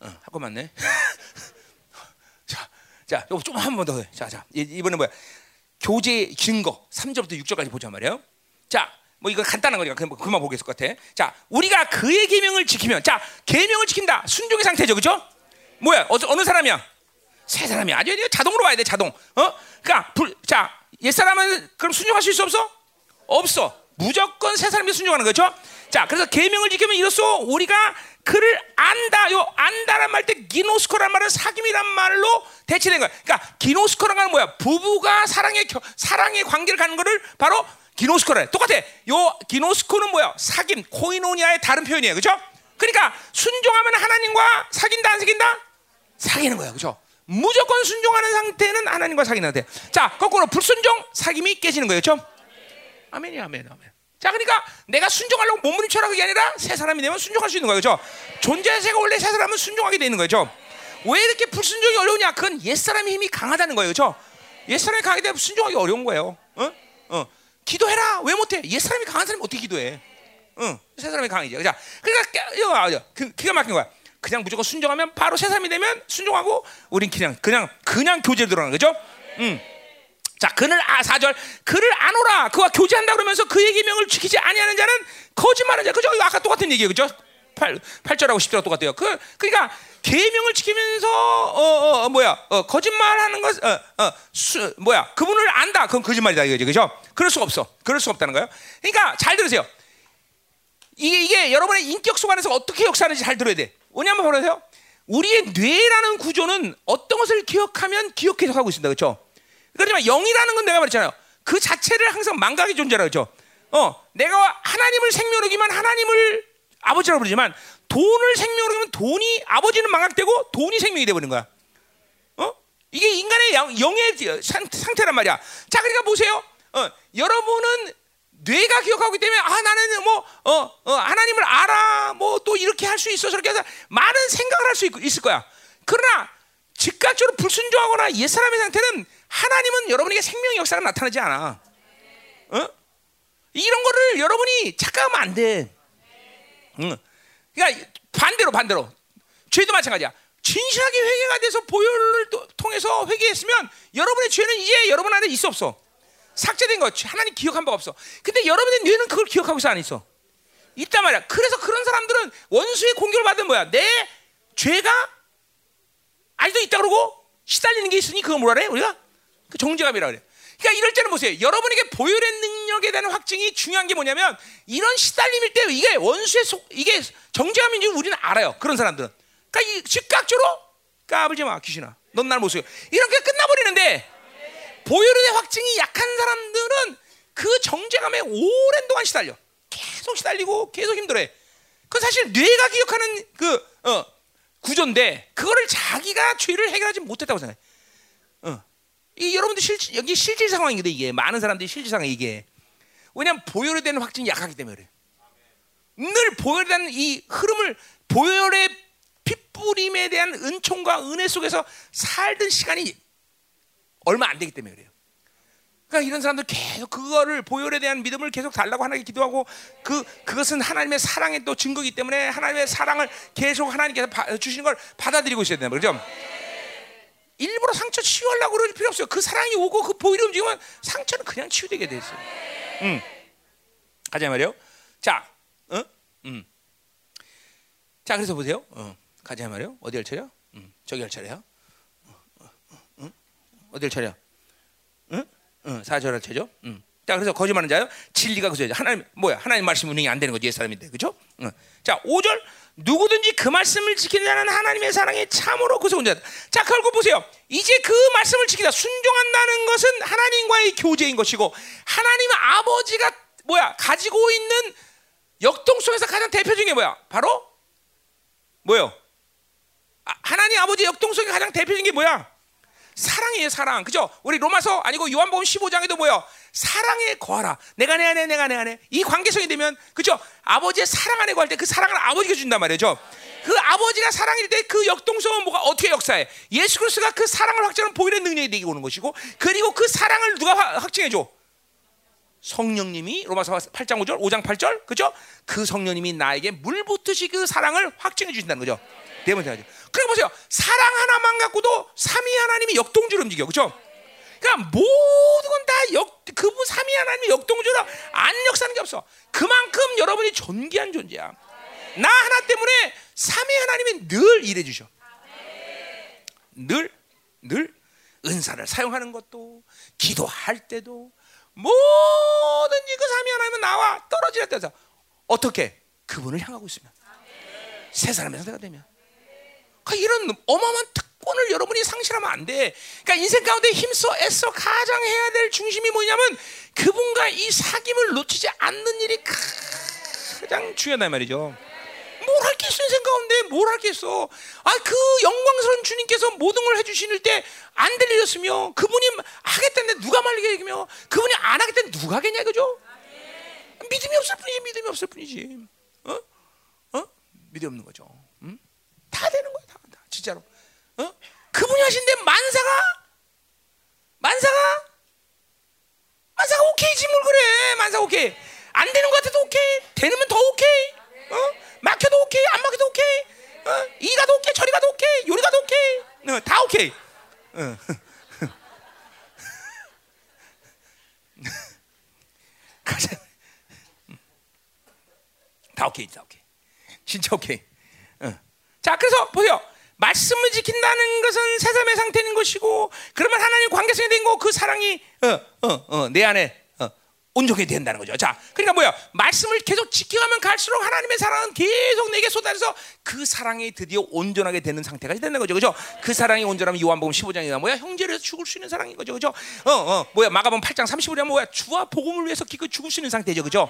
어, 할거 많네. (laughs) 자, 자, 이거 좀한 번 더 해. 자, 자, 이번에 뭐야? 교제 증거 3절부터 6절까지 보자 말이에요. 자, 뭐 이거 간단한 거니까 그만, 그만 보겠을 것 같아. 자, 우리가 그의 계명을 지키면, 자, 계명을 지킨다. 순종의 상태죠, 그죠? 뭐야? 어, 어느 사람이야? 새 사람이야. 아주 자동으로 와야 돼, 자동. 어? 그러니까 불, 자, 옛 사람은 그럼 순종하실 수 없어? 없어. 무조건 새 사람이 순종하는 거죠. 자, 그래서 계명을 지키면 이로써 우리가 그를 안다. 요 안다란 말 때 기노스코란 말은 사귐이란 말로 대체된 거야. 그러니까 기노스코란 말은 뭐야? 부부가 사랑의 사랑의 관계를 갖는 거를 바로 기노스코래. 똑같아. 요 기노스코는 뭐야? 사귐, 코이노니아의 다른 표현이에요. 그렇죠? 그러니까 순종하면 하나님과 사귄다 안 사귄다? 사귀는 거야. 그렇죠? 무조건 순종하는 상태는 하나님과 사귀는 상태. 자, 거꾸로 불순종 사귐이 깨지는 거예요. 그렇죠? 아멘이 아멘 아멘. 자, 그러니까 내가 순종하려고 몸부림쳐라 그게 아니라 새 사람이 되면 순종할 수 있는 거예요. 그죠? 존재자가 원래 새 사람은 순종하게 되는 거죠. 왜 이렇게 불순종이 어려우냐? 그건 옛사람의 힘이 강하다는 거예요. 그죠? 옛사람이 강하게 되면 순종하기 어려운 거예요. 어? 어. 기도해라. 왜 못해? 옛사람이 강한 사람이 어떻게 기도해? 응. 새 사람이 강이죠. 자, 그러니까 그, 기가 막힌 거야. 그냥 무조건 순종하면 바로 새 사람이 되면 순종하고 우린 그냥 그냥 그냥 교제로 들어가는 거죠. 응. 자, 그를 아 4절 그를 안오라 그와 교제한다 그러면서 그의 계명을 지키지 아니하는 자는 거짓말하는 자. 그죠? 아까 똑같은 얘기예요. 그죠? 8, 8절하고 10절하고 똑같아요. 그 그러니까 계명을 지키면서 어, 어, 어 뭐야? 어, 거짓말하는 것 어, 어, 수, 뭐야? 그분을 안다. 그건 거짓말이다 이거죠. 그죠? 그럴 수 없어. 그럴 수 없다는 거예요. 그러니까 잘 들으세요. 이게 이게 여러분의 인격 속 안에서 어떻게 역사하는지 잘 들어야 돼. 한번 보세요. 우리의 뇌라는 구조는 어떤 것을 기억하면 기억해서 하고 있습니다. 그렇죠? 그렇지만 영이라는 건 내가 말했잖아요. 그 자체를 항상 망각의 존재라 그죠. 어, 내가 하나님을 생명으로기만 하나님을 아버지라고 부르지만 돈을 생명으로 기면 돈이 아버지는 망각되고 돈이 생명이 되버리는 거야. 어? 이게 인간의 영, 영의 상태란 말이야. 자, 그러니까 보세요. 어, 여러분은 뇌가 기억하기 때문에 아 나는 뭐 어, 어, 하나님을 알아 뭐 또 이렇게 할 수 있어 저렇게 해서 많은 생각을 할 수 있을 거야. 그러나 즉각적으로 불순종하거나 옛 사람의 상태는 하나님은 여러분에게 생명 역사가 나타나지 않아. 어? 이런 거를 여러분이 착각하면 안 돼. 응. 그러니까 반대로 반대로 죄도 마찬가지야. 진실하게 회개가 돼서 보혈을 통해서 회개했으면 여러분의 죄는 이제 여러분 안에 있어 없어. 삭제된 거 하나님 기억한 바가 없어. 근데 여러분의 뇌는 그걸 기억하고 있어 안 있어. 있단 말이야. 그래서 그런 사람들은 원수의 공격을 받은 뭐야? 내 죄가 아직도 있다 그러고 시달리는 게 있으니 그거 뭐라 그래? 우리가 그 정죄감이라 그래. 그러니까 이럴 때는 보세요. 여러분에게 보혈의 능력에 대한 확증이 중요한 게 뭐냐면 이런 시달림일 때 이게 원수의 속 이게 정죄감인지 우리는 알아요. 그런 사람들은. 그러니까 이 즉각적으로 까불지 마 귀신아. 넌 날 못 속여. 이렇게 끝나버리는데 보혈의 확증이 약한 사람들은 그 정죄감에 오랜 동안 시달려. 계속 시달리고 계속 힘들어해. 그건 사실 뇌가 기억하는 그 어, 구조인데 그거를 자기가 죄를 해결하지 못했다고 생각해. 어. 이 여러분들 실 여기 실질 상황인데 이게 많은 사람들이 실질 상황 이게 왜냐하면 보혈에 대한 확증이 약하기 때문에 그래. 늘 보혈에 대한 이 흐름을 보혈의 핏뿌림에 대한 은총과 은혜 속에서 살던 시간이 얼마 안 되기 때문에 그래요. 그러니까 이런 사람들 계속 그거를 보혈에 대한 믿음을 계속 달라고 하나님께 기도하고 그 그것은 하나님의 사랑의 또 증거이기 때문에 하나님의 사랑을 계속 하나님께서 바, 주시는 걸 받아들이고 있어야 되는 거죠. 일부러 상처 치유하려고 그럴 필요 없어요. 그 사랑이 오고 그 보혈이 움직이면 상처는 그냥 치유되게 돼 있어요. 음. 가자 말이요. 자, 어? 음. 자, 그래서 보세요. 어. 가자 말이요. 어디 할 차례요? 음. 저기 할 차례야. 어, 어, 어, 어디 할 차례야? 응? 응, 사절할 체죠. 응. 자, 그래서 거짓말하는 자요. 진리가 그죠. 하나님 뭐야? 하나님 말씀 운행이 안 되는 거지, 옛 사람인데, 그죠? 응. 자, 5절 누구든지 그 말씀을 지키는 자는 하나님의 사랑에 참으로 그소 자다. 자, 결국 보세요. 이제 그 말씀을 지키다 순종한다는 것은 하나님과의 교제인 것이고 하나님 아버지가 뭐야? 가지고 있는 역동 속에서 가장 대표적인 게 뭐야? 바로 뭐요? 아, 하나님 아버지 역동 속에 가장 대표적인 게 뭐야? 사랑이에요, 사랑. 그죠? 우리 로마서 아니고 요한복음 15장에도 뭐요? 사랑에 거하라. 내가 내 안에, 내가 내 안에. 이 관계성이 되면, 그죠? 아버지의 사랑 안에 거할 때 그 사랑을 아버지가 준단 말이죠. 그 아버지가 사랑일 때 그 역동성은 뭐가 어떻게 역사해? 예수 그리스도가 그 사랑을 확증하는 보일의 능력이 되게 오는 것이고, 그리고 그 사랑을 누가 확증해 줘? 성령님이 로마서 8장 5절, 5장 8절, 그죠? 그 성령님이 나에게 물 붓듯이 그 사랑을 확증해 주신다는 거죠. 대문 생각죠. 그래 보세요. 사랑 하나만 갖고도 삼위 하나님이 역동적으로 움직여. 그렇죠? 그러니까 모든 건 다 역, 그분 삼위 하나님이 역동적으로 안 역사하는 게 없어. 그만큼 여러분이 존귀한 존재야. 나 하나 때문에 삼위 하나님이 늘 일해 주셔. 늘, 늘 은사를 사용하는 것도, 기도할 때도, 뭐든지 그 삼위 하나님은 나와 떨어질 때서 어떻게 그분을 향하고 있으면 세 사람의 상태가 되면 이런 어마어마한 특권을 여러분이 상실하면 안 돼. 그러니까 인생 가운데 힘써 애써 가장 해야 될 중심이 뭐냐면 그분과 이 사귐을 놓치지 않는 일이 가장 중요하단 말이죠. 뭘 할 게 있어 인생 가운데 뭘 할 게 있어? 아그 영광스러운 주님께서 모든 걸 해주실 때안 들리셨으며 그분이 하겠다는데 누가 말리게 얘기며 그분이 안 하겠다는데 누가 하겠냐 그죠? 믿음이 없을 뿐이지 믿음이 없을 뿐이지. 어? 어? 믿음 없는 거죠. 응? 다 되는 거야. 진짜로. 어? 그분이 하신데 만사가 만사가 만사가 오케이지 뭘 그래. 만사 오케이. 안 되는 것 같아도 오케이. 되면 더 오케이. 어? 막혀도 오케이. 안 막혀도 오케이. 어? 이 가도 오케이. 저리 가도 오케이. 요리 가도 오케이. 어, 다 오케이. 어. (laughs) 다 오케이. 다 오케이. 진짜 오케이. 어. 자, 그래서 보세요. 말씀을 지킨다는 것은 세상의 상태인 것이고 그러면 하나님 관계성이 된거그 사랑이 어, 어, 어, 내 안에 어, 온전히 된다는 거죠. 자, 그러니까 뭐야? 말씀을 계속 지켜가면 갈수록 하나님의 사랑은 계속 내게 쏟아져서 그 사랑이 드디어 온전하게 되는 상태가 된다는 거죠. 그죠? 그 사랑이 온전하면 요한복음 15장이나 뭐야? 형제를 죽을 수 있는 사랑인 거죠. 그죠? 어, 어, 뭐야? 마가복음 8장 35장 뭐야? 주와 복음을 위해서 기껏 죽을 수 있는 상태죠. 그죠?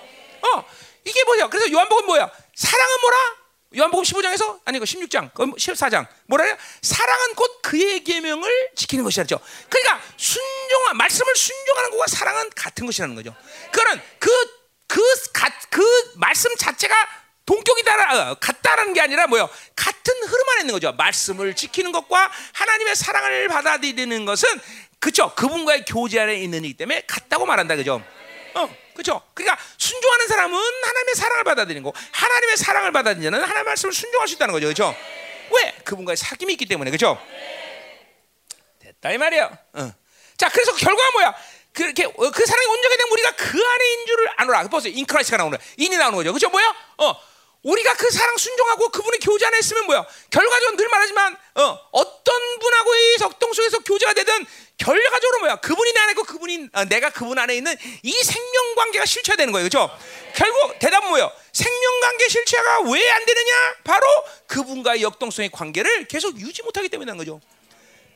어, 이게 뭐야? 그래서 요한복음 뭐야? 사랑은 뭐라? 요한복음 15장에서 아니 그 16장, 14장 뭐라요? 사랑은 곧 그의 계명을 지키는 것이라죠. 그러니까 순종한 말씀을 순종하는 것과 사랑은 같은 것이라는 거죠. 그거는 그그 그, 그 말씀 자체가 동격이다 어, 같다라는 게 아니라 뭐요? 같은 흐름 안에 있는 거죠. 말씀을 지키는 것과 하나님의 사랑을 받아들이는 것은 그죠? 그분과의 교제 안에 있는 이기 때문에 같다고 말한다 그죠? 어. 그렇죠? 그러니까 순종하는 사람은 하나님의 사랑을 받아들이는 거, 하나님의 사랑을 받아들이는 자는 하나님의 말씀을 순종할 수 있다는 거죠, 그렇죠? 왜? 그분과의 사귐이 있기 때문에, 그렇죠? 됐다 이 말이야. 어. 자, 그래서 결과가 뭐야? 그렇게 어, 그 사랑이 온전히 되면 우리가 그 안에 있는 줄을 아노라. 보세요, in Christ가 나오는 in이 나오는 거죠, 그렇죠? 뭐야? 어. 우리가 그 사랑 순종하고 그분의 교제 안에 있으면 뭐야? 결과적으로 늘 말하지만 어, 어떤 분하고의 적동 속에서 교제가 되든 결과적으로 뭐야? 그분이 내 안에 있고 그분이 어, 내가 그분 안에 있는 이 생명 관계가 실체되는 거예요. 그렇죠? 결국 대답은 뭐예요? 생명 관계 실체가 왜 안 되느냐? 바로 그분과의 역동성의 관계를 계속 유지 못하기 때문이라는 거죠.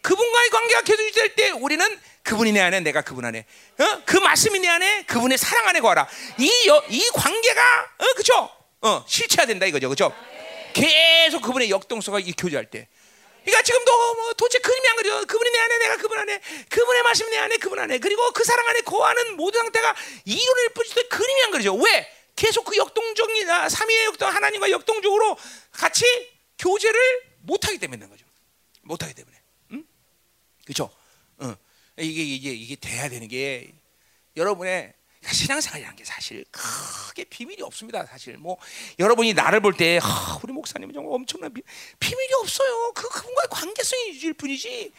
그분과의 관계가 계속 유지될 때 우리는 그분이 내 안에 내가 그분 안에 어? 그 말씀이 내 안에 그분의 사랑 안에 거하라 이, 이 관계가 어, 그죠 어, 실체화 된다 이거죠, 그렇죠? 계속 그분의 역동성과 이 교제할 때. 그러니까 지금도 뭐 도대체 그림이 안 그려. 그분이 내 안에, 내가 그분 안에, 그분의 말씀이 내 안에, 그분 안에. 그리고 그 사랑 안에 거하는 모든 상태가 이론일 뿐이지 그림이 안 그리죠. 왜? 계속 그 역동적이나 삼위의 역동 하나님과 역동적으로 같이 교제를 못하기 때문에 거죠. 못하기 때문에. 응? 그렇죠? 응. 이게 이게 이게 돼야 되는 게 여러분의 신앙생활이라는 게 사실 크게 비밀이 없습니다. 사실 뭐 여러분이 나를 볼 때 우리 목사님은 정말 엄청난 비, 비밀이 없어요. 그 그분과의 관계성이 유지일 뿐이지.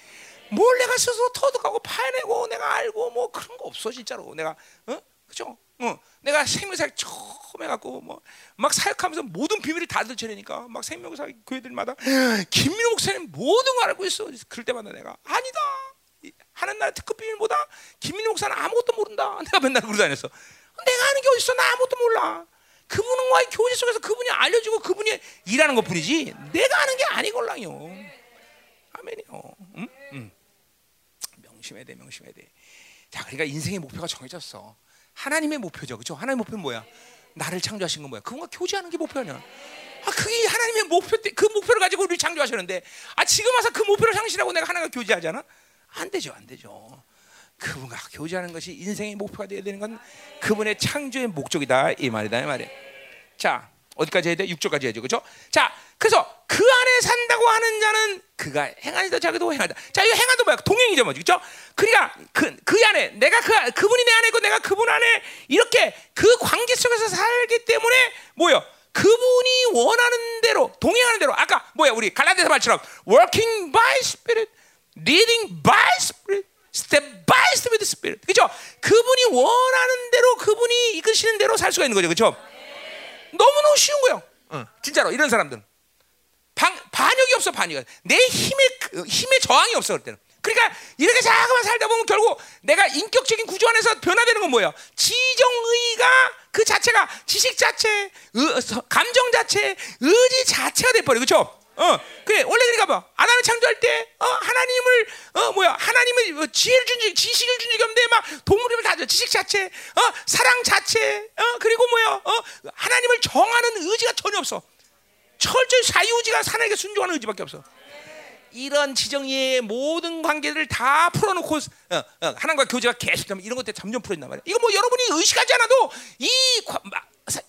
뭘 내가 스스로 터득하고 파내고 내가 알고 뭐 그런 거 없어 진짜로. 내가 어 그죠? 어 내가 생명사 처음 해갖고 뭐 막 사역하면서 모든 비밀을 다 들춰내니까 막 생명사 교회들마다 김민호 목사님 모든 걸 알고 있어. 그럴 때마다 내가 아니다. 하는 나라 특급 비밀보다 김민호 목사는 아무것도 모른다. (laughs) 내가 맨날 그러고 다녔어. 내가 아는 게 어딨어? 나 아무것도 몰라. 그분과의 교제 속에서 그분이 알려주고 그분이 일하는 것 뿐이지 내가 아는 게 아니걸랑요. 아멘이요. 응? 응. 명심해야 돼, 명심해야 돼. 자, 그러니까 인생의 목표가 정해졌어. 하나님의 목표죠, 그렇죠? 하나님의 목표는 뭐야? 나를 창조하신 건 뭐야? 그분과 교제하는 게 목표냐? 아, 그게 하나님의 목표 때, 그 목표를 가지고 우리 창조하셨는데, 아 지금 와서 그 목표를 상실하고 내가 하나님과 교제하잖아? 안 되죠, 안 되죠. 그분과 교제하는 것이 인생의 목표가 되어야 되는 건 그분의 창조의 목적이다 이 말이다 이 말이야. 자 어디까지 해야 돼? 6절까지 해야죠, 그렇죠? 자 그래서 그 안에 산다고 하는 자는 그가 행하니다 자기도 행하다. 자 이거 행하도 뭐야? 동행이죠, 뭐죠, 그렇죠? 그러니까 그, 그 안에 내가 그 그분이 내 안에 있고 내가 그분 안에 이렇게 그 관계 속에서 살기 때문에 뭐요? 그분이 원하는 대로 동행하는 대로 아까 뭐야 우리 갈라디아서 말처럼 working by spirit leading by spirit, step by step with spirit. 그죠? 그분이 원하는 대로 그분이 이끄시는 대로 살 수가 있는 거죠. 그죠? 너무너무 쉬운 거예요. 어, 진짜로 이런 사람들은 반, 반역이 없어 반역. 내 힘의 힘의 저항이 없어 그럴 때는. 그러니까 이렇게 자꾸만 살다 보면 결국 내가 인격적인 구조 안에서 변화되는 건 뭐예요? 지정의가 그 자체가 지식 자체, 의, 감정 자체, 의지 자체가 돼버려, 그렇죠? 어, 그래 원래 그러니까 봐. 아담을 창조할 때 어, 하나님을 어 뭐야 하나님을 뭐 지혜를 준 지식을 준 적이 없는데 막 동물임을 다 줘. 지식 자체, 어 사랑 자체, 어 그리고 뭐야 어 하나님을 정하는 의지가 전혀 없어. 철저히 사유의지가 하나님께 순종하는 의지밖에 없어. 이런 지정의 모든 관계들을 다 풀어놓고 어, 어, 하나님과 교제가 계속되면 이런 것들 점점 풀어진단 말이야. 이거 뭐 여러분이 의식하지 않아도 이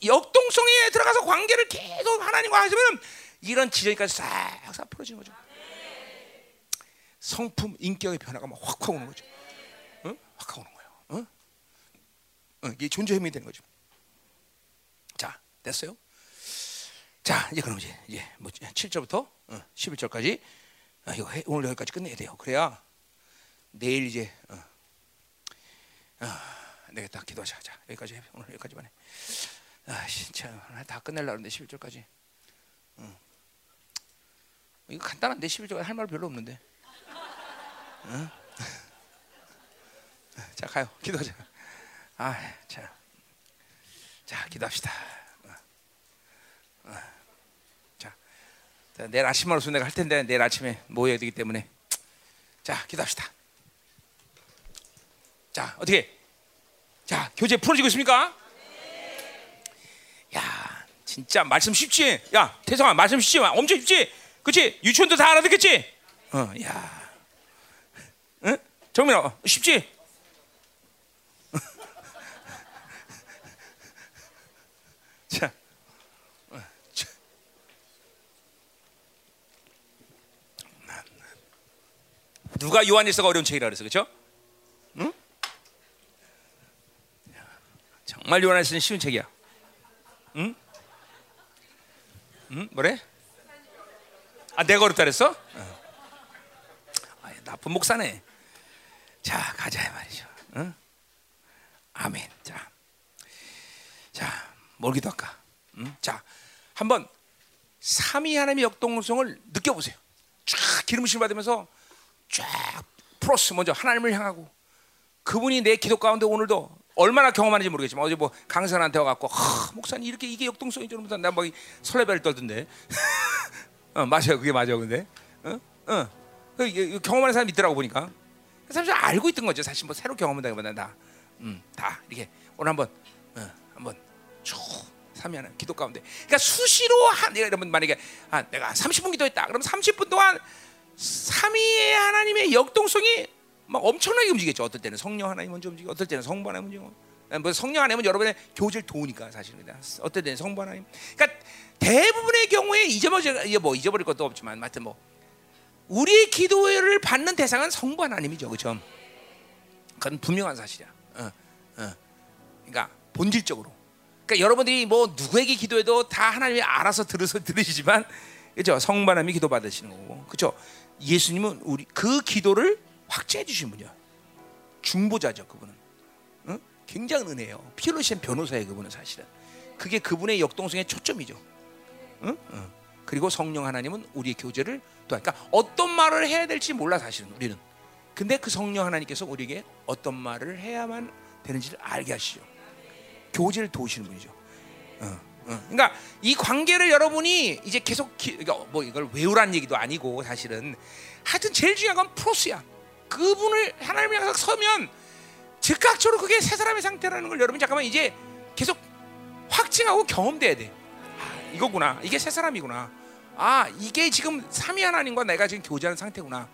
역동성에 들어가서 관계를 계속 하나님과 하시면 이런 지적까지 싹싹 풀어지는 거죠. 성품, 인격의 변화가 막 확확 오는 거죠. 응? 확확 오는 거예요. 응? 응, 이게 존재 힘이 되는 거죠. 자, 됐어요? 자, 이제 그럼 이제 이제 뭐 7절부터 어, 11절까지 아, 이거 해, 오늘 여기까지 끝내야 돼요. 그래야 내일 이제 어, 어, 내가 기도하자. 자, 여기까지 해. 오늘 여기까지만 해. 아, 진짜 다 하는데 11절까지. 응. 이거 간단한데 11조 할말 별로 없는데. 응? (laughs) 자 가요. 기도하자. 아, 자, 자 기도합시다. 어. 어. 자, 자, 내일 아침으로서 내가 할 텐데 내일 아침에 모여야 되기 때문에 자 기도합시다. 자 어떻게? 자 교재 풀어지고 있습니까? 야 진짜 말씀 쉽지? 야 태성아 말씀 쉽지? 엄청 쉽지? 그렇지? 유치원도 다 알아듣겠지? 어, 야, 응? 정민아 어, 쉽지? (laughs) 자, 어, 누가 요한일서가 어려운 책이라 그랬어, 그렇죠? 응? 정말 요한일서는 쉬운 책이야. 응? 응? 뭐래? 아 내가 어렵다 그랬어? 어. 아, 나쁜 목사네. 자 가자 말이죠. 응? 아멘. 자, 자, 뭘 기도 할까? 응? 자, 한번 삼위 하나님의 역동성을 느껴보세요. 쫙 기름부심 받으면서 쫙 플러스 먼저 하나님을 향하고 그분이 내 기도 가운데 오늘도 얼마나 경험하는지 모르겠지만 어제 뭐 강사한테 와갖고 목사님 이렇게 이게 역동성이 저러면서 나막 설레발 떨던데 (laughs) 어, 맞아요. 그게 맞아요. 근데 어? 어. 그, 경험하는 사람이 있더라고 보니까 사실 알고 있던 거죠. 사실 뭐 새로 경험한다기보다 다, 음, 다 이렇게 오늘 한번 어, 한번 쭉 삼위 하나님 기도 가운데. 그러니까 수시로 한 여러분 만약에 아, 내가 30분 기도했다. 그럼 30분 동안 삼위의 하나님의 역동성이 막 엄청나게 움직이죠. 어떨 때는 성령 하나님 먼저 움직이고, 어떨 때는 성부 하나님 먼저 움직이고. 뭐 성령 하나님은 여러분의 교제를 도우니까 사실은 어떨 때는 성부 하나님. 그러니까 대부분의 경우에 잊어버릴 뭐 잊어버릴 것도 없지만, 하여튼 뭐 우리의 기도를 받는 대상은 성부 하나님이죠, 그렇죠? 그건 분명한 사실이야. 어, 어. 그러니까 본질적으로. 그러니까 여러분들이 뭐 누구에게 기도해도 다 하나님이 알아서 들으서 들으시지만, 그렇죠? 성부 하나님이 기도 받으시는 거고, 그렇죠? 예수님은 우리 그 기도를 확증해 주신 분이야. 중보자죠, 그분은. 어? 굉장히 은혜예요. 피로시엔 변호사예요, 그분은 사실은. 그게 그분의 역동성의 초점이죠. 그리고 성령 하나님은 우리의 교제를 또 그러니까 어떤 말을 해야 될지 몰라 사실은 우리는. 근데 그 성령 하나님께서 우리에게 어떤 말을 해야만 되는지를 알게 하시죠. 교제를 도우시는 분이죠. 그러니까 이 관계를 여러분이 이제 계속 기, 그러니까 뭐 이걸 외우란 얘기도 아니고 사실은 하여튼 제일 중요한 건 프로스야. 그분을 하나님을 향해서 서면 즉각적으로 그게 새 사람의 상태라는 걸 여러분 잠깐만 이제 계속 확증하고 경험돼야 돼. 아, 이거구나. 이게 새 사람이구나. 아 이게 지금 삼위 하나님과 내가 지금 교제하는 상태구나.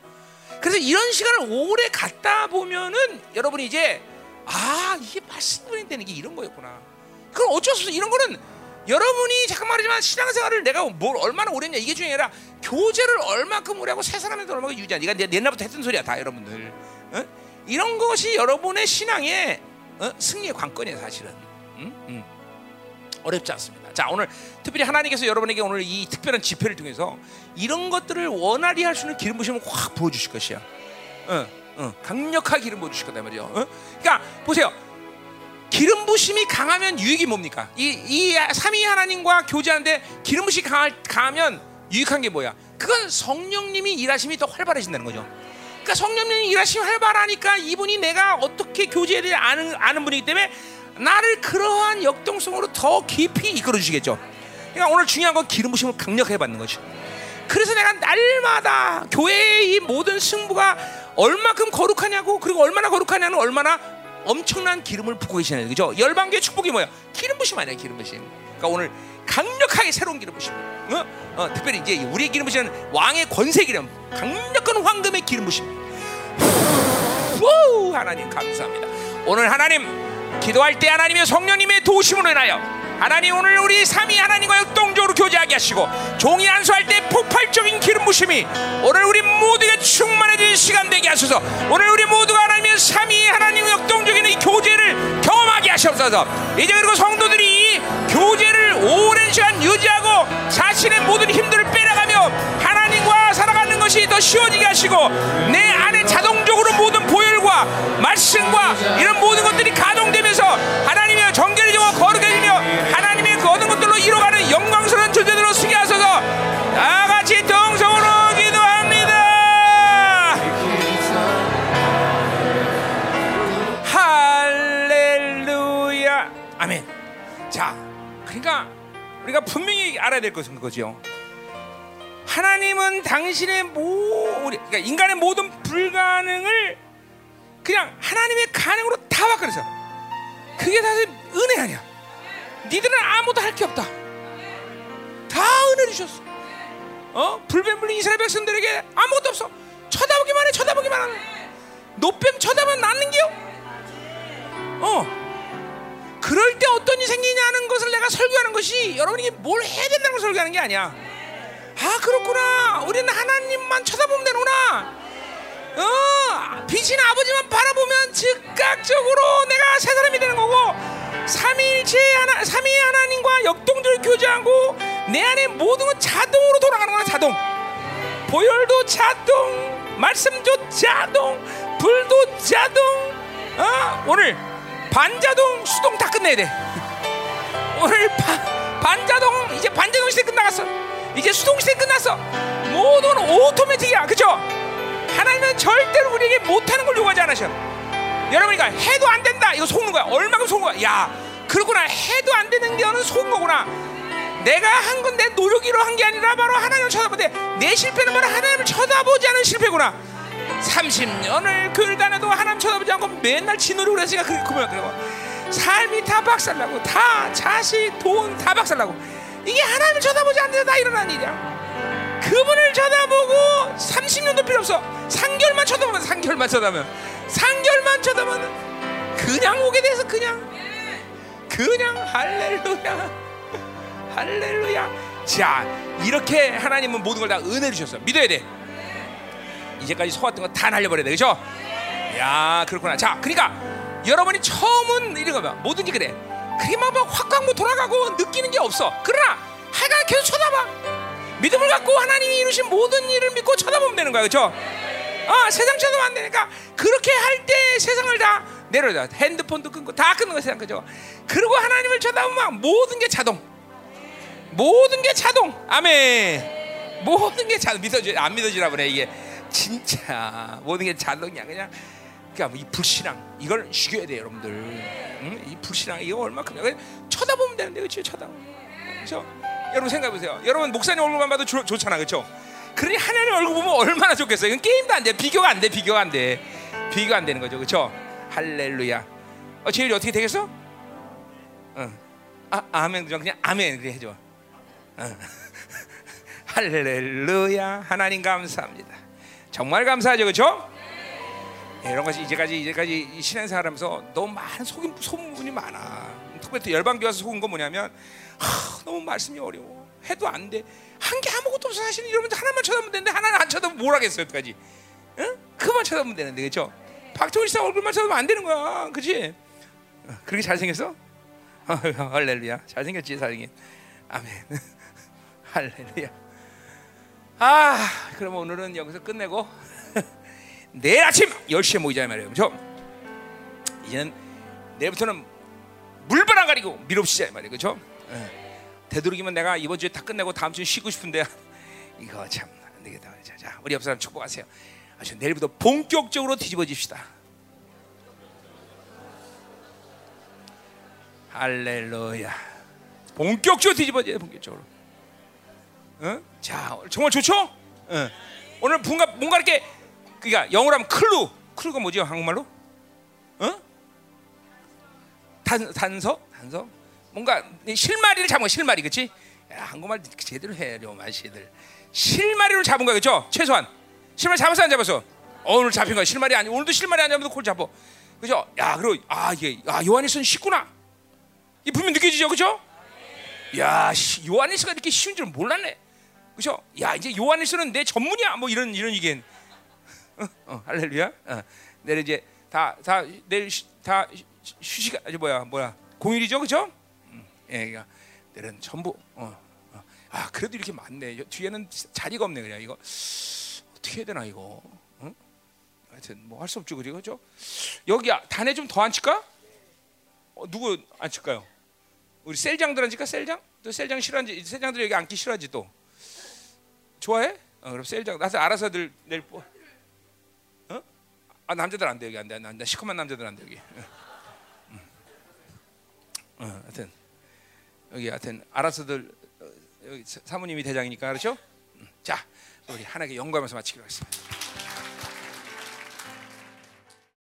그래서 이런 시간을 오래 갖다 보면은 여러분이 이제 아 이게 말씀이 되는 게 이런 거였구나. 그럼 어쩔 수 없어. 이런 거는 여러분이 잠깐 말이지만 신앙생활을 내가 뭘 얼마나 오래 했냐 이게 중요해 아니라 교제를 얼마큼 오래 하고 새 사람한테 얼마큼 유지하냐. 이가 옛날부터 했던 소리야 다 여러분들. 어? 이런 것이 여러분의 신앙의 어? 승리의 관건이에요 사실은. 응? 응. 어렵지 않습니다. 자 오늘 특별히 하나님께서 여러분에게 오늘 이 특별한 집회를 통해서 이런 것들을 원활히 할 수 있는 기름 부심을 확 부어 주실 것이야. 어, 어, 강력하게 기름 부어 주실 거다 말이죠. 어? 그러니까 보세요. 기름 부심이 강하면 유익이 뭡니까? 이, 이 삼위 하나님과 교제하는데 기름 부심이 강하면 유익한 게 뭐야? 그건 성령님이 일하심이 더 활발해진다는 거죠. 그러니까 성령님이 일하심이 활발하니까 이분이 내가 어떻게 되지 아는, 아는 분이기 때문에 나를 그러한 역동성으로 더 깊이 이끌어 주시겠죠. 그러니까 오늘 중요한 건 기름 부심을 강력하게 받는 거죠. 그래서 내가 날마다 교회의 이 모든 승부가 얼마큼 거룩하냐고 그리고 얼마나 거룩하냐는 얼마나 엄청난 기름을 붓고 계시는 거죠. 열방교의 축복이 뭐야? 기름 부심 아니야, 기름 부심. 그러니까 오늘 강력하게 새로운 기름 부심. 어? 어, 특별히 이제 우리의 기름 부심은 왕의 권세 기름, 강력한 황금의 기름 부심. 우 하나님 감사합니다. 오늘 하나님 기도할 때 하나님의 성령님의 도우심으로 인하여 하나님 오늘 우리 삼위 하나님과 역동적으로 교제하게 하시고 종이 안수할 때 폭발적인 기름 부심이 오늘 우리 모두에게 충만해진 시간 되게 하소서. 오늘 우리 모두가 하나님의 삼위 하나님 역동적인 이 교제를 경험하게 하시옵소서. 이제 그리고 성도들이 이 교제를 오랜 시간 유지하고 자신의 모든 힘들을 빼나가며 하나님 과 살아가는 것이 더 쉬워지게 하시고 내 안에 자동적으로 모든 보혈과 말씀과 이런 모든 것들이 가동되면서 하나님의 정결해지고 거룩해지며 하나님의 그 얻은 것들로 이루어가는 영광스러운 존재들로 쓰게 하소서. 다 같이 동성으로 기도합니다. 할렐루야. 아멘. 자 그러니까 우리가 분명히 알아야 될 것은 그거죠 하나님은 당신의 모 그러니까 인간의 모든 불가능을 그냥 하나님의 가능으로 다 바꿔서 그게 사실 은혜 아니야. 니들은 아무도 할 게 없다. 다 은혜 주셨어. 어? 불뱀불린 이스라엘 백성들에게 아무것도 없어. 쳐다보기만 해, 쳐다보기만 하네. 노뱀 낫는 게요. 어. 그럴 때 어떤 일이 생기냐는 것을 내가 설교하는 것이 여러분이 뭘 해야 된다는 걸 설교하는 게 아니야. 아 그렇구나. 우리는 하나님만 쳐다보면 되는구나. 어, 빛인 아버지만 바라보면 즉각적으로 내가 새 사람이 되는 거고 삼일체 하나, 삼위 하나님과 역동적으로 교제하고 내 안에 모든 건 자동으로 돌아가는 거야 자동. 보혈도 자동, 말씀도 자동, 불도 자동. 어, 오늘 반자동, 수동 다 끝내야 돼. (laughs) 오늘 바, 반자동 이제 반자동 시대 끝나갔어. 이제 수동 시대 끝났어. 모든 오토매틱이야, 그죠? 하나님은 절대로 우리에게 못하는 걸 요구하지 않으셔. 여러분이니까 해도 안 된다. 이거 속는 거야. 얼마큼 속는 거야. 야, 그렇구나. 해도 안 되는 게는 속은 거구나. 내가 한 건 내 노력으로 한 게 아니라 바로 하나님을 쳐다보되 내 실패는 바로 하나님을 쳐다보지 않은 실패구나. 30년을 교회를 다녀도 하나님 쳐다보지 않고 맨날 지 노력을 했으니까 그렇게 그만 그래. 삶이 다 박살나고 다 자식, 돈 다 박살나고 이게 하나님을 쳐다보지 않는 다 일어나는 일이야. 그분을 쳐다보고 30년도 필요 없어. 3개월만 쳐다보면 3개월만 쳐다보면. 3개월만 쳐다보면 그냥 오게 돼서 그냥. 그냥 할렐루야. 할렐루야. 자 이렇게 하나님은 모든 걸 다 은혜를 주셨어. 믿어야 돼. 이제까지 속았던 거 다 날려버려야 돼. 그죠? 야 그렇구나. 자 그러니까 여러분이 처음은 이런 거면 뭐든지 그래 그리만 막 확광고 돌아가고 느끼는 게 없어. 그러나 하여간 계속 쳐다봐. 믿음을 갖고 하나님이 이루신 모든 일을 믿고 쳐다보면 되는 거야. 그죠? 아 세상 쳐다보면 안 되니까 그렇게 할 때 세상을 다 내려다. 핸드폰도 끊고 다 끊는 거야 세상. 그죠? 그리고 하나님을 쳐다보면 모든 게 자동. 모든 게 자동. 아멘. 모든 게 자동. 믿어지 안 믿어지나 보네 이게. 진짜 모든 게 자동이야. 그냥 그러니까 이 불신앙. 이걸 죽여야 돼 여러분들. 응? 이 불신앙 이거 얼마 크냐 그냥 쳐다보면 되는데 그렇지 쳐다보 그렇죠 여러분 생각해 보세요. 여러분 목사님 얼굴만 봐도 좋, 좋잖아 그렇죠 그러니 하나님 얼굴 보면 얼마나 좋겠어요? 이건 게임도 안 돼. 비교가 안 돼 비교가 안 돼. 비교가 안 되는 거죠 그렇죠 할렐루야. 어 제일 어떻게 되겠어? 어. 아 아멘 그냥 아멘 그래 해줘. 어. (laughs) 할렐루야. 하나님 감사합니다. 정말 감사하죠 그렇죠? 이런 것이 이제까지 이제까지 신앙생활하면서 너무 많은 속임 소문이 많아. 특별히 또 열방교 와서 속은 건 뭐냐면 하, 너무 말씀이 어려워. 해도 안 돼. 한 게 아무것도 없어 사실은 여러분들 하나만 쳐다보면 되는데 하나는 안 쳐다보면 뭘 하겠어요 여기까지. 응? 그만 쳐다보면 되는데 그렇죠? 박정희 씨 얼굴만 쳐다보면 안 되는 거야, 그렇지? 어, 그렇게 잘생겼어? 할렐루야, 잘생겼지 잘생긴. 아멘. (laughs) 할렐루야. 아, 그럼 오늘은 여기서 끝내고. 내일 아침 10시에 모이자 말이에요. 그렇죠? 이제는 내일부터는 물바람 가리고 밀읍시자 말이에요. 그렇죠? 예. 되도록이면 내가 이번 주에 다 끝내고 다음 주에 쉬고 싶은데 (laughs) 이거 참 안 되겠다. 자, 자, 우리 옆 사람 축복하세요. 아주 내일부터 본격적으로 뒤집어집시다. 할렐루야. 본격적으로 뒤집어져요. 본격적으로. 어? 자, 정말 좋죠? 어. 오늘 뭔가 뭔가 이렇게 그러니까 영어로 하면 클루. 클루가 뭐죠? 한국말로? 어? 단 단서? 단서? 뭔가 실마리를 잡은 거야. 실마리. 그렇지? 야, 한국말 제대로 해. 로마시들. 실마리로 잡은 거야. 그렇죠? 최소한. 실마리 잡았어 안 잡았어? 어, 오늘 잡힌 거야. 실마리 아니 오늘도 실마리 안 잡아도 콜 잡어. 그죠? 야, 그리고 아, 이게 아, 요한일서는 쉽구나. 이 분명 느껴지죠. 그죠? 야, 시, 요한일서가 이렇게 쉬운 줄 몰랐네. 그죠? 야, 이제 요한일서는 내 전문이야. 뭐 이런 이런 얘기는 어, 어, 할렐루야. 어. 내일 이제 다 다 내일 쉬, 다 휴식 아주 뭐야 뭐야 공휴일이죠, 그죠? 음, 예, 그러니까 내일은 전부. 어, 어. 아 그래도 이렇게 많네. 여- 뒤에는 자리가 없네 그냥 이거 어떻게 해야 되나 이거. 응? 하여튼 뭐 할 수 없죠? 그죠? 여기 아, 단에 좀 더 앉힐까? 어, 누구 앉힐까요? 우리 셀장들 앉을까? 셀장? 또 셀장 싫어하지? 셀장들 여기 앉기 싫어하지 또. 좋아해? 어, 그럼 셀장 나서 알아서들 내일 뭐. 아 남자들 안 돼 여기 안 돼. 시커먼 남자들 안 돼 여기. 응. 어, 하여튼 여기 하여튼 알아서들 어, 여기 사- 사모님이 대장이니까 그렇죠? 음, 자 우리 하나님께 영광하면서 마치기로 하겠습니다.